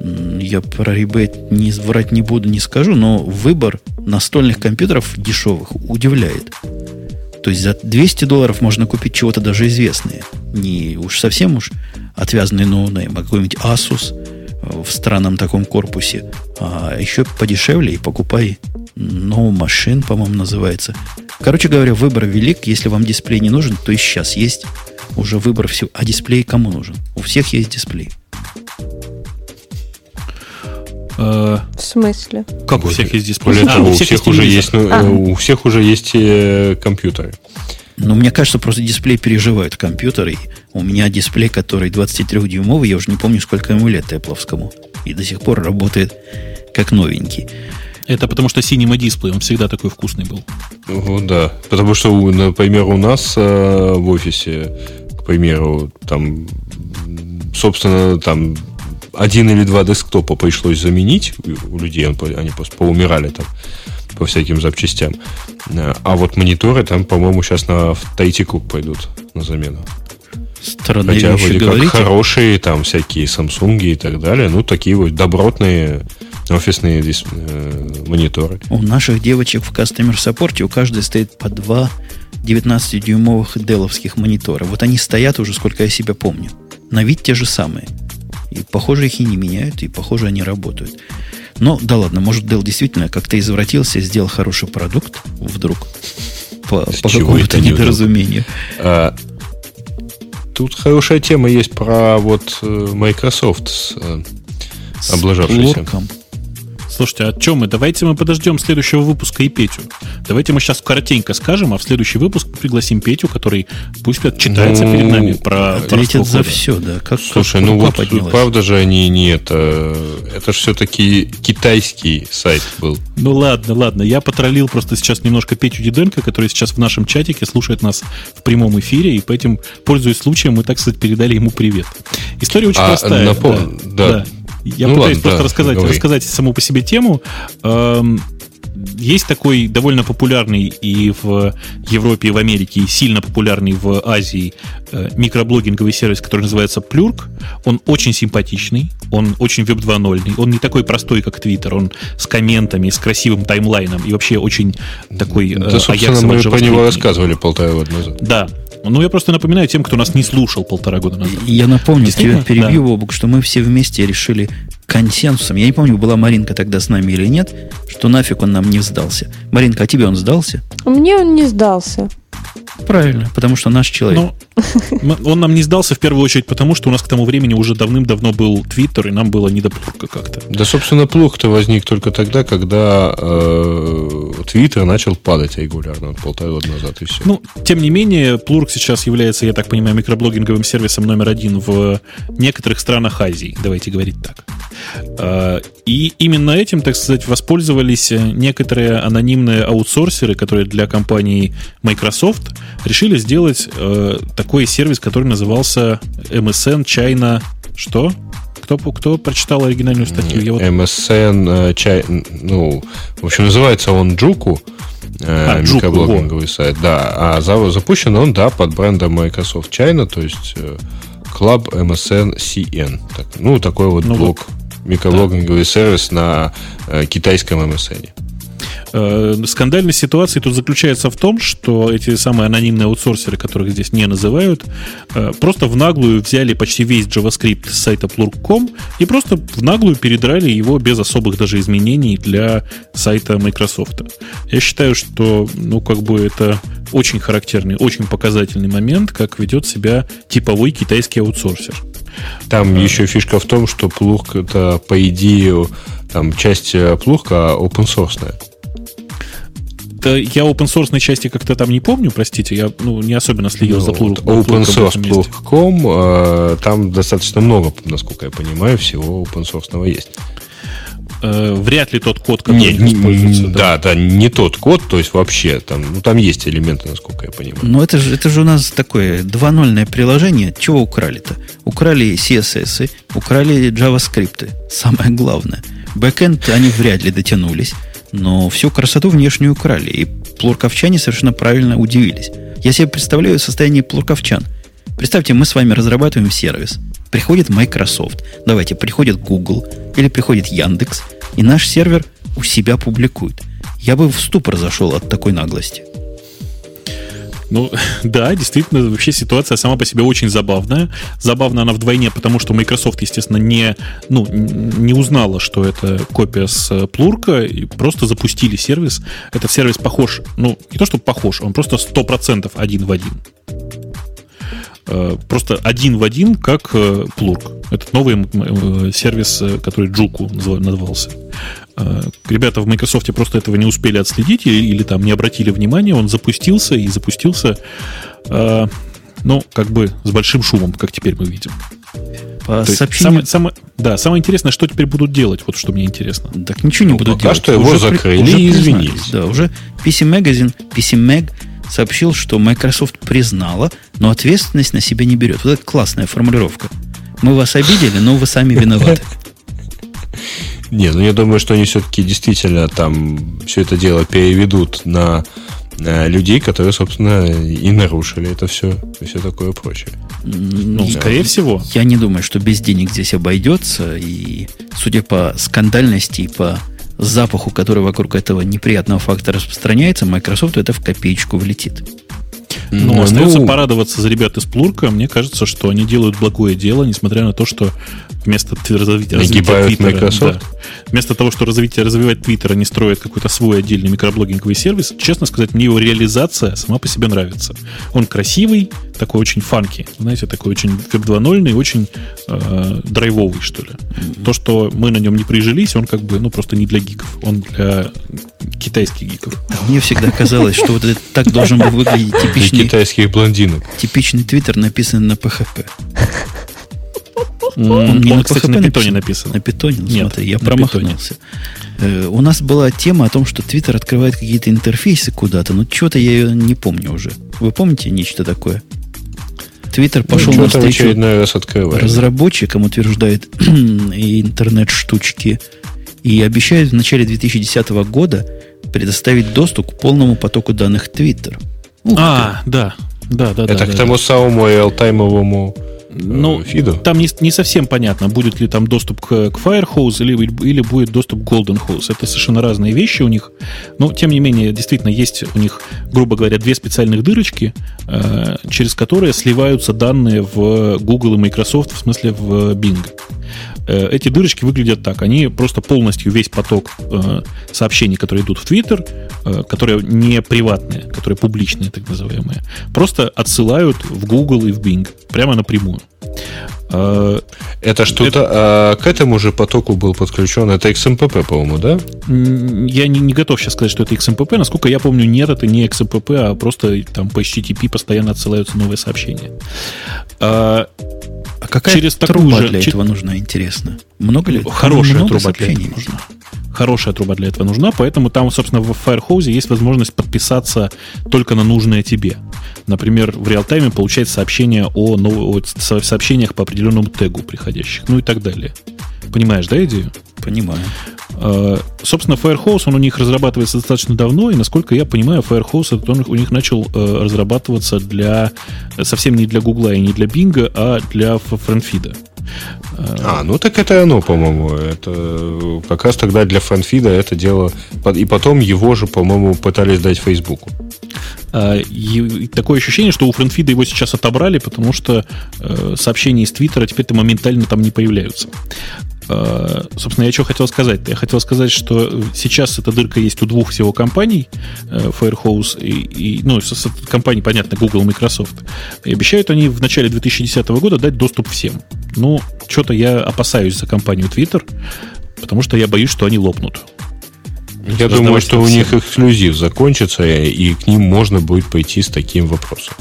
Я про ребейт не врать не буду, не скажу, но выбор настольных компьютеров дешевых удивляет. То есть за 200 долларов можно купить чего-то даже известное. Не уж совсем уж отвязанный no-name, а какой-нибудь Asus, в странном таком корпусе. А еще подешевле и покупай No Machine, по-моему, называется. Короче говоря, выбор велик. Если вам дисплей не нужен, то и сейчас есть уже выбор всего. А дисплей кому нужен? У всех есть дисплей. Э, в смысле? Как у всех есть дисплей? Более того, у всех уже есть, ну, а. у всех уже есть компьютеры. Ну, мне кажется, просто дисплей переживают компьютеры. У меня дисплей, который 23-дюймовый, я уже не помню, сколько ему лет Apple. И до сих пор работает как новенький. Это потому что синий дисплей, он всегда такой вкусный был. Ну, да. Потому что, например, у нас э, в офисе, к примеру, там, собственно, там один или два десктопа пришлось заменить у людей, они просто поумирали там по всяким запчастям. А вот мониторы там, по-моему, сейчас на третий круг пойдут на замену. Странные Хотя вроде как хорошие, там всякие Samsung и так далее, ну, такие вот добротные офисные дис- э, мониторы. У наших девочек в Customer Support у каждой стоит по два 19-дюймовых деловских монитора. Вот они стоят уже, сколько я себя помню. На вид те же самые. И, похоже, их и не меняют, и, похоже, они работают. Но, да ладно, может, Dell действительно как-то извратился, сделал хороший продукт вдруг по, по какому-то недоразумению. А, тут хорошая тема есть про вот э, Microsoft с, э, облажавшийся. С Слушайте, а чем мы? Давайте мы подождем следующего выпуска и Петю. Давайте мы сейчас коротенько скажем, а в следующий выпуск пригласим Петю, который пусть отчитается ну, перед нами про Ответит за все, да. Как, Слушай, как ну вот поднялась. правда же они не это... Это же все-таки китайский сайт был. Ну ладно, ладно. Я потроллил просто сейчас немножко Петю Диденко, который сейчас в нашем чатике слушает нас в прямом эфире, и по этим, пользуясь случаем, мы, так сказать, передали ему привет. История очень а, простая. Напом... Да, да. да. Я ну пытаюсь ладно, просто да, рассказать, рассказать саму по себе тему. Эм, есть такой довольно популярный и в Европе, и в Америке, и сильно популярный в Азии э, микроблогинговый сервис, который называется Plurk. Он очень симпатичный, он очень веб 2.0, он не такой простой, как Twitter, он с комментами, с красивым таймлайном и вообще очень такой э, Да, собственно, мы про него рассказывали полтора года назад. Да, ну, я просто напоминаю тем, кто нас не слушал полтора года назад. Я напомню, тебя перебью, да. Бобук, что мы все вместе решили консенсусом. Я не помню, была Маринка тогда с нами или нет, что нафиг он нам не сдался. Маринка, а тебе он сдался? Мне он не сдался. Правильно, потому что наш человек. Ну, он нам не сдался в первую очередь потому, что у нас к тому времени уже давным-давно был Твиттер, и нам было не до плурка как-то. Да, собственно, плух-то возник только тогда, когда Твиттер э, начал падать регулярно, вот полтора года назад, и все. Ну, тем не менее, Плурк сейчас является, я так понимаю, микроблогинговым сервисом номер один в некоторых странах Азии, давайте говорить так. Э, и именно этим, так сказать, воспользовались некоторые анонимные аутсорсеры, которые для компании Microsoft решили сделать э, такой сервис, который назывался MSN China... Что? Кто, кто прочитал оригинальную статью? Я вот... MSN, э, чай, ну, в общем, называется он Джуку, э, а, микроблогинговый сайт, да, а запущен он, да, под брендом Microsoft China, то есть э, Club MSN CN. Так, ну, такой вот ну, блок, вот. микроблогинговый да. сервис на э, китайском MSN. Э, скандальность ситуации тут заключается в том, что эти самые анонимные аутсорсеры, которых здесь не называют, э, просто в наглую взяли почти весь JavaScript с сайта plurk.com и просто в наглую передрали его без особых даже изменений для сайта Microsoft. Я считаю, что, ну, как бы это очень характерный, очень показательный момент, как ведет себя типовой китайский аутсорсер. Там а, еще фишка в том, что плуг это, по идее, там часть плугка open source это я open source части как-то там не помню, простите, я ну, не особенно следил ну, за плур, вот Open source.com, э, там достаточно много, насколько я понимаю, всего open source есть э, вряд ли тот код, который не, используется. Да, да, да, не тот код, то есть вообще там, ну, там есть элементы, насколько я понимаю. Но это же, это же у нас такое 2.0 приложение. Чего украли-то? Украли CSS, украли JavaScript. Самое главное. Бэкэнд они вряд ли дотянулись но всю красоту внешнюю украли. И плурковчане совершенно правильно удивились. Я себе представляю состояние плурковчан. Представьте, мы с вами разрабатываем сервис. Приходит Microsoft, давайте, приходит Google или приходит Яндекс, и наш сервер у себя публикует. Я бы в ступор зашел от такой наглости. Ну, да, действительно, вообще ситуация сама по себе очень забавная. Забавна она вдвойне, потому что Microsoft, естественно, не, ну, не узнала, что это копия с Плурка, и просто запустили сервис. Этот сервис похож, ну, не то, что похож, он просто 100% один в один. Э, просто один в один, как э, Plurk. Этот новый э, сервис, который Джуку назывался. Ребята в Microsoft просто этого не успели отследить или, или там не обратили внимания. Он запустился и запустился, ну, как бы с большим шумом, как теперь мы видим. По сообщению... самое, самое, да, самое интересное, что теперь будут делать, вот что мне интересно. Так ничего не ну, будут делать. что его уже закрыли уже и извинились. Да, уже PC Magazine, PC Mag сообщил, что Microsoft признала, но ответственность на себя не берет. Вот это классная формулировка. Мы вас обидели, но вы сами виноваты. Не, ну я думаю, что они все-таки действительно там все это дело переведут на людей, которые, собственно, и нарушили это все, и все такое прочее. Ну, да. скорее всего. Я не думаю, что без денег здесь обойдется, и судя по скандальности и по запаху, который вокруг этого неприятного факта распространяется, Microsoft это в копеечку влетит. Ну, ну, остается ну, порадоваться за ребят из Плурка. Мне кажется, что они делают благое дело, несмотря на то, что вместо развития, развития Твиттера... Да, вместо того, что развитие, развивать Твиттер, они строят какой-то свой отдельный микроблогинговый сервис. Честно сказать, мне его реализация сама по себе нравится. Он красивый, такой очень фанки, знаете, такой очень Web 2.0 и очень э, драйвовый, что ли. Mm-hmm. То, что мы на нем не прижились, он как бы, ну, просто не для гиков. Он для китайских гиков. Мне всегда казалось, что вот это так должен был выглядеть типичный... китайских блондинок. Типичный твиттер написан на PHP. Он, не на, кстати, на питоне написан. На питоне? Ну, Нет, смотри, я промахнулся. Э, у нас была тема о том, что Твиттер открывает какие-то интерфейсы куда-то, но чего-то я ее не помню уже. Вы помните нечто такое? Твиттер ну, пошел ну, навстречу раз разработчикам, утверждает интернет-штучки, и обещает в начале 2010 года предоставить доступ к полному потоку данных Твиттер. А, да. Да, да, Это да, к да, тому да. самому реалтаймовому ну, э, фиду. Там не, не совсем понятно, будет ли там доступ к, к Firehose или, или будет доступ к Golden Hose. Это совершенно разные вещи у них. Но, тем не менее, действительно, есть у них, грубо говоря, две специальных дырочки, э, через которые сливаются данные в Google и Microsoft, в смысле в Bing. Э, эти дырочки выглядят так. Они просто полностью весь поток э, сообщений, которые идут в Twitter, э, которые не приватные, которые публичные, так называемые, просто отсылают в Google и в Bing прямо напрямую. Это что-то это... а, к этому же потоку был подключен. Это XMPP, по-моему, да? Я не, не готов сейчас сказать, что это XMPP. Насколько я помню, нет, это не XMPP, а просто там по HTTP постоянно отсылаются новые сообщения. А какая через труба же, для этого нужна, интересно? Много ли? Хорошая много труба для этого нужна. Хорошая труба для этого нужна, поэтому там, собственно, в Firehose есть возможность подписаться только на нужное тебе. Например, в реал-тайме получать сообщения о, о сообщениях по определенному тегу приходящих, ну и так далее. Понимаешь, да, идею? Понимаю. А, собственно, Firehose, он у них разрабатывается достаточно давно, и, насколько я понимаю, Firehose он у них начал э, разрабатываться для совсем не для Гугла и не для Бинга, а для френдфида. А, ну так это оно, по-моему. Это как раз тогда для френдфида это дело. И потом его же, по-моему, пытались дать Фейсбуку. А, такое ощущение, что у френдфида его сейчас отобрали, потому что э, сообщения из Твиттера теперь-то моментально там не появляются. Э, собственно, я что хотел сказать? Я хотел сказать, что сейчас эта дырка есть у двух всего компаний, э, Firehose и, и ну, компаний, понятно, Google и Microsoft. И обещают они в начале 2010 года дать доступ всем. Ну, что-то я опасаюсь за компанию Twitter, потому что я боюсь, что они лопнут. Я думаю, что у них эксклюзив закончится, и к ним можно будет пойти с таким вопросом.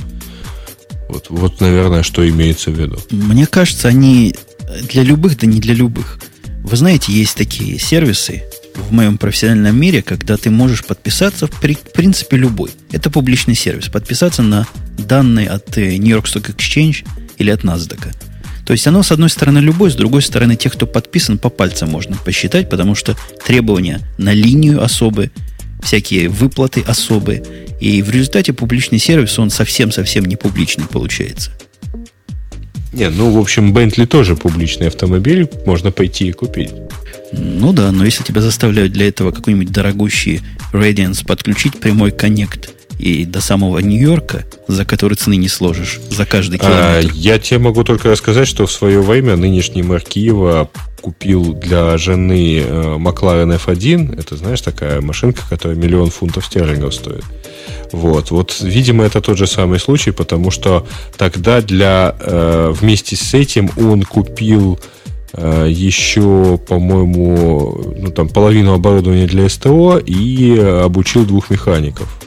Вот, вот, наверное, что имеется в виду. Мне кажется, они для любых, да не для любых. Вы знаете, есть такие сервисы в моем профессиональном мире, когда ты можешь подписаться в принципе любой. Это публичный сервис. Подписаться на данные от э, New York Stock Exchange или от NASDAQ. То есть оно, с одной стороны, любой, с другой стороны, тех, кто подписан, по пальцам можно посчитать, потому что требования на линию особые, всякие выплаты особые. И в результате публичный сервис, он совсем-совсем не публичный получается. Нет, ну, в общем, Bentley тоже публичный автомобиль, можно пойти и купить. Ну да, но если тебя заставляют для этого какой-нибудь дорогущий Radiance подключить прямой коннект и до самого Нью-Йорка, за который цены не сложишь, за каждый А, километр. я тебе могу только рассказать, что в свое время нынешний мэр Киева купил для жены э, Макларен F1. Это, знаешь, такая машинка, которая миллион фунтов стерлингов стоит. Вот, вот, видимо, это тот же самый случай, потому что тогда для э, вместе с этим он купил э, еще, по-моему, ну там половину оборудования для СТО и обучил двух механиков.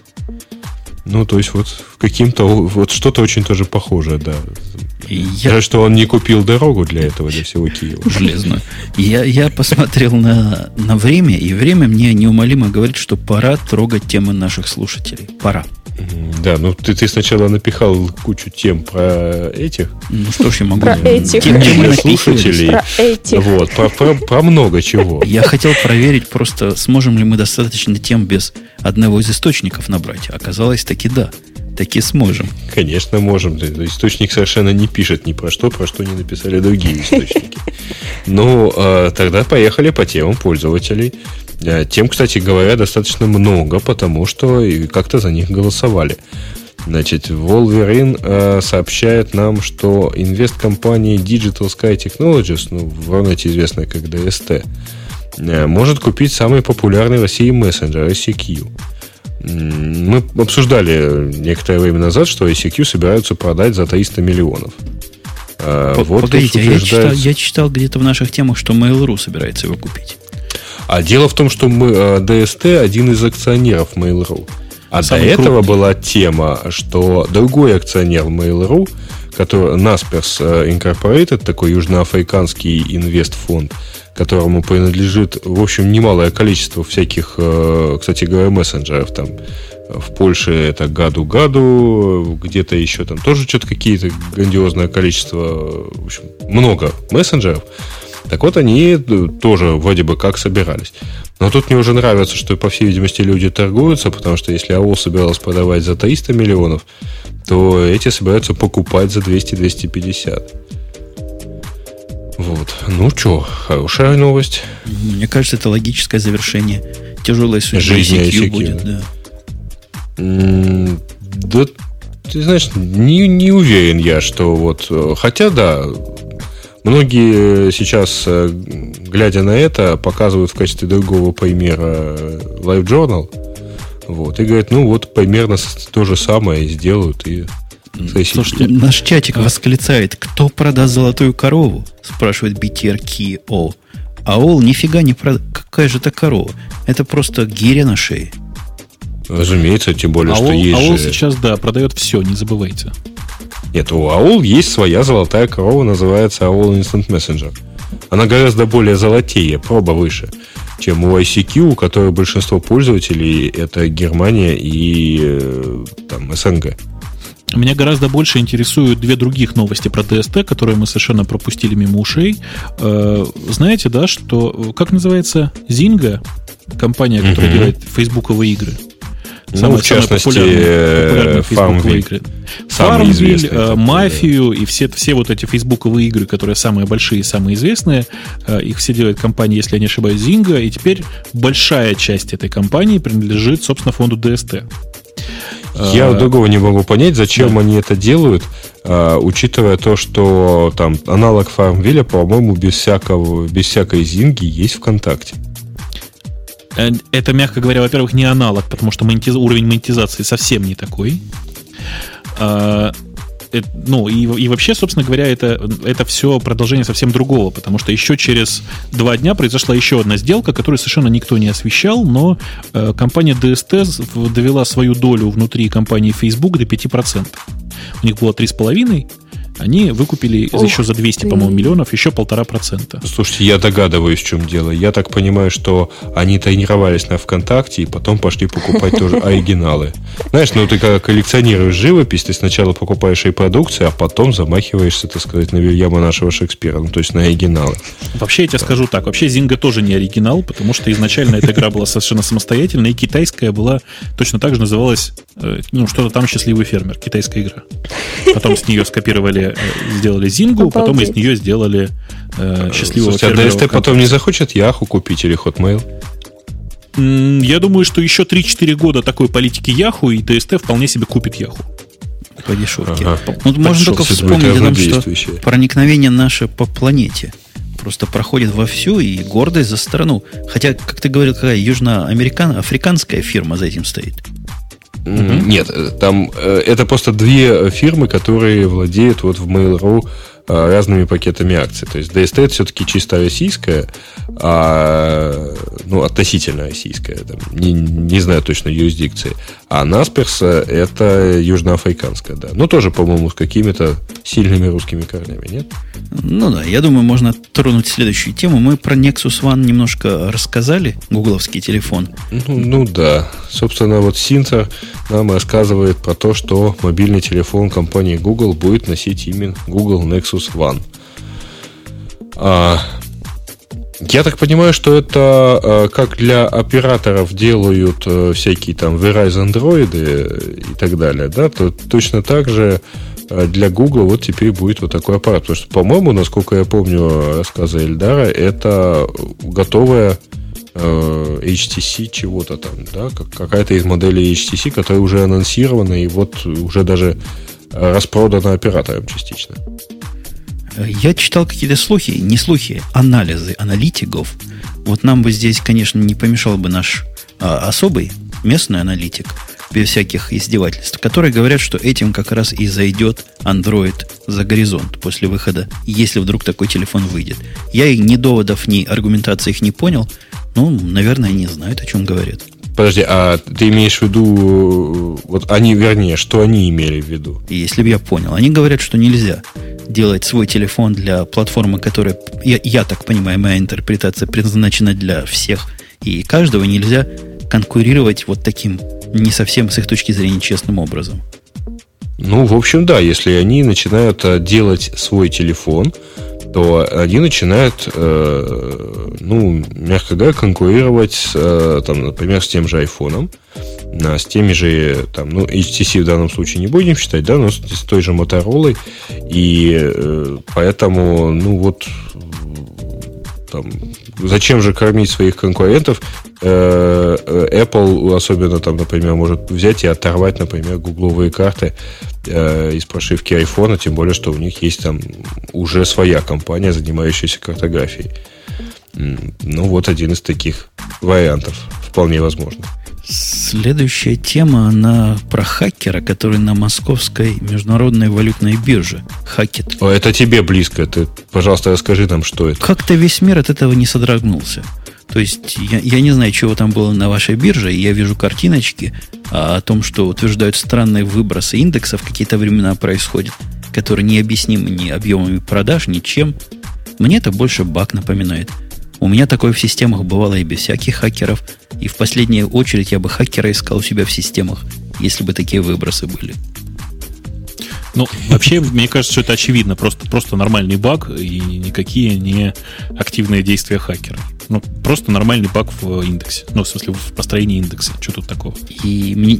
Ну, то есть вот каким-то вот что-то очень тоже похожее, да. Я Жаль, что он не купил дорогу для этого, для всего Киева. железную. Я, я посмотрел на, на время, и время мне неумолимо говорит, что пора трогать темы наших слушателей. Пора. Да, ну ты, ты сначала напихал кучу тем про этих Ну что ж я могу... Про этих. Тем, напихивались. слушателей. Про этих. Вот, про, про- про много чего. Я хотел проверить просто, сможем ли мы достаточно тем без одного из источников набрать. Оказалось, таки да. Таки сможем. Конечно, можем. Источник совершенно не пишет ни про что, про что не написали другие источники. Ну, а, тогда поехали по темам пользователей. А, Тем, кстати говоря, достаточно много, потому что как-то за них голосовали. Значит, Wolverine э, сообщает нам, что инвест-компания Digital Sky Technologies, ну, в Рунете известная как DST, э, может купить самый популярный в России мессенджер ICQ. Мы обсуждали некоторое время назад, что ICQ собираются продать за 300 миллионов. А, П- вот Погодите, а я читал, утверждается- я читал где-то в наших темах, что Mail.ru собирается его купить. А дело в том, что мы, DST один из акционеров Mail.ru. А Самый до этого крупный. была тема, что другой акционер Mail.ru, который Naspers э, Incorporated, такой южноафриканский инвестфонд, которому принадлежит, в общем, немалое количество всяких, э, кстати говоря, мессенджеров там. В Польше это Гаду-Гаду, где-то еще там тоже что-то какие-то грандиозное количество, в общем, много мессенджеров. Так вот, они э, тоже вроде бы как собирались. Но тут мне уже нравится, что, по всей видимости, люди торгуются, потому что если АОЛ собиралась продавать за 300 миллионов, то эти собираются покупать за 200-250. Вот. Ну что, хорошая новость. Мне кажется, это логическое завершение тяжелой судьбы Жизни ICQ ICQ, будет. да. Да. Ты знаешь, не, не уверен я, что вот... э, Хотя, да, многие сейчас, э, глядя на это, показывают в качестве другого примера э, LiveJournal. Вот, и говорят, ну вот примерно то же самое сделают и. Слушайте, наш чатик восклицает, кто продаст золотую корову? Спрашивает BTRKO. А Ол нифига не продаст. Какая же это корова? Это просто гиря на шее. Разумеется, тем более, АОЛ, что есть АОЛ же... сейчас, да, продает все, не забывайте. Нет, у AOL есть своя золотая корова, называется AOL Instant Messenger. Она гораздо более золотее, проба выше, чем у ICQ, у которой большинство пользователей это Германия и э, там СНГ. Меня гораздо больше интересуют две других новости про DST, которые мы совершенно пропустили мимо ушей. Э, Знаете, да, что, как называется, Zynga, компания, которая Мгм. делает фейсбуковые игры. Ну, в частности, э, популярные фейсбуковые Farmville. игры. Самый Farmville, э, Мафию и все, все вот эти фейсбуковые игры, которые самые большие и самые известные, э, их все делает компания, если я не ошибаюсь, Zynga, и теперь большая часть этой компании принадлежит, собственно, фонду DST. Я Э, другого не могу понять, зачем да. они это делают, а, учитывая то, что там аналог Farmville, по-моему, без всякого, без всякой зинги есть ВКонтакте. Э, Это, мягко говоря, во-первых, не аналог, потому что монетиз- уровень монетизации совсем не такой. Э, ну, и, и вообще, собственно говоря, это, это все продолжение совсем другого, потому что еще через два дня произошла еще одна сделка, которую совершенно никто не освещал, но э, компания DST довела свою долю внутри компании Facebook до 5%. У них было 3,5%, они выкупили Ух еще за 200, ты. по-моему, миллионов еще полтора процента. Слушайте, я догадываюсь, в чем дело. Я так понимаю, что они тренировались на ВКонтакте и потом пошли покупать тоже оригиналы. Знаешь, ну ты когда коллекционируешь живопись, ты сначала покупаешь и продукцию, а потом замахиваешься, так сказать, на Вильяма нашего Шекспира, ну то есть на оригиналы. Вообще, я тебе скажу так. Вообще, Зинга тоже не оригинал, потому что изначально эта игра была совершенно самостоятельная, и китайская была точно так же называлась, э, ну, что-то там «Счастливый фермер», китайская игра. Потом с нее скопировали, сделали Зингу, потом из нее сделали э, «Счастливого Слушайте, а фермера». DST потом не захочет Яху купить или Hotmail? Я думаю, что еще 3-4 года такой политики Яху и ТСТ вполне себе купит Яху. По дешевке. Ага. Ну, можно только вспомнить о том, что проникновение наше по планете просто проходит вовсю и гордость за страну. Хотя, как ты говорил, какая южноамериканская, африканская фирма за этим стоит. Нет, там э, это просто две фирмы, которые владеют вот в Mail.ru Э, разными пакетами акций. То есть DST это все-таки чисто российская, а, ну, относительно российская, там, не, не знаю точно юрисдикции. А Насперс это южноафриканская, да. Ну, тоже, по-моему, с какими-то сильными русскими корнями, нет? Ну да, я думаю, можно тронуть следующую тему. Мы про Nexus One немножко рассказали, гугловский телефон. Ну, ну да. Собственно, вот Синтер нам рассказывает про то, что мобильный телефон компании Google будет носить имя Google Nexus One. А, я так понимаю, что это а, как для операторов делают а, всякие там Verizon Android и так далее, да, то точно так же а, для Google вот теперь будет вот такой аппарат. Потому что, по-моему, насколько я помню рассказы Эльдара, это готовая Э, HTC чего-то там, да, какая-то из моделей HTC, которая уже анонсирована и вот уже даже распродана оператором частично. Я читал какие-то слухи, не слухи, анализы аналитиков. Вот нам бы здесь, конечно, не помешал бы наш а, особый местный аналитик, без всяких издевательств, которые говорят, что этим как раз и зайдет Android за горизонт после выхода, если вдруг такой телефон выйдет. Я и ни доводов, ни аргументации их не понял, ну, наверное, не знают, о чем говорят. Подожди, а ты имеешь в виду, вот они, вернее, что они имели в виду? Если бы я понял. Они говорят, что нельзя делать свой телефон для платформы, которая, я, я так понимаю, моя интерпретация предназначена для всех и каждого, нельзя конкурировать вот таким не совсем с их точки зрения честным образом. Ну, в общем, да, если они начинают э, делать свой телефон, то они начинают, э, ну, мягко говоря, конкурировать, с, э, там, например, с тем же айфоном, с теми же, там, ну, HTC в данном случае не будем считать, да, но с, с той же Motorola, и э, поэтому, ну, вот, там, зачем же кормить своих конкурентов? Э, э, Apple, особенно там, например, может взять и оторвать, например, гугловые карты э, из прошивки iPhone, тем более, что у них есть там уже своя компания, занимающаяся картографией. Ну, вот один из таких вариантов. Вполне возможно. Следующая тема, она про хакера, который на московской международной валютной бирже хакет. О, это тебе близко. Ты, пожалуйста, расскажи нам, что это. Как-то весь мир от этого не содрогнулся. То есть я, я не знаю, чего там было на вашей бирже, я вижу картиночки а, о том, что утверждают странные выбросы индексов какие-то времена происходят, которые необъяснимы ни объемами продаж, ни чем. Мне это больше баг напоминает. У меня такое в системах бывало и без всяких хакеров. И в последнюю очередь я бы хакера искал у себя в системах, если бы такие выбросы были. Ну, вообще, мне кажется, что это очевидно. Просто, просто нормальный баг и никакие не активные действия хакера. Ну, просто нормальный баг в индексе. Ну, в смысле, в построении индекса. Что тут такого? И мне,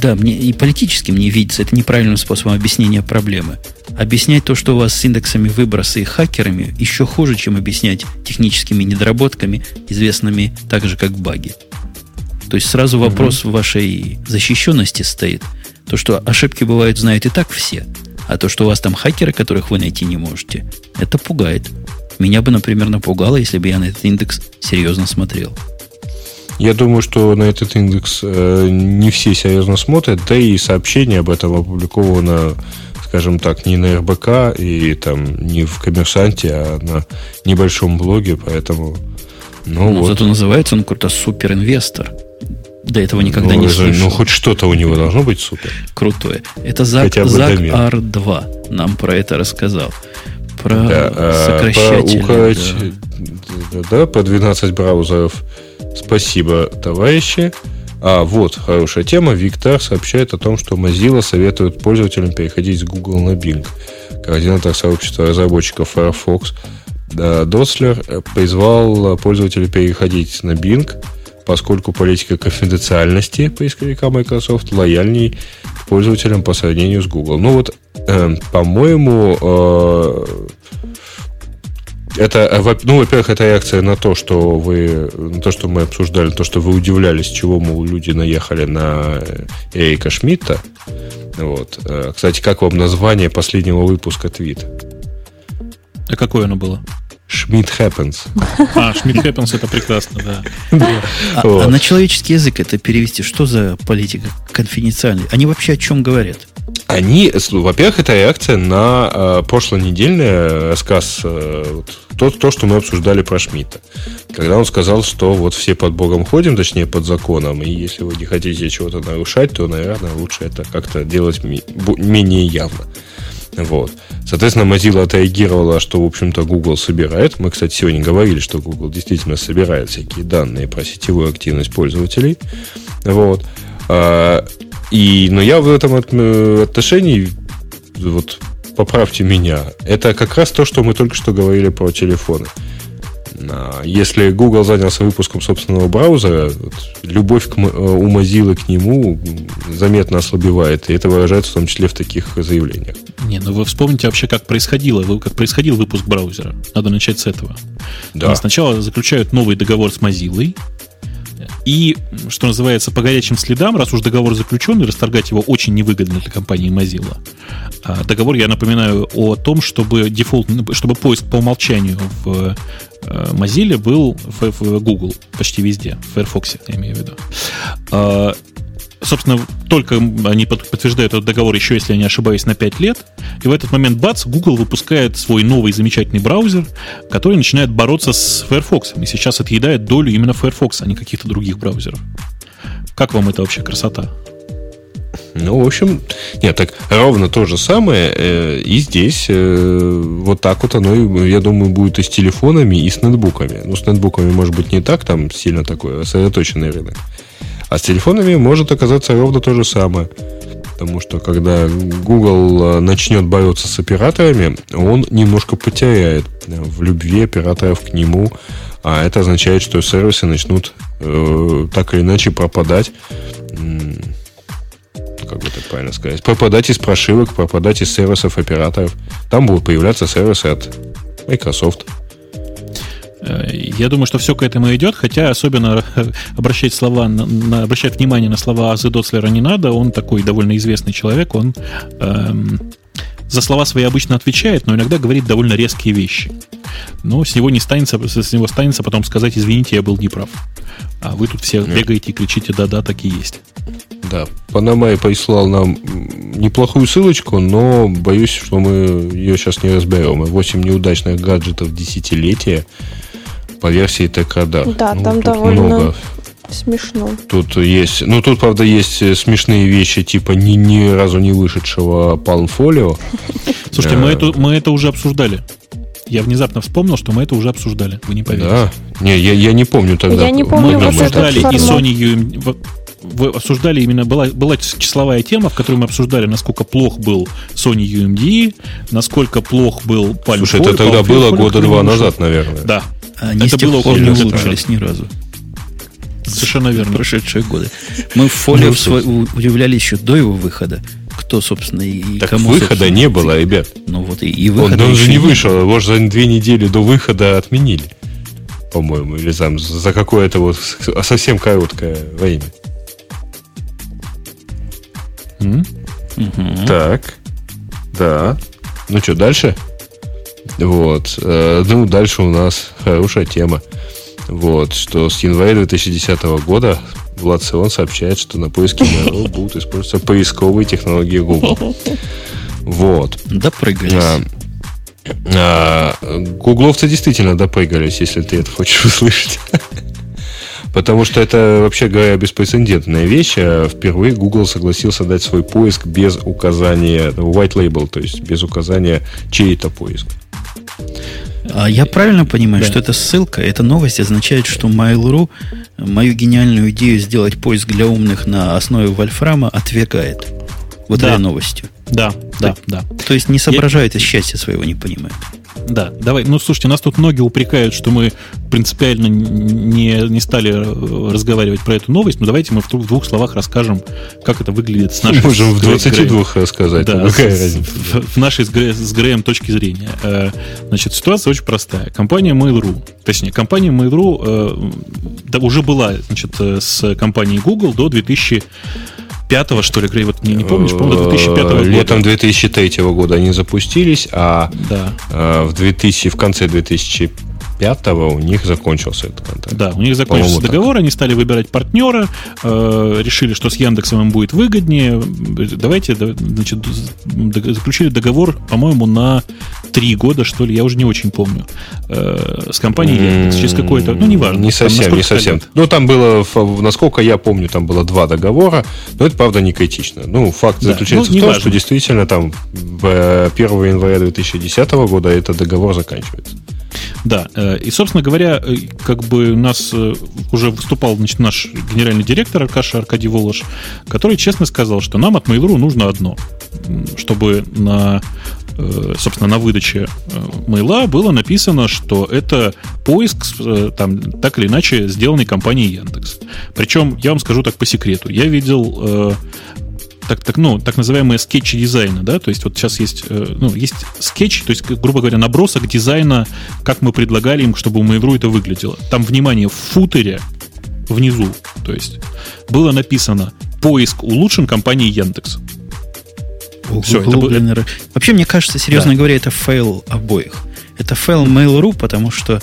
да, мне и политически мне видится это неправильным способом объяснения проблемы. Объяснять то, что у вас с индексами выбросы и хакерами, еще хуже, чем объяснять техническими недоработками, известными так же, как баги. То есть сразу вопрос угу. вашей защищенности стоит – то, что ошибки бывают, знают и так все. А то, что у вас там хакеры, которых вы найти не можете, это пугает. Меня бы, например, напугало, если бы я на этот индекс серьезно смотрел. Я думаю, что на этот индекс э, не все серьезно смотрят, да и сообщение об этом опубликовано, скажем так, не на РБК и там не в коммерсанте, а на небольшом блоге, поэтому. Ну, ну вот. Зато называется он какой-то суперинвестор. До этого никогда ну, не слышал. Ну, хоть что-то у него должно быть супер. Крутое. Это Зак, Зак R2 нам про это рассказал. Про да, а, сокращатели. Про да. да, по 12 браузеров. Спасибо, товарищи. А вот хорошая тема. Виктор сообщает о том, что Mozilla советует пользователям переходить с Google на Bing. Координатор сообщества разработчиков Firefox Дослер призвал пользователей переходить на Bing – поскольку политика конфиденциальности поисковика Microsoft лояльней пользователям по сравнению с Google. Ну вот, э, по-моему, э, Это, ну, во-первых, это реакция на то, что вы, на то, что мы обсуждали, то, что вы удивлялись, чего, мол, люди наехали на Эрика Шмидта. Вот. Кстати, как вам название последнего выпуска твит? А какое оно было? Schmidt Happens. А, Schmidt Happens это прекрасно, да. А, а на человеческий язык это перевести, что за политика конфиденциальная? Они вообще о чем говорят? Они, во-первых, это реакция на э, прошлонедельный рассказ, э, то, то, что мы обсуждали про Шмидта. Когда он сказал, что вот все под Богом ходим, точнее под законом, и если вы не хотите чего-то нарушать, то, наверное, лучше это как-то делать менее явно. Вот. Соответственно, Mozilla отреагировала, что, в общем-то, Google собирает. Мы, кстати, сегодня говорили, что Google действительно собирает всякие данные про сетевую активность пользователей. Вот. А, и, но я в этом э, отношении, вот поправьте меня, это как раз то, что мы только что говорили про телефоны. А, если Google занялся выпуском собственного браузера, любовь к, э, у Mozilla к нему заметно ослабевает, и это выражается в том числе в таких заявлениях. Не, ну вы вспомните вообще, как происходило, как происходил выпуск браузера. Надо начать с этого. Да. Сначала заключают новый договор с Mozilla, и, что называется, по горячим следам, раз уж договор заключен, и расторгать его очень невыгодно для компании Mozilla. А договор, я напоминаю, о том, чтобы дефолт, чтобы поиск по умолчанию в э, Mozilla был в, Google почти везде, в Firefox, я имею в виду. Собственно, только они подтверждают этот договор еще, если я не ошибаюсь, на 5 лет. И в этот момент, бац, Google выпускает свой новый замечательный браузер, который начинает бороться с Firefox. И сейчас отъедает долю именно Firefox, а не каких-то других браузеров. Как вам это вообще красота? Ну, в общем, нет, так ровно то же самое э, и здесь. Э, вот так вот оно, я думаю, будет и с телефонами, и с нетбуками. Ну, с нетбуками, может быть, не так, там сильно такой сосредоточенный рынок. А с телефонами может оказаться ровно то же самое. Потому что когда Google э, начнет бороться с операторами, он немножко потеряет в любви операторов к нему. А это означает, что сервисы начнут э, так или иначе пропадать. Как бы это правильно сказать? Пропадать из прошивок, пропадать из сервисов операторов. Там будут появляться сервисы от Microsoft. Э, я думаю, что все к этому идет, хотя особенно обращать, слова на, на, обращать внимание на слова Азы Доцлера не надо. Он такой довольно известный человек, он эм, за слова свои обычно отвечает, но иногда говорит довольно резкие вещи. Но с него не станется, с него станется потом сказать, извините, я был неправ. А вы тут все бегаете и кричите, да-да, так и есть. Да, Панамай прислал нам неплохую ссылочку, но боюсь, что мы ее сейчас не разберем. 8 неудачных гаджетов десятилетия по версии ТК-да. Да, ну, там довольно много. смешно. Тут есть, ну тут, правда, есть смешные вещи, типа ни, ни разу не вышедшего Palm Folio. Слушайте, мы, это, мы это уже обсуждали. Я внезапно вспомнил, что мы это уже обсуждали. Вы не поверите. Да. Не, я, я не помню тогда. Я не помню мы обсуждали и Sony UM... Вы обсуждали именно была, была числовая тема, в которой мы обсуждали, насколько плох был Sony UMD, насколько плох был Palm Слушай, это тогда было года два назад, наверное. Да, они это с тех было пор не улучшились ни разу. Совершенно верно. Прошедшие годы. Мы в фолио ну, удивлялись еще до его выхода. Кто, собственно, и так кому... выхода не было, ребят. Ну вот и, и выхода Он, он же не вышел, его же за две недели до выхода отменили. По-моему, или там за какое-то вот совсем короткое время. Mm-hmm. Так. Да. Ну что, дальше? Вот. Э, ну, дальше у нас хорошая тема. Вот, что с января 2010 года Влад Сион сообщает, что на поиске Mail будут использоваться поисковые технологии Google. Вот. Допрыгались. А, а, гугловцы действительно допрыгались, если ты это хочешь услышать. Потому что это, вообще говоря, беспрецедентная вещь. А впервые Google согласился дать свой поиск без указания white label, то есть без указания чей-то поиск. А я правильно понимаю, да. что эта ссылка, эта новость означает, что Mail.ru мою гениальную идею сделать поиск для умных на основе Вольфрама отвергает. Вот да. этой новостью. Да, да, да. То есть не соображает я... и счастья своего не понимает. Да, давай. Ну, слушайте, нас тут многие упрекают, что мы принципиально не, не стали разговаривать про эту новость, но давайте мы в двух словах расскажем, как это выглядит с нашей... Можем в 22 рассказать. Да, с, в, в нашей с, с Греем точки зрения. Э, значит, ситуация очень простая. Компания Mail.ru, точнее, компания Mail.ru э, да, уже была значит, э, с компанией Google до 2000 2005 что ли, вот не, не помнишь, по-моему, 2005 года. Летом 2003 года они запустились, а да. в 2000, в конце 2005 пятого у них закончился этот контракт. Да, у них закончился договор, так. они стали выбирать партнера, э, решили, что с Яндексом им будет выгоднее. Давайте, значит, заключили договор, по-моему, на три года, что ли, я уже не очень помню, э, с компанией Яндекс. Через какое-то, ну, неважно. Не совсем, не совсем. Лет. Ну, там было, насколько я помню, там было два договора, но это, правда, не критично. Ну, факт да, заключается ну, в том, важно. что действительно там 1 января 2010 года этот договор заканчивается. Да, э, и, собственно говоря, э, как бы у нас э, уже выступал значит, наш генеральный директор Аркаша Аркадий Волош, который честно сказал, что нам от Mail.ru нужно одно, чтобы на собственно, на выдаче мейла было написано, что это поиск, там, так или иначе, сделанный компанией Яндекс. Причем, я вам скажу так по секрету, я видел так, так, ну, так называемые скетчи дизайна, да, то есть вот сейчас есть, э, ну, есть скетч, то есть, грубо говоря, набросок дизайна, как мы предлагали им, чтобы у Mail.ru это выглядело. Там, внимание, в футере внизу, то есть, было написано «Поиск улучшен компанией Яндекс». Все, это было... Вообще, мне кажется, серьезно да. говоря, это фейл обоих. Это фейл Mail.ru, потому что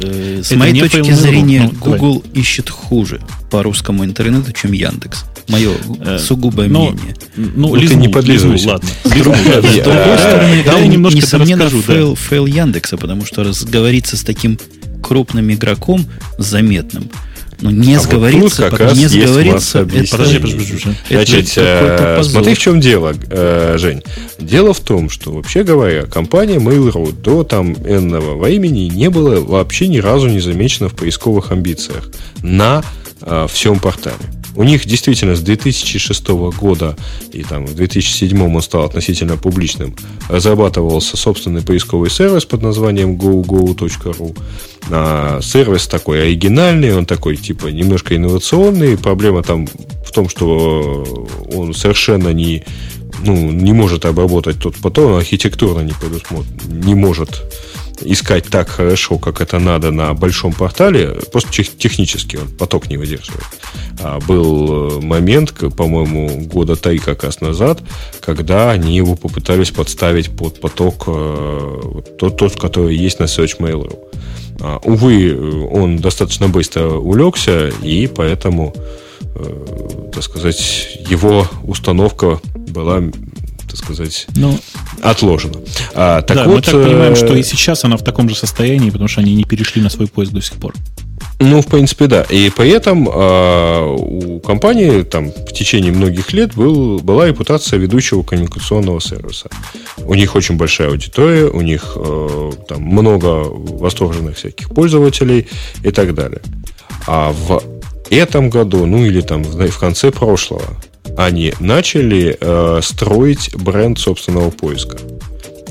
э, с это моей точки зрения ну, Google давай. ищет хуже по русскому интернету, чем Яндекс. Мое э, сугубое но, мнение. Ну, ну лизну, не подлизну, ладно. С другой стороны, я немножко несомненно, fail, fail Яндекса, потому что разговориться с таким крупным игроком заметным, ну, не а сговориться, вот как не сговориться. Это, подожди, подожди, подожди. Значит, э, смотри, в чем дело, э, Жень. Дело в том, что, вообще говоря, компания Mail.ru до там энного времени не было вообще ни разу не замечена в поисковых амбициях на э, всем портале. У них действительно с 2006 года и там в 2007 он стал относительно публичным, разрабатывался собственный поисковый сервис под названием gogo.ru. А, сервис такой оригинальный, он такой типа немножко инновационный. Проблема там в том, что он совершенно не ну, не может обработать тот поток, архитектурно не, не может искать так хорошо, как это надо на большом портале, просто технически он поток не выдерживает. А был э, момент, по-моему, года три как раз назад, когда они его попытались подставить под поток э, тот, тот который есть на Search Mail.ru. А, увы, он достаточно быстро улегся, и поэтому, э, так сказать, его установка была так сказать, ну, отложена. А, так да, вот, мы так понимаем, э, что и сейчас она в таком же состоянии, потому что они не перешли на свой поиск до сих пор. Ну, в принципе, да. И при этом э, у компании там в течение многих лет был, была репутация ведущего коммуникационного сервиса. У них очень большая аудитория, у них э, там много восторженных всяких пользователей и так далее. А в этом году, ну или там в конце прошлого, они начали э, строить бренд собственного поиска.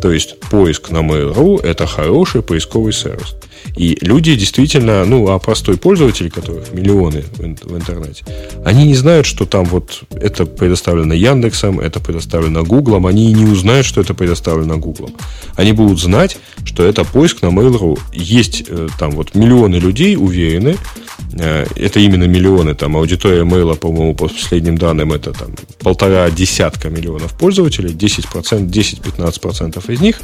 То есть поиск на Mail.ru – это хороший поисковый сервис. И люди действительно, ну, а простой пользователь, которых миллионы в, интернете, они не знают, что там вот это предоставлено Яндексом, это предоставлено Гуглом, они не узнают, что это предоставлено Гуглом. Они будут знать, что это поиск на Mail.ru. Есть э, там вот миллионы людей уверены, э, это именно миллионы, там аудитория Mail, по-моему, по последним данным, это там полтора десятка миллионов пользователей, 10%, 10-15% из них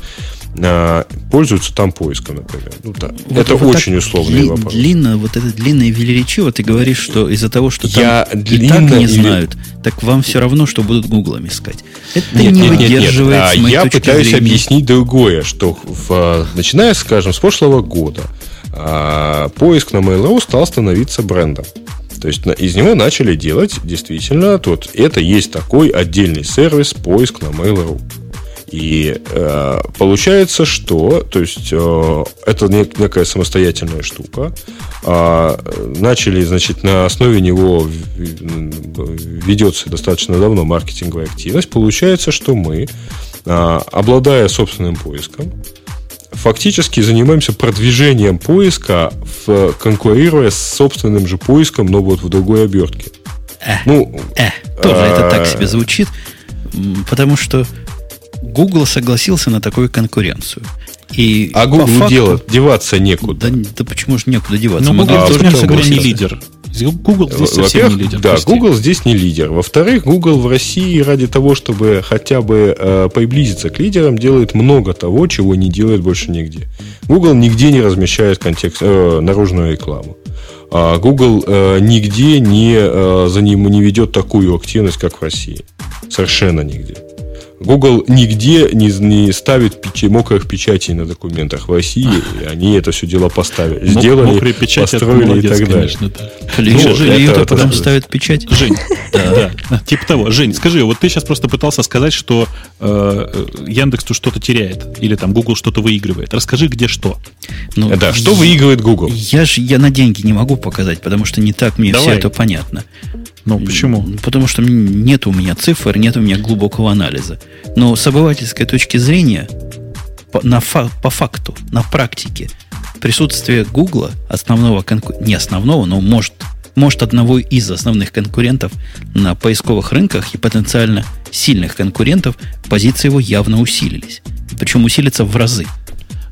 э, пользуются там поиском, например. Ну, да. Вот это вот очень условный дли, вопрос. Длинно, вот это длинное велеречиво, ты говоришь, что из-за того, что Я там и так не или... знают, так вам все равно, что будут Гуглом искать. Это нет, не нет, выдерживает нет, нет. А я пытаюсь зрения. объяснить другое, что в, начиная, скажем, с прошлого года а, поиск на Mail.ru стал становиться брендом. То есть из него начали делать действительно тот. Это есть такой отдельный сервис поиск на Mail.ru. И э, получается, что, то есть э, это некая самостоятельная штука. А, начали, значит, на основе него ведется достаточно давно маркетинговая активность. Получается, что мы, э, обладая собственным поиском, фактически занимаемся продвижением поиска в, конкурируя с собственным же поиском, но вот в другой обертке. Э, ну, э, тоже а... это так себе звучит, потому что Google согласился на такую конкуренцию. И а Google факту, делать, деваться некуда. Да, да почему же некуда деваться? Ну, Google тоже, мягко говоря, не лидер. Google здесь совсем не лидер. Да, прости. Google здесь не лидер. Во-вторых, Google в России ради того, чтобы хотя бы э, приблизиться к лидерам, делает много того, чего не делает больше нигде. Google нигде не размещает контекст, э, наружную рекламу. А Google э, нигде не, э, за ним не ведет такую активность, как в России. Совершенно нигде. Google нигде не, не ставит печи, мокрых печатей на документах в России, и они это все дело поставили. Сделали, Мокрые печати построили молодец, и так далее. Конечно, да. Ну, Жень, это, это, потом это, ставят печать. Жень, да, да, типа того. Жень, скажи, вот ты сейчас просто пытался сказать, что э, Яндекс тут что-то теряет, или там Google что-то выигрывает. Расскажи, где что. Ну, да, что выигрывает Google? Я же я на деньги не могу показать, потому что не так мне Давай. все это понятно. Ну, почему? Потому что нет у меня цифр, нет у меня глубокого анализа. Но с обывательской точки зрения, по, на фа, по факту, на практике, присутствие Гугла, основного конкурента, не основного, но может, может одного из основных конкурентов на поисковых рынках и потенциально сильных конкурентов, позиции его явно усилились. Причем усилятся в разы.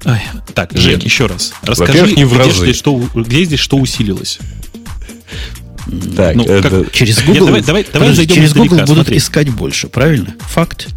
Ай, так, Жень, еще раз. Расскажи, не в где, разы. Здесь что, где здесь что усилилось? Так, ну, это... как, через Google, Нет, давай, давай, давай через Google будут смотри. искать больше, правильно? Факт.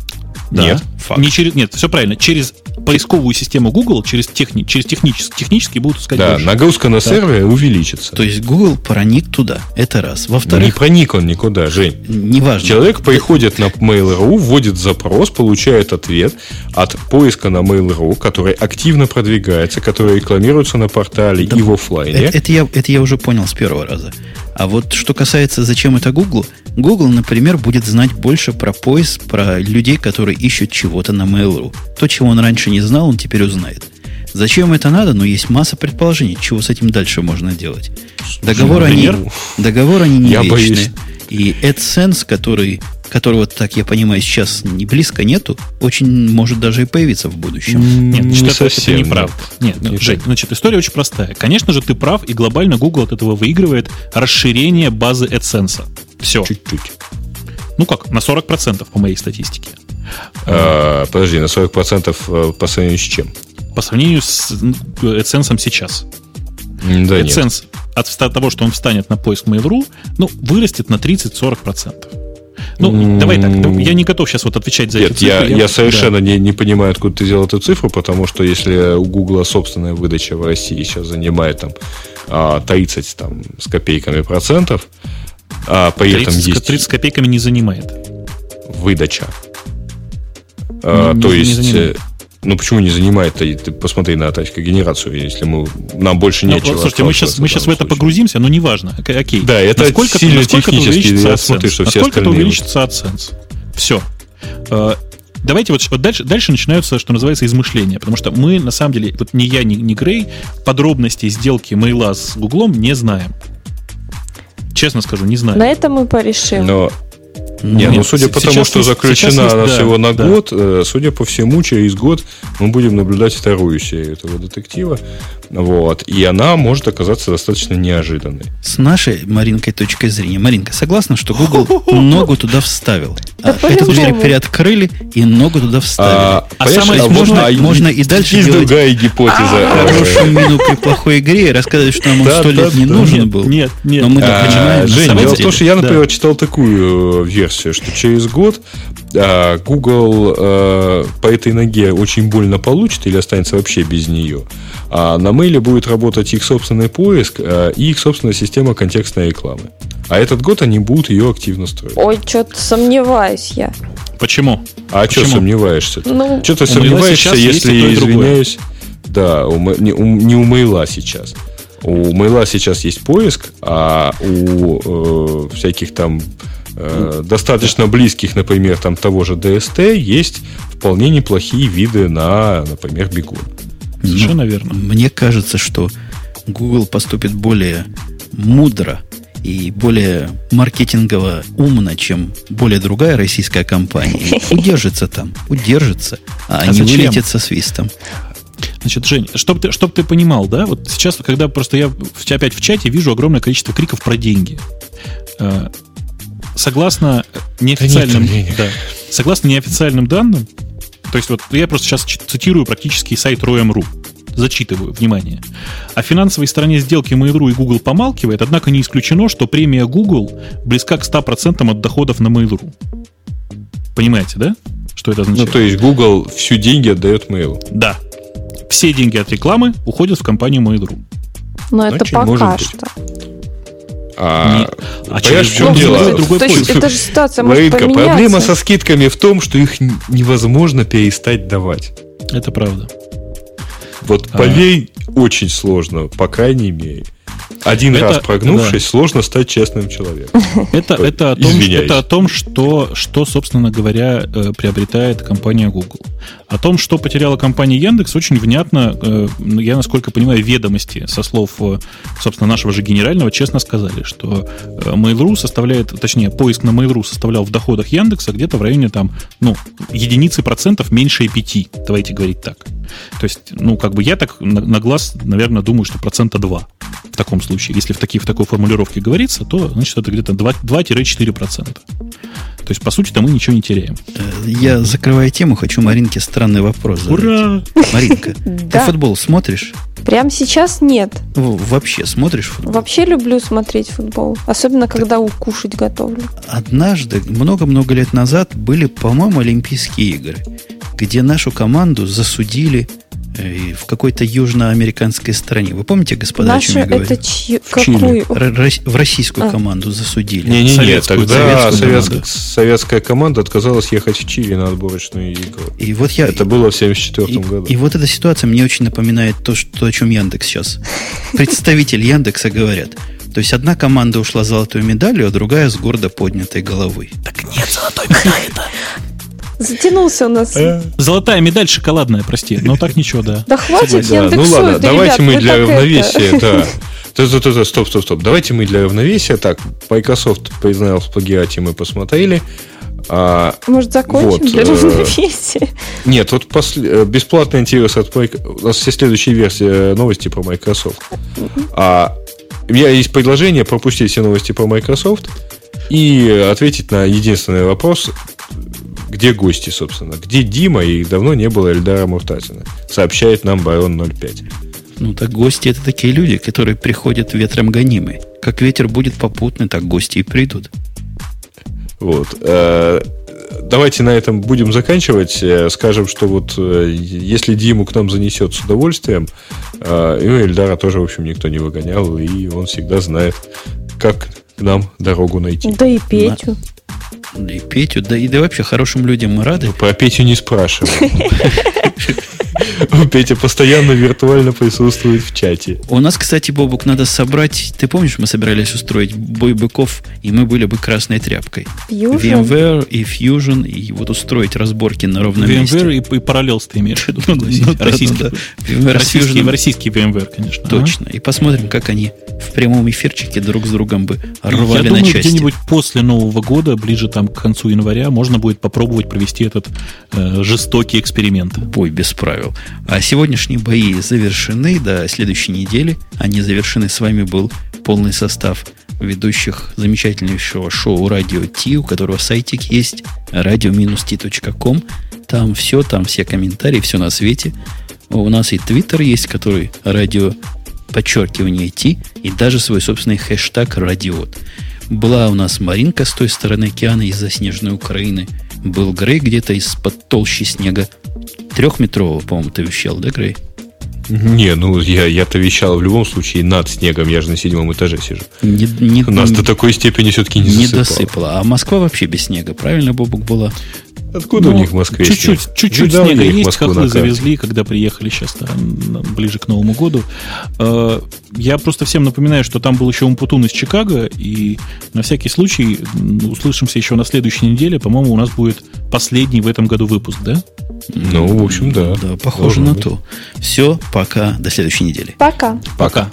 Да, нет, факт. Не через, нет, все правильно. Через поисковую систему Google, через, техни, через технически, технически будут искать Да, больше. нагрузка на сервере увеличится. То есть Google проник туда. Это раз. Во-вторых... Не проник он никуда, Жень. Неважно. Человек приходит на Mail.ru, вводит запрос, получает ответ от поиска на Mail.ru, который активно продвигается, который рекламируется на портале да, и в офлайне. Это, это, я, это я уже понял с первого раза. А вот что касается, зачем это Google, Google, например, будет знать больше про поиск, про людей, которые ищут чего-то на Mail.ru. То, чего он раньше не знал, он теперь узнает. Зачем это надо? Ну, есть масса предположений, чего с этим дальше можно делать. Договор они, договор они не Я вечные. Боюсь. И AdSense, который, которого, так я понимаю, сейчас не близко нету, очень может даже и появиться в будущем. Нет, значит, не это, совсем, это неправда. Нет, нет, Жень, значит, история очень простая. Конечно же, ты прав, и глобально Google от этого выигрывает расширение базы AdSense. Все. Чуть-чуть. Ну как, на 40% по моей статистике. А, подожди, на 40% э, по сравнению с чем? По сравнению с AdSense сейчас. Да AdSense нет. от того, что он встанет на поиск Mail.ru, ну, вырастет на 30-40%. Ну, mm-hmm. давай так, я не готов сейчас вот отвечать за Нет, эти цифры. Я, я, совершенно да. не, не понимаю, откуда ты взял эту цифру, потому что если у Гугла собственная выдача в России сейчас занимает там 30 а, там, с копейками процентов, а при 30, этом есть... 30 копейками не занимает. Выдача. А, не, то не, есть... Не э, ну почему не занимает? Ты, ты посмотри на генерацию, если мы нам больше ну, нечего. Слушайте, мы сейчас, мы сейчас в это погрузимся, но неважно. Окей. Да, это насколько, сильно насколько технически. Я смотрю, что все насколько это увеличится AdSense? Все. А, давайте вот, вот дальше, дальше начинаются, что называется, измышления. Потому что мы, на самом деле, вот ни я, ни, ни Грей, подробностей сделки мейла с Гуглом не знаем. Честно скажу, не знаю. На это мы порешим. Но не, ну судя по тому, что заключена она да, всего на да. год, э, судя по всему, через год мы будем наблюдать вторую серию этого детектива. Вот. И она может оказаться достаточно неожиданной. С нашей Маринкой точкой зрения. Маринка, согласна, что Google ногу туда вставил? Да а, Эту дверь приоткрыли и ногу туда вставили. А, а самое а можно, а, можно и дальше есть делать другая гипотеза. Хорошую мину при плохой игре и рассказать, что нам он сто лет не нужен был. Нет, нет. Но мы так понимаем. Жень, дело в том, что я, например, читал такую э, версию, что через год Google э, по этой ноге очень больно получит или останется вообще без нее. А на мейле будет работать их собственный поиск э, и их собственная система контекстной рекламы. А этот год они будут ее активно строить. Ой, что-то сомневаюсь я. Почему? А что сомневаешься? Ну, что ты сомневаешься, если я извиняюсь? Да, у, не, у, не у мейла сейчас. У мейла сейчас есть поиск, а у э, всяких там э, достаточно близких, например, там того же DST есть вполне неплохие виды на, например, бегун. Совершенно ну, верно. Мне кажется, что Google поступит более мудро и более маркетингово умно, чем более другая российская компания. Удержится там, удержится, а, а не зачем? вылетит со свистом. Значит, Жень, чтобы ты, чтоб ты понимал, да, вот сейчас, когда просто я опять в чате вижу огромное количество криков про деньги. Согласно неофициальным, да, согласно неофициальным данным, то есть вот я просто сейчас цитирую практически сайт Royam.ru, зачитываю, внимание. О финансовой стороне сделки Mail.ru и Google помалкивает, однако не исключено, что премия Google близка к 100% от доходов на Mail.ru. Понимаете, да? Что это означает? Ну, то есть Google всю деньги отдает Mail. Да. Все деньги от рекламы уходят в компанию Mail.ru. Но это Очень пока быть. А, Не- а понимаешь, через в чем дело? другой То есть это же ситуация может Маринка, поменяться. проблема со скидками в том, что их невозможно перестать давать. Это правда. Вот А. поверь, очень сложно, по крайней мере. Один Это- раз прогнувшись, сложно стать честным человеком. Это, это, о том, это о том, что, что, собственно говоря, э, приобретает компания Google. О том, что потеряла компания Яндекс, очень внятно, э, я, насколько понимаю, ведомости со слов, э, собственно, нашего же генерального честно сказали, что э, Mail.ru составляет, точнее, поиск на Mail.ru составлял в доходах Яндекса где-то в районе там, ну, единицы процентов меньше пяти, давайте говорить так. То есть, ну, как бы я так на, на глаз, наверное, думаю, что процента 2 в таком случае. Если в, такие, в такой формулировке говорится, то, значит, это где-то 2 2-4%. То есть, по сути-то мы ничего не теряем. Э, Я, закрывая тему, хочу Маринке странный вопрос задать. Ура! Маринка, ты футбол смотришь? Прямо сейчас нет. Вообще смотришь футбол? Вообще люблю смотреть футбол. Особенно, когда укушать готовлю. Однажды, много-много лет назад, были, по-моему, Олимпийские игры, где нашу команду засудили э, в какой-то южноамериканской стране. Вы помните, господа, о чем Наша я говорю? это чью? В Чили. Какую? Р- в российскую А. команду засудили. Не-не-не, Советскую, тогда советскую совет- команду. советская команда отказалась ехать в Чили на отборочную игру. И вот я... Это было в 74 и, году. и вот эта ситуация мне очень напоминает то, что, о чем Яндекс сейчас. Представители Яндекса говорят. То есть одна команда ушла с золотой медалью, а другая с гордо поднятой головой. Так нет золотой медали-то. Затянулся у нас. Э, Золотая медаль шоколадная, прости. Но так ничего, да. Да хватит Да, ну ладно, давайте мы для равновесия, да. Стоп, стоп, стоп. Давайте мы для равновесия. Так, Microsoft признал в плагиате, мы посмотрели. А, Может, закончим Вот, для э, равновесия? нет, вот после, э, бесплатный антивирус от Microsoft. У нас все следующие версии новости про Microsoft. А у меня есть предложение пропустить все новости про Microsoft и ответить на единственный вопрос, где гости, собственно. Где Дима и давно не было Эльдара Муртазина, сообщает нам Барон 05. Ну, так гости это такие люди, которые приходят ветром гонимы. Как ветер будет попутный, так гости и придут. Вот. Э, Давайте на этом будем заканчивать. Э, Скажем, что вот э, если Диму к нам занесет с удовольствием, э, и Эльдара тоже, в общем, никто не выгонял, и он всегда знает, как к нам дорогу найти. Да и Петю. И Петю, да и да вообще хорошим людям мы рады. Про Петю не спрашивай. Петя постоянно виртуально присутствует в чате. У нас, кстати, Бобук, надо собрать... Ты помнишь, мы собирались устроить бой быков, и мы были бы красной тряпкой. Fusion. VMware и Fusion, и вот устроить разборки на ровном месте. VMware и, и Parallels ты имеешь в виду, Российский. VMware Российский, VMware, конечно. Точно. И посмотрим, как они в прямом эфирчике друг с другом бы рвали Я на думаю, части. где-нибудь после Нового года, ближе там к концу января, можно будет попробовать провести этот э, жестокий эксперимент. Бой без правил. А сегодняшние бои завершены до следующей недели. Они завершены. С вами был полный состав ведущих замечательнейшего шоу «Радио Ти», у которого сайтик есть radio-t.com. Там все, там все комментарии, все на свете. У нас и твиттер есть, который радио подчеркивание Ти, и даже свой собственный хэштаг «Радиот». Была у нас Маринка с той стороны океана из заснеженной Украины. Был Грей где-то из-под толщи снега. Трехметрового, по-моему, ты вещал, да, Грей? Не, ну я, я-то вещал в любом случае над снегом, я же на седьмом этаже сижу. Не, не- Нас до такой степени все-таки не, не засыпало. досыпала. А Москва вообще без снега, правильно, Бобук, была? Откуда у Ну, них в Москве Чуть-чуть, снег? чуть-чуть Видал снега есть, Москву хохлы на карте? завезли, когда приехали сейчас ближе к Новому году. Э, Я просто всем напоминаю, что там был еще Умпутун из Чикаго, и на всякий случай услышимся еще на следующей неделе. По-моему, у нас будет последний в этом году выпуск, да? Ну, в общем, да. Да, похоже Должно на быть. то. Все, пока, до следующей недели. Пока. Пока. Пока.